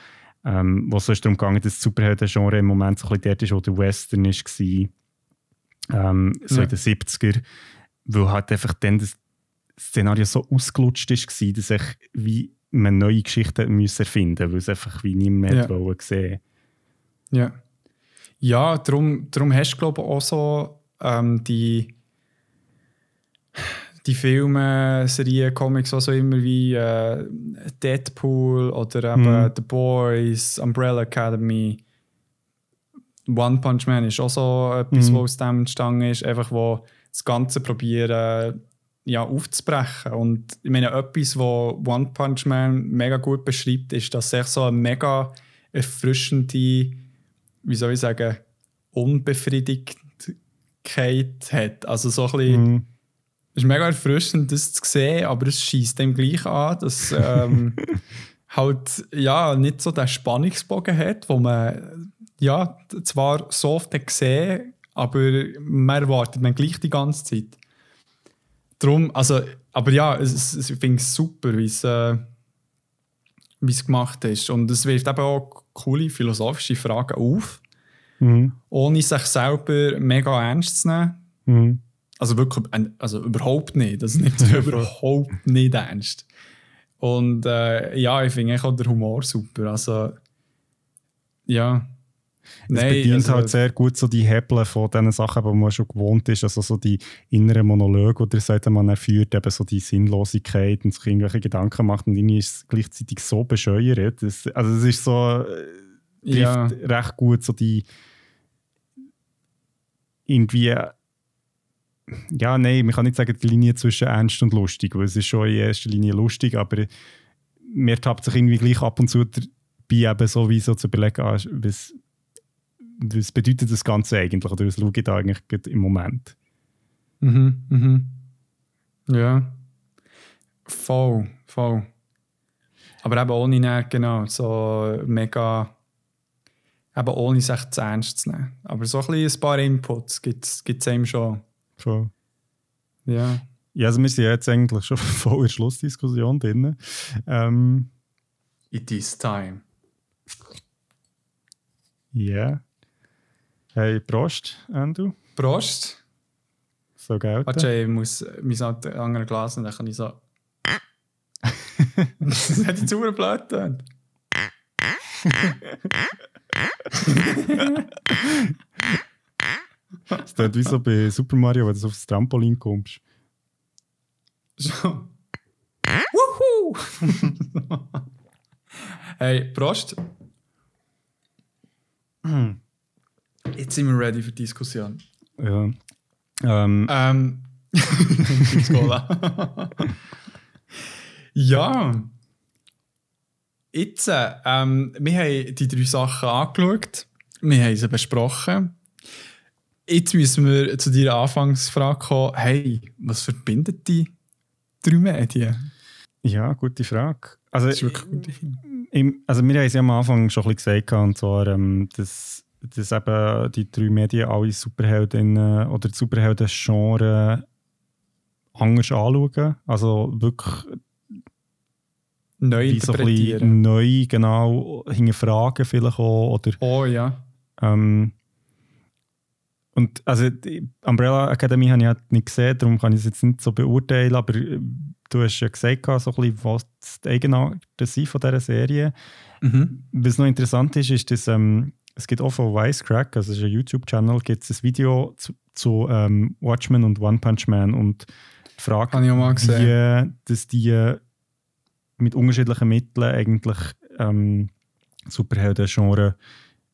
ähm, wo es darum ging, dass das Superhelden-Genre im Moment so ein bisschen dort ist, wo der Western war ähm, so ja. in den 70er, weil halt einfach dann das Szenario so ausgelutscht war, dass ich wie man neue Geschichten müssen erfinden musste, weil es einfach wie niemand mehr ja. sehen Ja. Ja, darum, darum hast du glaube ich auch so ähm, die die Filme, Serien, Comics, was auch immer wie äh, Deadpool oder eben Mhm. The Boys, Umbrella Academy. One Punch Man ist auch so etwas, Mhm. was aus dem entstanden ist, einfach wo das Ganze probieren ja, aufzubrechen. Und ich meine, etwas, was One Punch Man mega gut beschreibt, ist, dass er so eine mega erfrischende, wie soll ich sagen, Unbefriedigkeit hat. Also so ein bisschen, Mhm. es ist mega erfrischend, das zu sehen, aber es schießt dem gleich an, dass ähm, halt ja nicht so den Spannungsbogen hat, wo man ja zwar so oft hat gesehen, aber man erwartet man gleich die ganze Zeit. Drum, also, aber ja, es, es, ich finde es super, wie es, äh, wie es gemacht ist. Und es wirft eben auch coole philosophische Fragen auf, Mhm. ohne sich selber mega ernst zu nehmen. Mhm. Also wirklich, also überhaupt nicht. Das nimmt sich überhaupt nicht ernst. Und äh, ja, ich finde auch der Humor super. Also, ja. Es bedient also, halt sehr gut so die Hebel von diesen Sachen, die man schon gewohnt ist. Also so die inneren Monologe, die sollte man erführt, eben so die Sinnlosigkeit und sich irgendwelche Gedanken macht und irgendwie ist es gleichzeitig so bescheuert. Das, also es ist so, äh, ja, trifft recht gut so die irgendwie ja, nein, man kann nicht sagen, die Linie zwischen ernst und lustig, weil es ist schon in erster Linie lustig, aber mir tappt sich irgendwie gleich ab und zu dabei eben so wie so zu überlegen, ah, was, was bedeutet das Ganze eigentlich oder was schaue ich da eigentlich im Moment? mhm, mhm. Ja. Voll, voll. Aber eben ohne nicht, genau, so mega, eben ohne sich zu ernst zu nehmen. Aber so ein, bisschen ein paar Inputs gibt es einem schon. Voll. Ja. Ja, also wir sind jetzt eigentlich schon voll in der Schlussdiskussion drin. Ähm, It is time. Ja. Hey, Prost, Andrew. Prost. So gelten. Warte, ich muss mein andere Glas und dann kann ich so. das hat jetzt super blöd getan. Das ist wie so bei Super Mario, wenn du aufs Trampolin kommst. So. Wuhu! hey, Prost. Jetzt sind wir ready für die Diskussion. Ja. Ähm, Ähm. Ja. Jetzt, äh, ähm, wir haben die drei Sachen angeschaut. Wir haben sie besprochen. Jetzt müssen wir zu deiner Anfangsfrage kommen. Hey, was verbindet die drei Medien? ja, gute Frage. Also, im, also wir haben es ja am Anfang schon ein bisschen gesagt, und zwar, ähm, dass, dass eben die drei Medien alle Superheldinnen oder Superhelden-Genre anders anschauen. Also wirklich Neu so interpretieren. bisschen neu, genau, hinterfragen vielleicht auch. Oder, oh ja. ähm, und also die Umbrella Academy habe ich halt nicht gesehen, darum kann ich es jetzt nicht so beurteilen, aber äh, du hast ja gesagt, so ein bisschen, was die Eigenarten sind von dieser Serie. Mhm. Was noch interessant ist, ist, dass ähm, es gibt auch von Wisecrack, also ist ein YouTube-Channel, gibt es ein Video zu, zu ähm, Watchmen und One Punch Man und die Frage, wie dass die mit unterschiedlichen Mitteln eigentlich ähm, Superhelden-Genre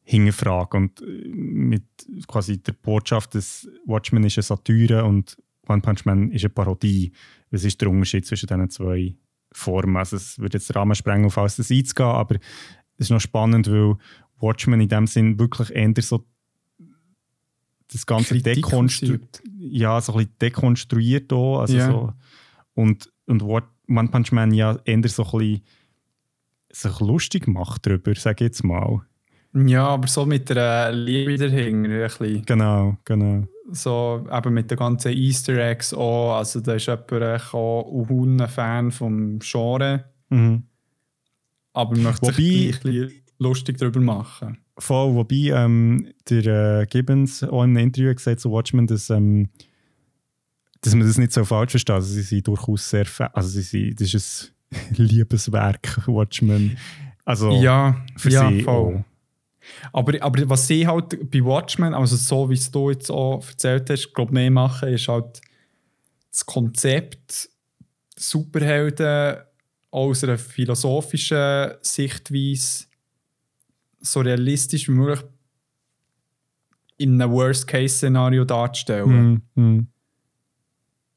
hinterfragen und äh, mit quasi der Botschaft, dass Watchmen ist eine Satire und One Punch Man ist eine Parodie. Was ist der Unterschied zwischen diesen zwei Formen? Also es würde jetzt den Rahmen sprengen, auf alles das einzugehen, aber es ist noch spannend, weil Watchmen in dem Sinn wirklich eher so das Ganze dekonstruiert, ja, so ein bisschen dekonstruiert auch, also Ja. so, und, und One Punch Man ja eher so ein bisschen sich lustig macht darüber, sage ich jetzt mal. Ja, aber so mit der Liebe dahinter. Ein bisschen. Genau, genau. So eben mit den ganzen Easter Eggs auch. Also da ist jemand auch ein Fan vom Genre, Mhm. aber möchte Wobei- sich lustig darüber machen. Voll, wobei ähm, der äh, Gibbons auch in einem Interview gesagt zu Watchmen, dass, ähm, dass man das nicht so falsch versteht. Also sie sind durchaus sehr, also sie sind, das ist ein Liebeswerk, Watchmen. Also ja, für ja, sie voll. auch. Aber, aber was sie halt bei Watchmen, also so wie es du jetzt auch erzählt hast, glaube mehr machen, ist halt das Konzept Superhelden aus einer philosophischen Sichtweise so realistisch wie möglich in einem Worst-Case-Szenario darzustellen. Mm, mm.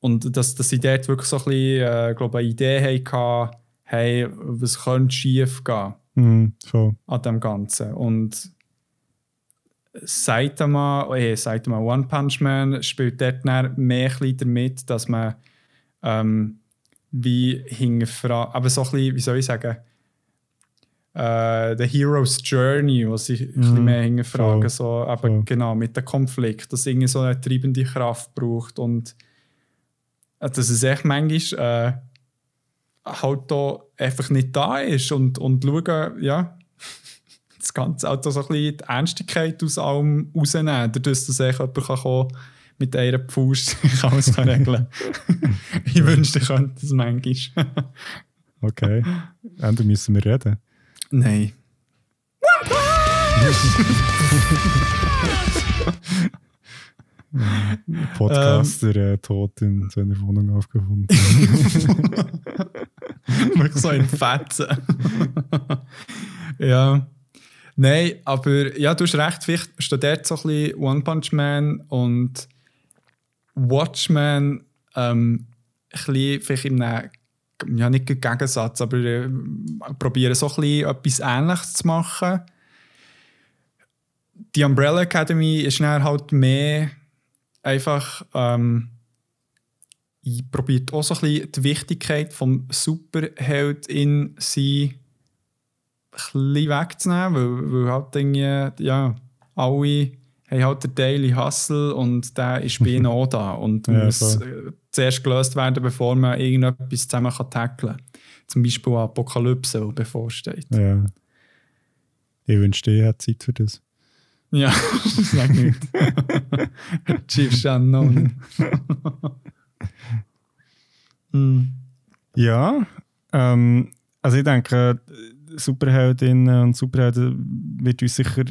Und dass, dass sie dort wirklich so ein bisschen, äh, glaube eine Idee hatten, hey, was könnte schief gehen Mm, voll. an dem Ganzen. Und Saitama, eh, Saitama One Punch Man spielt dort mehr damit, dass man ähm, wie hinterfragt, aber so ein bisschen, wie soll ich sagen, äh, The Hero's Journey, was ich ein bisschen Mhm, mehr hinterfragen, voll, so, aber voll. genau, mit dem Konflikt, dass irgendwie so eine treibende Kraft braucht und äh, dass es echt manchmal äh, halt da einfach nicht da ist und, und schauen, ja, das Ganze auch so ein bisschen die Ernstigkeit aus allem rausnehmen, dadurch, dass echt jemand kann kommen mit einer Pfust kann alles kann regeln Ich wünschte, ich könnte das manchmal. Okay. Ende müssen wir reden. Nein. Podcaster äh, tot in seiner Wohnung aufgefunden. Wirklich so in Fetzen. ja. Nein, aber ja, du hast recht, vielleicht steht dort so ein bisschen One Punch Man und Watchmen ähm, ein bisschen vielleicht in einem, ja nicht im Gegensatz, aber äh, probieren so ein bisschen etwas Ähnliches zu machen. Die Umbrella Academy ist dann halt mehr einfach ähm, ich probiert auch so ein bisschen die Wichtigkeit vom Superheld in sie ein bisschen wegzunehmen, weil, weil halt irgendwie, ja, alle haben halt den Daily Hustle und der ist bei ihnen auch da und Ja, muss zuerst gelöst werden, bevor man irgendetwas zusammen kann tackeln kann. Zum Beispiel Apokalypse, die bevorsteht. ja. Ich wünschte, ich hätte Zeit für das. Ja, sag nicht. Chiefs Unknown. mm. Ja, ähm, also ich denke, Superheldinnen und Superhelden wird uns sicher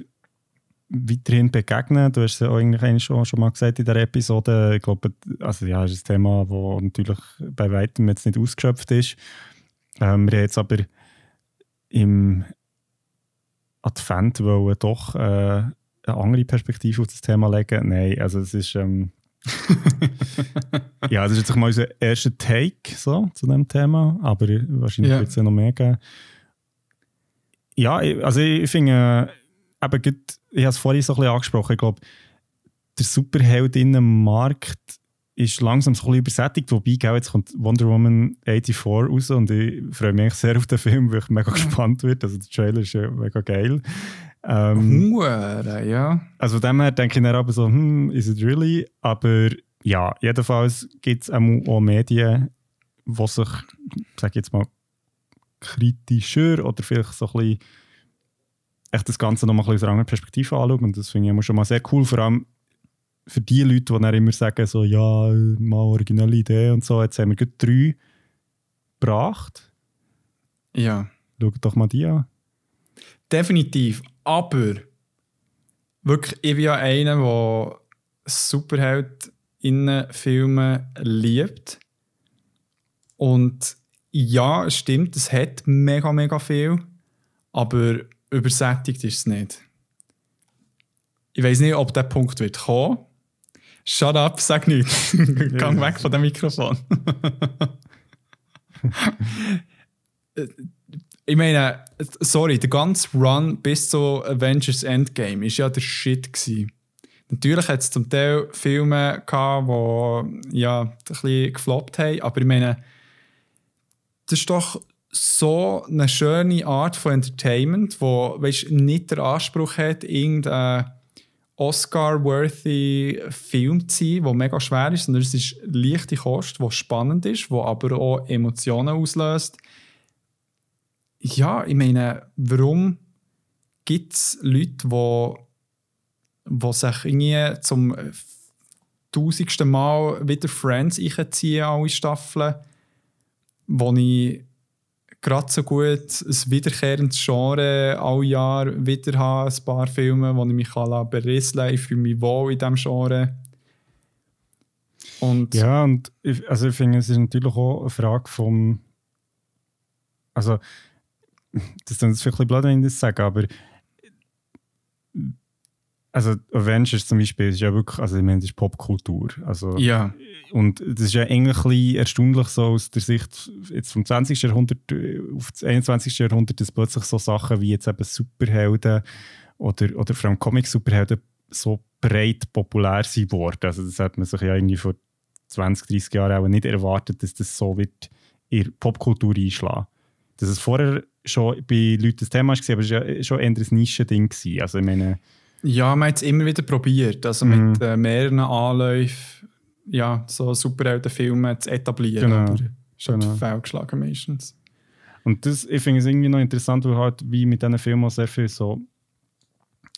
weiterhin begegnen. Du hast es ja eigentlich schon, schon mal gesagt in der Episode. Ich glaube, also ja, das ist ein Thema, das natürlich bei weitem jetzt nicht ausgeschöpft ist. Ähm, wir haben jetzt aber im Advent wollen doch äh, eine andere Perspektive auf das Thema legen. Nein, also es ist ähm, ja, das ist jetzt mal unser erster Take so, zu dem Thema, aber wahrscheinlich Ja. wird es ja noch mehr geben. Ja, also ich finde, eben, gut, ich habe es vorhin so ein bisschen angesprochen, ich glaube, der Superheldinnenmarkt ist langsam so ein bisschen übersättigt, wobei, gell, jetzt kommt Wonder Woman 84 raus und ich freue mich sehr auf den Film, weil ich mega gespannt wird. Also der Trailer ist ja mega geil. Ähm, Hure, ja. also von dem her denke ich dann aber so, hm, is it really? Aber ja, jedenfalls gibt es auch Medien, die sich, sag ich jetzt mal, kritischer oder vielleicht so ein bisschen echt das Ganze nochmal aus einer anderen Perspektive anschauen. Und das finde ich immer schon mal sehr cool, vor allem für die Leute, die dann immer sagen, so, ja, mal originelle Idee und so. Jetzt haben wir gerade drei gebracht. Ja. Schaut doch mal die an. Definitiv. Aber wirklich, ich bin ja einer, der Superheld in Filmen liebt. Und ja, es stimmt, es hat mega, mega viel, aber übersättigt ist es nicht. Ich weiß nicht, ob der Punkt wird kommen. Shut up, sag nichts. Gang weg von dem Mikrofon. ich meine, sorry, der ganze Run bis zu Avengers Endgame ist ja der Shit. Gewesen. Natürlich hat es zum Teil Filme gehabt, die ja, ein bisschen gefloppt haben, aber ich meine, das ist doch so eine schöne Art von Entertainment, wo weißt, nicht den Anspruch hat, irgendein Oscar-worthy Film zu sein, der mega schwer ist, sondern es ist leichte Kost, die spannend ist, die aber auch Emotionen auslöst. Ja, ich meine, warum gibt es Leute, die, die sich irgendwie zum tausendsten Mal wieder Friends einziehen, alle Staffeln, wo ich gerade so gut ein wiederkehrendes Genre alle Jahr wieder habe, ein paar Filme, wo ich mich kann berieseln kann. Ich fühle mich wohl in diesem Genre. Und ja, und ich, also ich finde, es ist natürlich auch eine Frage vom. Also, das ist ein bisschen blöd, wenn ich das sage, aber. Also, Avengers zum Beispiel ist ja wirklich, also ich meine, das ist Popkultur. Also, ja. Und das ist ja eigentlich erstaunlich so aus der Sicht jetzt vom 20. Jahrhundert auf das 21. Jahrhundert, dass plötzlich so Sachen wie jetzt eben Superhelden oder, oder vor allem Comic-Superhelden so breit populär sind worden. Also das hat man sich ja irgendwie vor 20, 30 Jahren auch nicht erwartet, dass das so wird in Popkultur einschlagen. Dass es vorher schon bei Leuten das Thema war, aber es war ja schon eher ein Nischending. Also ich meine, ja, man hat es immer wieder probiert, also Mhm. mit äh, mehreren Anläufen ja, so Superheldenfilme zu etablieren. Genau. Aber schon Genau. fehlgeschlagen meistens. Und das, ich finde es irgendwie noch interessant, weil halt wie mit diesen Filmen auch sehr viel so.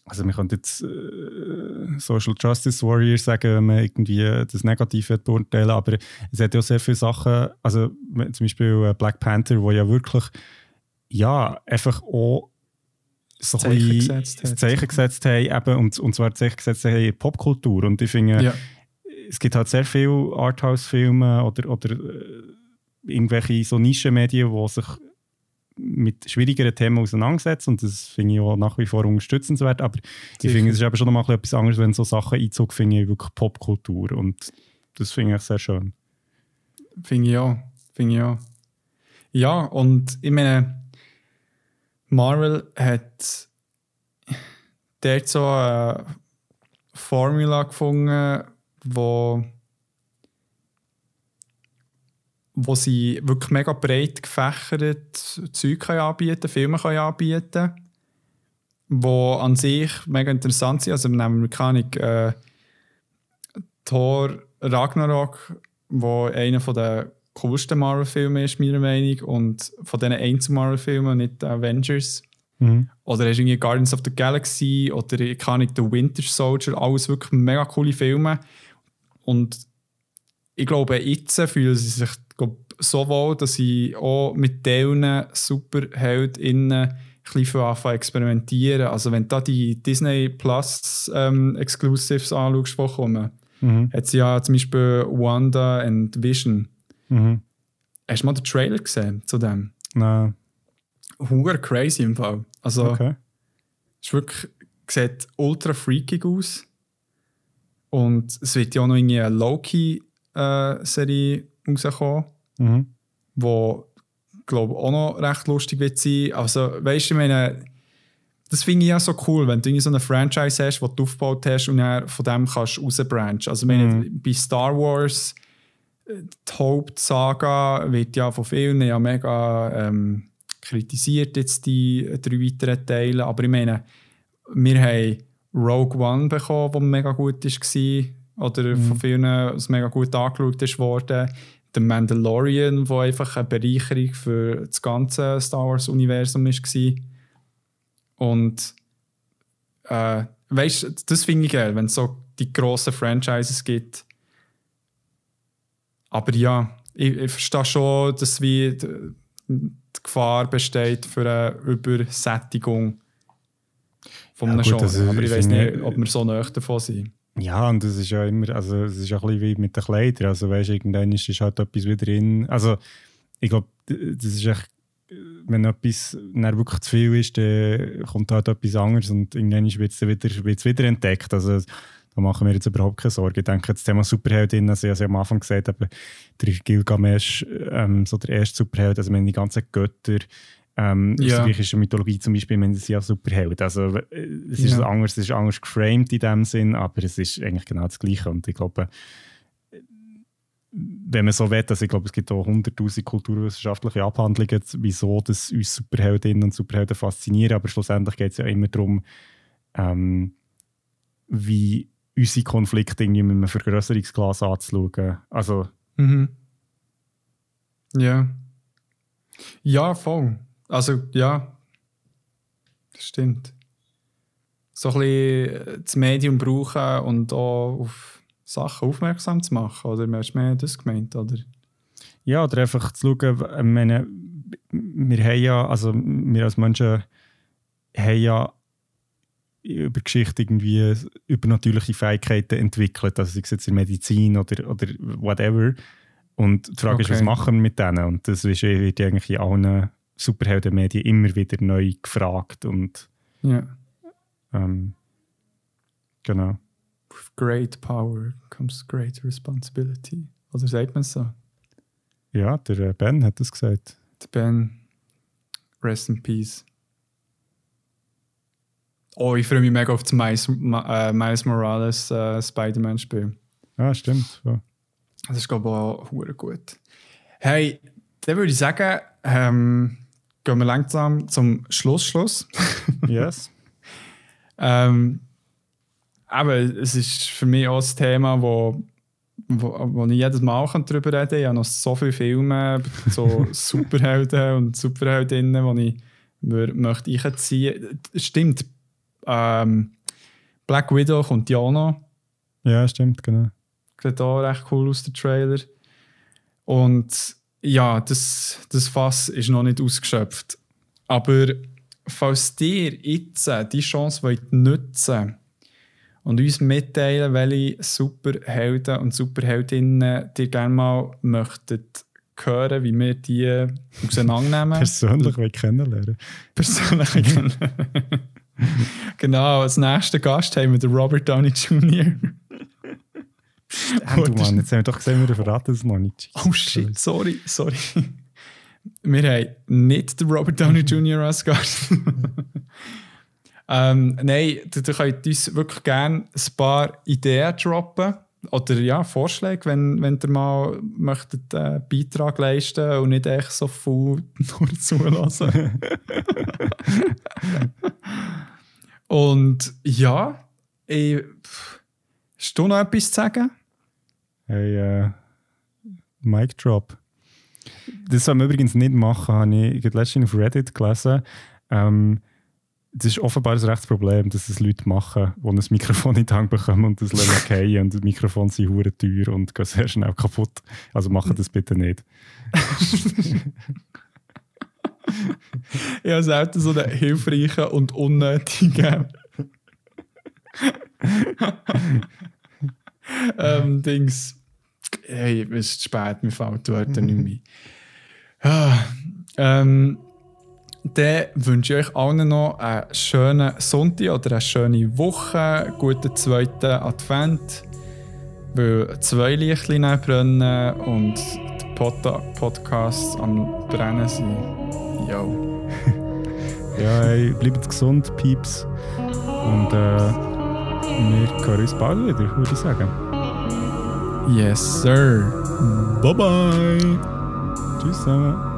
Also, man könnte jetzt äh, Social Justice Warrior sagen, wenn man irgendwie das Negative beurteilen aber es hat ja auch sehr viele Sachen, also zum Beispiel äh, Black Panther, wo ja wirklich, ja, einfach auch so Zeichen ein gesetzt hat. Zeichen gesetzt haben, eben, und, und zwar Zeichen gesetzt haben in Popkultur. Und ich finde, Ja. es gibt halt sehr viele Arthouse-Filme oder, oder äh, irgendwelche so Nischenmedien, die sich mit schwierigeren Themen auseinandersetzen und das finde ich auch nach wie vor unterstützenswert, aber ich Sicher. finde, es ist eben schon noch mal etwas anderes, wenn so Sachen Einzug finde ich wirklich Popkultur und das finde ich sehr schön. Finde ich auch. Finde ich auch. Ja, und ich meine, Marvel hat dort so eine Formula gefunden, wo, wo sie wirklich mega breit gefächert Zeug anbieten Filme können anbieten wo an sich mega interessant sind. Also wir nehmen Mechanik äh, Thor Ragnarok, wo einer von der coolsten Marvel-Filme ist, meiner Meinung und von diesen Einzel-Marvel-Filmen, nicht die Avengers. Oder hast du irgendwie Guardians of the Galaxy oder kann ich The Winter Soldier, alles wirklich mega coole Filme. Und ich glaube, jetzt fühlen sie sich glaub, so wohl, dass sie auch mit diesen SuperheldInnen ein bisschen anfangen experimentieren. Also wenn du da die Disney Plus ähm, Exclusives anschaust, die kommen, Mhm. hat sie ja zum Beispiel Wanda and Vision. Mhm. Hast du mal den Trailer gesehen zu dem? Nein. Hunger crazy im Fall. Also, Okay. es ist wirklich, sieht ultra freakig aus. Und es wird ja auch noch irgendwie eine Loki-Serie rauskommen, Mhm. wo, glaube auch noch recht lustig wird sein. Also, weißt du, ich meine, das finde ich ja so cool, wenn du irgendwie so eine Franchise hast, die du aufgebaut hast und dann von dem kannst du rausbranchen. Also, ich meine, bei Star Wars, äh, die Hauptsaga wird ja von vielen ja mega ähm, kritisiert, jetzt die drei weiteren Teile. Aber ich meine, wir haben Rogue One bekommen, der mega gut war. Oder von vielen als mega gut angeschaut ist worden. The Mandalorian, der einfach eine Bereicherung für das ganze Star Wars-Universum war. Und äh, weißt das finde ich geil, wenn es so die grossen Franchises gibt. Aber ja, ich, ich verstehe schon, dass wie die, die Gefahr besteht für eine Übersättigung von Ja, einem gut, Genre. Aber ich weiß nicht, ob wir so nahe davon sind. Ja, und das ist ja immer, also es ist ja ein bisschen wie mit den Kleidern. Also weißt du, irgendwann ist halt etwas wieder drin. Also ich glaube, das ist echt, wenn etwas dann wirklich zu viel ist, dann kommt halt etwas anderes und irgendwann wird es wieder, wird's wieder entdeckt. Also da machen wir jetzt überhaupt keine Sorge. Ich denke, das Thema Superheldinnen, also ich habe es ja am Anfang gesagt, aber der Gilgamesh, ähm, so der erste Superheld, also wenn die ganzen Götter, ähm, aus Ja. der griechischen Mythologie zum Beispiel, meine, sind ja Superhelden. Also äh, es ist Ja. anders, es ist anders geframed in dem Sinn, aber es ist eigentlich genau das Gleiche. Und ich glaube, wenn man so will, also ich glaube, es gibt auch hunderttausend kulturwissenschaftliche Abhandlungen, wieso das uns Superheldinnen und Superhelden faszinieren, aber schlussendlich geht es ja immer darum, ähm, wie unsere Konflikte irgendwie mit einem Vergrößerungsglas anzuschauen. Also, Mhm. Ja. Ja, voll. Also, ja. Das stimmt. So ein bisschen das Medium brauchen und auch auf Sachen aufmerksam zu machen. Oder hast du mehr das gemeint? Oder? ja, oder einfach zu schauen, ich meine, wir haben ja, also wir als Menschen haben ja über Geschichte irgendwie übernatürliche Fähigkeiten entwickelt, also sei es jetzt in Medizin oder, oder whatever. Und die Frage okay. ist, was machen wir mit denen? Und das ist, wird eigentlich in allen Superheldenmedien immer wieder neu gefragt. Und, ja. Ähm, genau. With great power comes great responsibility. Oder sagt man so? Ja, der äh, Ben hat das gesagt. Der Ben, rest in peace. Oh, ich freue mich mega auf das Miles, äh, Miles Morales äh, Spider-Man-Spiel. Ja, stimmt. Ja. Das ist, glaube ich, auch gut. Hey, dann würde ich sagen, ähm, gehen wir langsam zum Schlussschluss. yes. ähm, aber es ist für mich auch ein Thema, wo, wo, wo ich jedes Mal darüber reden kann. Ich habe noch so viele Filme, so Superhelden und Superheldinnen, die ich möchte einziehen. Stimmt, ähm, Black Widow kommt ja auch noch. Ja, stimmt, genau. Sieht auch recht cool aus, der Trailer. Und ja, das, das Fass ist noch nicht ausgeschöpft. Aber falls dir jetzt die Chance wollt nutzen und uns mitteilen, welche Superhelden und Superheldinnen dir gerne mal möchtet hören, wie wir die auseinandernehmen. Persönlich kennenlernen. Persönlich kennenlernen. genau, als nächsten Gast haben wir den Robert Downey Jr. du Mann, jetzt haben wir doch gesehen, wir verraten es noch nicht. Oh shit, sorry, sorry. Wir haben nicht den Robert Downey Jr. als Gast. ähm, nein, du, du könnt uns wirklich gerne ein paar Ideen droppen. Oder ja, Vorschläge, wenn, wenn ihr mal möchtet, äh, Beitrag leisten und nicht echt so viel nur zulassen. und ja, ich, hast du noch etwas zu sagen? Hey, äh, Mic Drop. Das soll man übrigens nicht machen, habe ich letztens auf Reddit gelesen. Ähm, das ist offenbar ein Rechtsproblem, dass es Leute machen, die ein Mikrofon in die Hand bekommen und das lassen fallen und das Mikrofon sind hure teuer und gehen sehr schnell kaputt. Also machen das bitte nicht. ich habe selten so einen hilfreichen und unnötigen ähm, Dings. Hey, es ist spät, mir fällt die Wörter nicht mehr. Ah, ähm, dann wünsche ich euch allen noch einen schönen Sonntag oder eine schöne Woche, einen guten zweiten Advent, weil zwei Lichtchen brennen und die Pod Podcasts am Brennen sind. Yo. ja, hey, bleibt gesund, Pieps. Und äh, wir hören uns bald wieder, würde ich sagen. Yes, sir. Bye bye. Tschüss zusammen.